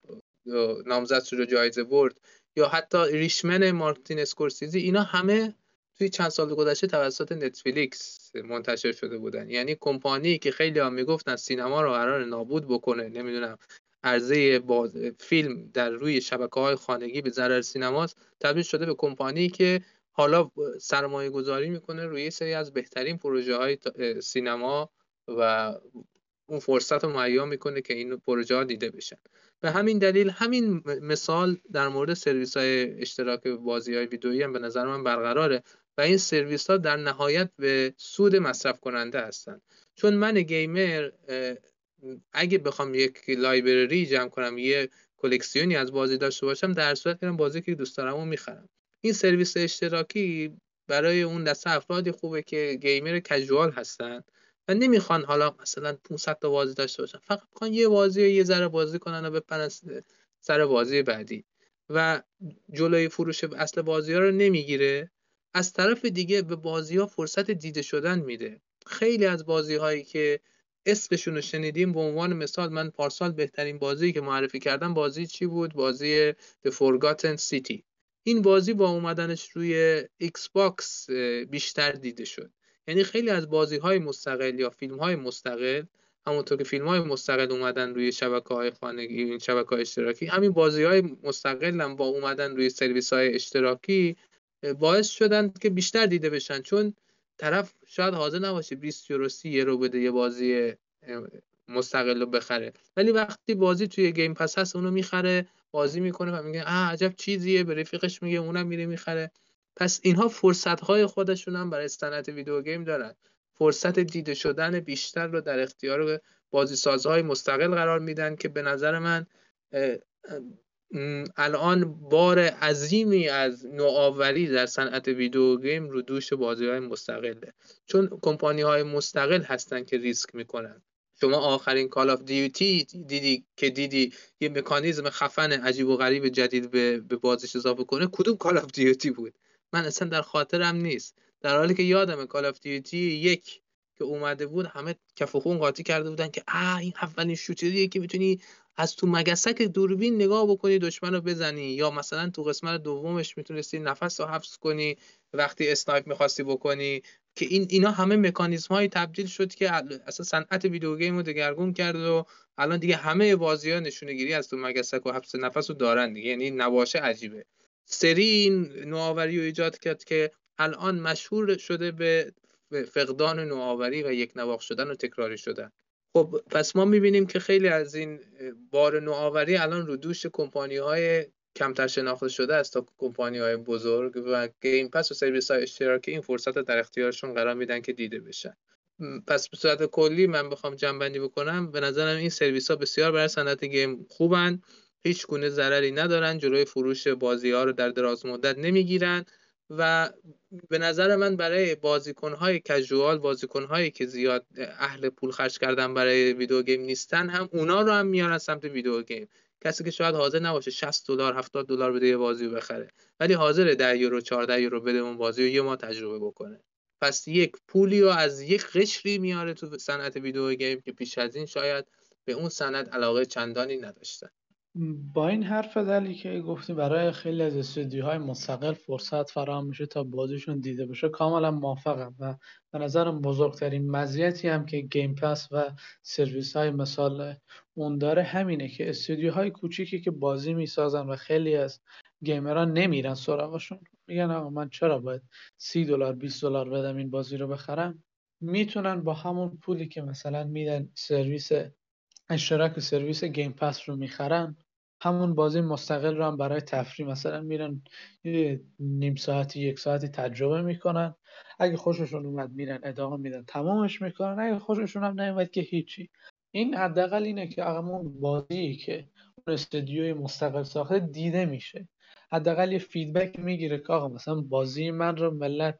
B: نامزد شد و جایزه برد یا حتی Irishman مارتین اسکورسیزی اینا همه توی چند سال گذشته توسط نتفلیکس منتشر شده بودن. یعنی کمپانی که خیلی هم می‌گفتن سینما رو قراره نابود بکنه نمی‌دونم عرضه باز فیلم در روی شبکه های خانگی به ضرر سینماست تبدیل شده به کمپانی که حالا سرمایه گذاری می‌کنه روی سری از بهترین پروژه های سینما و اون فرصت رو مهیا می‌کنه که این پروژه ها دیده بشن. به همین دلیل همین مثال در مورد سرویس های اشتراک بازی های ویدئویی هم به نظر من برقراره. و این سرویس ها در نهایت به سود مصرف کننده هستن چون من گیمر اگه بخوام یک لایبرری جمع کنم یه کلکسیونی از بازی داشته باشم در صورت که بازی که دوست دارم و می‌خرم. این سرویس اشتراکی برای اون دسته افرادی خوبه که گیمر کژوال هستن و نمی‌خوان حالا مثلا 500 تا بازی داشته باشن. فقط می‌خوان یه بازی و یه ذره بازی کنن و بپرن سر بازی بعدی. و جلوی فروش اصل بازی ها رو نمی‌گیره. از طرف دیگه به بازی ها فرصت دیده شدن میده. خیلی از بازی هایی که اسمشون رو شنیدیم به عنوان مثال من پارسال بهترین بازی که معرفی کردم بازی چی بود؟ بازی The Forgotten City. این بازی با اومدنش روی ایکس باکس بیشتر دیده شد. یعنی خیلی از بازی های مستقل یا فیلم های مستقل همونطور که فیلم های مستقل اومدن روی شبکه های خانگی شبکه های اشتراکی همین بازی های مستقل هم با اومدن روی سرویس های اشتراکی باعث شدن که بیشتر دیده بشن. چون طرف شاید حاضر نباشه 20 یورو 30 یورو بده یه بازی مستقل رو بخره. ولی وقتی بازی توی Game Pass هست اونو می‌خره بازی می‌کنه و میگه آ عجب چیزیه. به رفیقش میگه اونم میره می‌خره. پس اینها فرصت های خودشون هم برای صنعت video game دارن. فرصت دیده شدن بیشتر رو در اختیار بازی سازهای مستقل قرار میدن که به نظر من الان بار عظیمی از نوآوری در صنعت video game رو دوش بازی های مستقله. چون کمپانی های مستقل هستن که ریسک می‌کنن. شما آخرین Call of Duty دیدی که دیدی یه مکانیزم خفن عجیب و غریب جدید به, به بازیش اضافه کنه کدوم Call of Duty بود؟ من اصلا در خاطرم نیست. در حالی که یادم Call of Duty یک که اومده بود همه کف و خون قاطی کرده بودن که آ این اولین shooter یه که می‌تونی از تو مگسک دوربین نگاه بکنی دشمن رو بزنی. یا مثلا تو قسمت دومش می‌تونستی نفس رو حفظ کنی وقتی اسنایپ می‌خواستی بکنی. که این اینا همه مکانیزم های تبدیل شد که اصلا صنعت ویدیو گیم رو دگرگون کرد و الان دیگه همه بازی ها نشونه گیری از تو مگسک و حفظ نفس رو دارن دیگه. یعنی نباشه عجیبه. سری این نوآوری رو ایجاد کرد که الان مشهور شده به فقدان نوآوری و یک نواخت شدن و تکراری شدن. خب پس ما می‌بینیم که خیلی از این بار نوآوری الان رو دوش کمپانی های کمتر شناخته شده است تا کمپانی های بزرگ و Game Pass و سرویس های اشتراکی این فرصت در اختیارشون قرار میدن که دیده بشن. پس به صورت کلی من بخوام جمع‌بندی بکنم. به نظرم این سرویس ها بسیار برای صنعت game خوبن. هیچ گونه ضرری ندارن. جلوی فروش بازی ها رو در دراز مدت نمی‌گیرن. و به نظر من برای بازیکن های casual بازیکن هایی که زیاد اهل پول خرج کردن برای video game نیستن هم اونا رو هم میارن سمت video game. کسی که شاید حاضر نباشه 60 دلار 70 دلار بده یه بازی بخره ولی حاضر 10 یورو 14 یورو بده اون بازی رو یه ما تجربه بکنه. پس یک پولی رو از یک قشری میاره تو صنعت ویدیو گیم که پیش از این شاید به اون صنعت علاقه چندانی نداشتن.
A: با این حرف دلی که گفتی برای خیلی از استودیوهای مستقل فرصت فراهم میشه تا بازیشون دیده بشه کاملا موافقم و به نظرم بزرگترین مزیتی هم که گیم پس و سرویس های امثال اون داره همینه که استودیوهای کوچیکی که بازی می‌سازن و خیلی از gamer ان نمیرن سراغشون. میگن آقا من چرا باید سی دلار 20 دلار بدم این بازی رو بخرم؟ می‌تونن با همون پولی که مثلا میدن سرویس اشتراک سرویس Game Pass رو می‌خرن همون بازی مستقل رو هم برای تفریح مثلا میرن نیم ساعتی یک ساعتی تجربه می‌کنن. اگه خوششون اومد میرن ادامه میدن تمامش می‌کنن. اگه خوششون هم نیومد که هیچی. این حداقل اینه که اون بازی که اون استودیوی مستقل ساخته دیده میشه. حداقل یه فیدبک می‌گیره که آقا مثلا بازی من رو ملت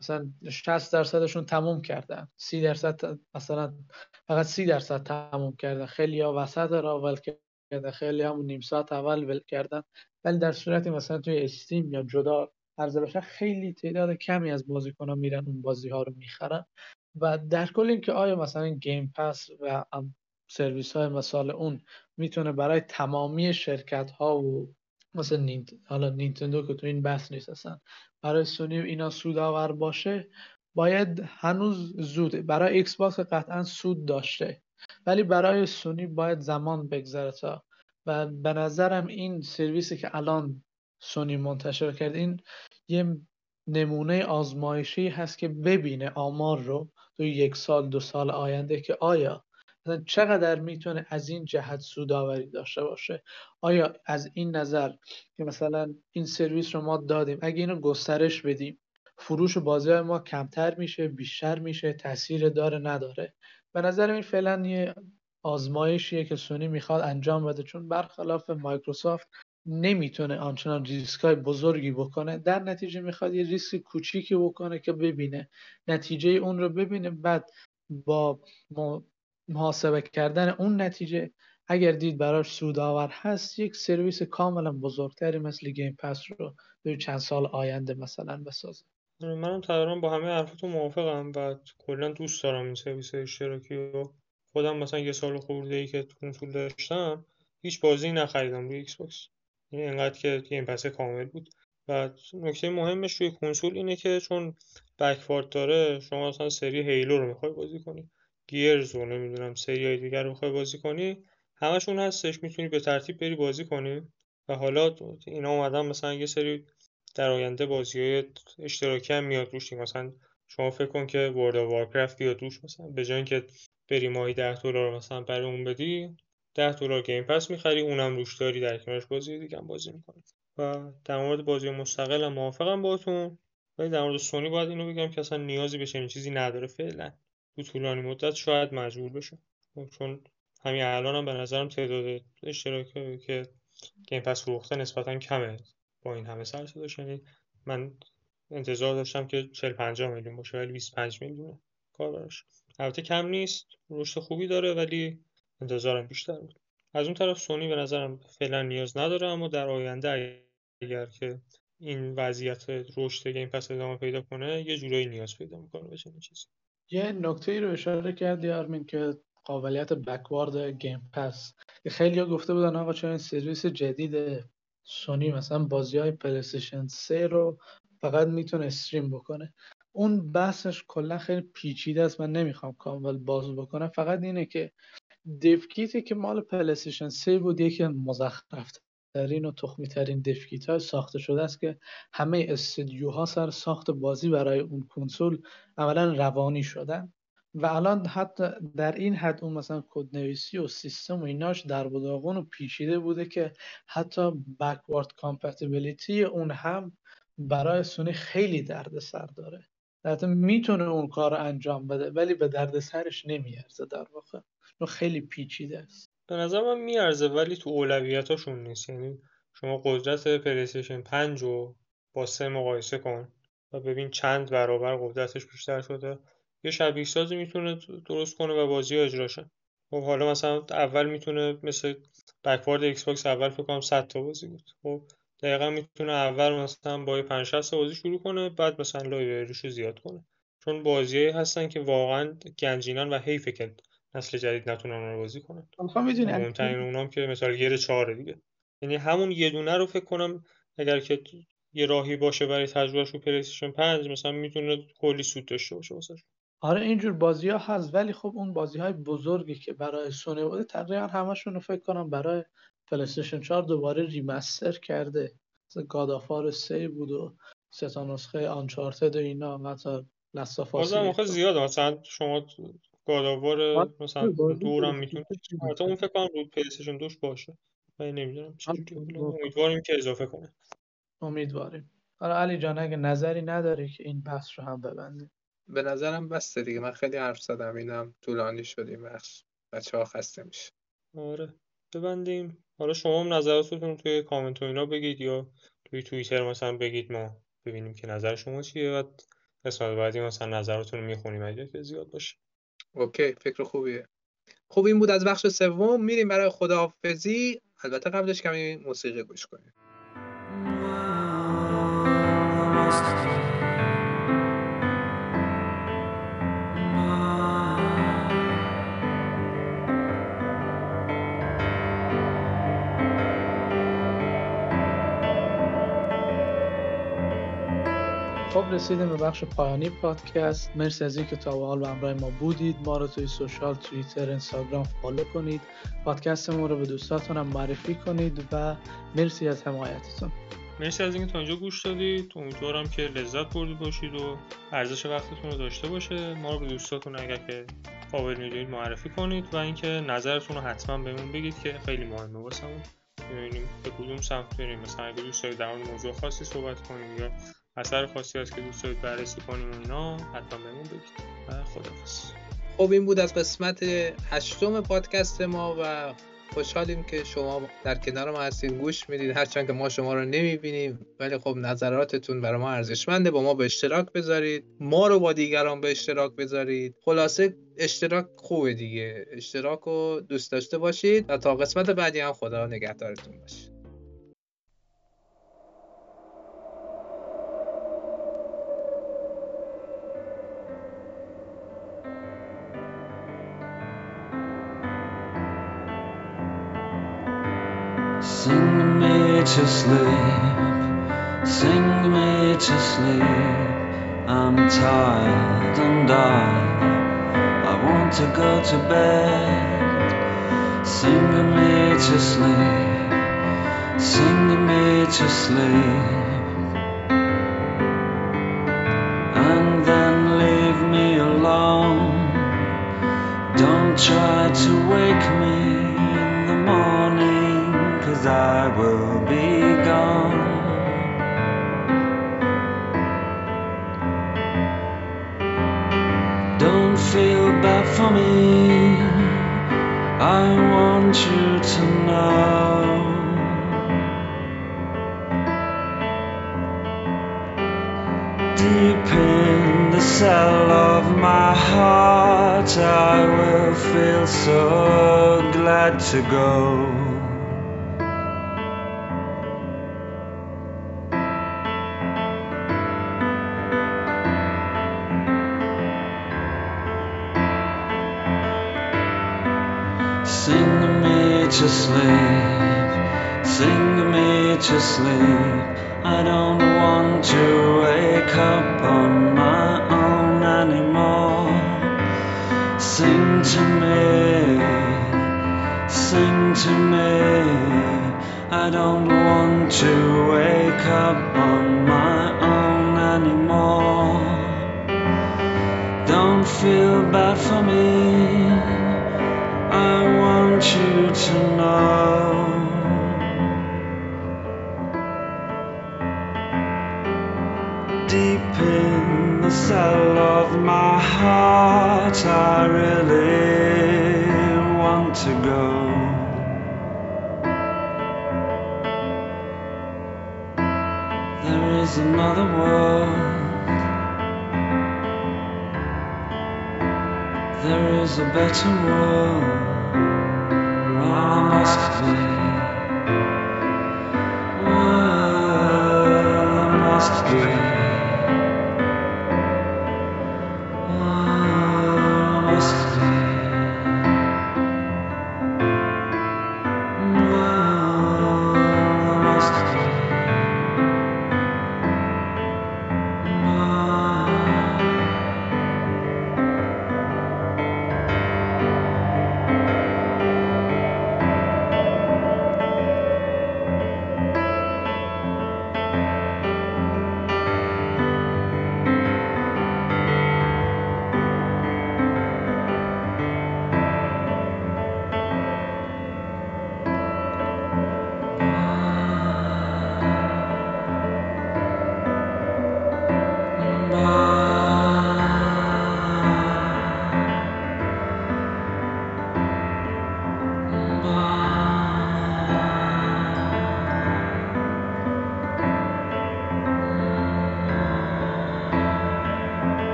A: مثلا 60 درصدشون تموم کردن. 30 درصد مثلا فقط 30 درصد تموم کردن. خیلی ها وسط را کردن خیلی همون نیم ساعت اول ول کردن. ولی در صورتی مثلا توی استیم یا جدا عرضه بشه خیلی تعداد کمی از بازیکن ها میرن اون بازی ها رو می‌خرن. و در کل اینکه آیا مثلا Game Pass و سرویس های امثال اون می‌تونه برای تمامی شرکت ها و مثل نینت... حالا نینتندو که تو این بحث نیست اصلا برای سونی اینا سودآور باشه باید هنوز زوده برای ایکس باکس قطعا سود داشته. ولی برای سونی باید زمان بگذره تا و به نظرم این سرویسی که الان سونی منتشر کرد این یه نمونه آزمایشی هست که ببینه آمار رو تو یک سال دو سال آینده که آیا مثلا چقدر می‌تونه از این جهت سوداوری داشته باشه؟ آیا از این نظر که مثلا این سرویس رو ما دادیم اگه اینو گسترش بدیم فروش بازی ما کمتر میشه بیشتر میشه تاثیر داره نداره. به نظر این فعلا یه آزمایشیه که سونی می‌خواد انجام بده چون برخلاف مایکروسافت نمی‌تونه آنچنان ریسک های بزرگی بکنه. در نتیجه می‌خواد یه ریسک کوچیکی بکنه که ببینه. نتیجه اون رو ببینه بعد با محاسبه کردن اون نتیجه اگر دید براش سودآور هست یک سرویس کاملا بزرگتری مثل Game Pass رو به چند سال آینده مثلا بسازه.
C: منم تقریبا با همه حرفتون موافقم و کلا دوست دارم این سرویس اشتراکی و خودم مثلا یه سال خورده ای که کنسول داشتم هیچ بازی نخریدم روی ایکس باکس این یعنی انقدر که Game Pass کامل بود. و نکته مهمش روی کنسول اینه که چون backward داره شما مثلا سری Halo رو می‌خوای بازی کنی Gears رو نمی‌دونم سری های دیگر رو می‌خوای بازی کنی همشون هستش می‌تونی به ترتیب بری بازی کنی. و حالا اینا اومدن مثلا یه سری در آینده بازی اشتراکی هم میاد روش مثلا شما فکر کن که ورد وارکرافت بیاد روش مثلا به جای اینکه بری ماهی 10 دلار مثلا برای اون بدی 10 دلار گیم پس می‌خری اونم روش داری در کنارش بازی دیگه هم بازی می‌کنی. و در مورد بازی مستقل هم موافقم باهاتون ولی در مورد سونی باید اینو بگم که اصلا نیازی به چنین چیزی نداره فعلا. تو طولانی مدت شاید مجبور بشه. خب، چون همین الان هم به نظرم تعداد اشتراکی که گیم پس فروخته نسبتا کمه. این همه سر یعنی من انتظار داشتم که 40 50 میلیون باشه ولی 25 میلیون کار براش. البته کم نیست رشد خوبی داره ولی انتظارم بیشتر بود. از اون طرف سونی به نظرم فعلا نیاز نداره اما در آینده اگر که این وضعیت رشد گیم پس ادامه پیدا کنه یه جورایی نیاز پیدا می‌کنه به چنین چیزی.
A: یه نکته ای رو اشاره کردی آرمین که قابلیت بکوارد گیم پس. خیلی گفته بودن آقا چون این سرویس جدید سونی مثلا بازی های پلیستشن 3 رو فقط می‌تونه استریم بکنه. اون بحثش کلا خیلی پیچیده است. من نمی‌خوام کامل باز بکنم. فقط اینه که دفکیتی که مال پلیستشن 3 بود یکی مزخرف ترین و تخمی ترین دفکیت های ساخته شده است که همه استدیوها سر ساخت بازی برای اون کنسول اولا روانی شدن. و الان حتی در این حد اون مثلا کدنویسی و سیستم و ایناش در و پیچیده بوده که حتی بکوارد کامپتیبلیتی اون هم برای سونی خیلی درد سر داره البته می‌تونه اون کار رو انجام بده ولی به درد سرش نمیارزه در واقع. خیلی پیچیده است.
C: به نظر من میارزه ولی تو اولویتاشون نیست. یعنی شما قدرت پلیستیشن 5 رو با سه مقایسه کن و ببین چند برابر قدرتش بیشتر شده. یه شبیه سازی می‌تونه درست کنه و بازی اجرا شه. خب حالا مثلا اول می‌تونه مثل backward ایکس باکس اول فکر کنم 100 تا بازی بود. خب دقیقا می‌تونه اول مثلا با 5 60 بازی شروع کنه بعد مثلا library ش رو زیاد کنه. چون بازیایی هستن که واقعا گنجینه‌ان و حیفه که نسل جدید نتونن اون رو بازی کنن.
A: آخه می‌دونی
C: مهمترین اونام که مثلا Gear چهاره دیگه. یعنی همون یه دونه رو فکر کنم اگر که یه راهی باشه برای تجربهش رو پلیستیشن 5 مثلا می‌تونه کلی سود داشته باشه واسه
A: آره اینجور بازی ها هست ولی خب اون بازی های بزرگی که برای سونی بوده تقریبا همشون رو فکر کنم برای پلیستیشن 4 دوباره ریمستر کرده. مثل گادافار 3 بود و سه تا نسخه آنچارتد و اینا حتی لستافاسی
C: بازم آخه زیاده مثلا شما گاداوار
A: آره،
C: مثلا
A: بازی
C: دورم. می‌تونه البته اون فکر کنم رو پلیستیشن دوش باشه من نمی‌دونم
A: آره،
C: حالا امیدواریم که اضافه کنه.
A: امیدواریم. آره علی جان اگه نظری نداری که این بحث رو هم ببندیم؟
B: به نظرم بسته دیگه. من خیلی حرف زدم. اینم طولانی شد این بخش. بچه ها خسته میشه.
C: آره. ببندیم. حالا شما هم نظراتتون رو توی کامنت و اینا بگید یا توی توییتر مثلا بگید ما ببینیم که نظر شما چیه. و قسمت بعدی مثلا نظراتتون رو می‌خونیم. اگه که زیاد باشه.
B: اوکی. فکر خوبیه. خب این بود از بخش سوم. میریم برای خداحافظی. البته قبلش کمی موسیقی گوش کنیم.
A: خب رسیدیم به بخش پایانی پادکست. مرسی از اینکه تا به حال به همراه ما بودید. ما رو توی سوشال توییتر اینستاگرام فالو کنید. پادکستمون رو به دوستاتون هم معرفی کنید و مرسی از حمایتتون.
C: مرسی از اینکه تا اینجا گوش دادید. امیدوارم که لذت بردید باشید و ارزش وقتتون رو داشته باشه. ما رو به دوستاتون اگر که قابل می‌دونید معرفی کنید و اینکه نظرتون رو حتما بهمون بگید که خیلی مهمه واسمون. ببینیم به کدوم سمت بریم مثلا اگه دوست دارید در موضوع خاصی صحبت کنیم یا اثر خاصی هست که دوست دارید بررسی کنیم و اینا حتما بهمون بگید. و خداحافظ.
B: خب این بود از قسمت هشتم پادکست ما و خوشحالیم که شما در کنار ما هستید گوش می‌دید هرچند که ما شما رو نمی‌بینیم ولی خب نظراتتون برای ما ارزشمنده. با ما به اشتراک بذارید. ما رو با دیگران به اشتراک بذارید. خلاصه اشتراک خوبه دیگه. اشتراک رو دوست داشته باشید و تا قسمت بعدی هم خدا نگهدارتون باشه.
D: To sleep, sing me to sleep. I'm tired and I, I want to go to bed. Sing me to sleep, sing me to sleep. And then leave me alone. Don't try to wake me in the morning, cause I will for me, I want you to know. Deep in the cell of my heart, I will feel so glad to go. To sleep, sing me to sleep. I don't want to wake up on my own anymore. Sing to me, sing to me. I don't want to wake up on my own anymore. Don't feel bad for me. You to know. Deep in the cell of my heart, I really want to go. There is another world. There is a better world.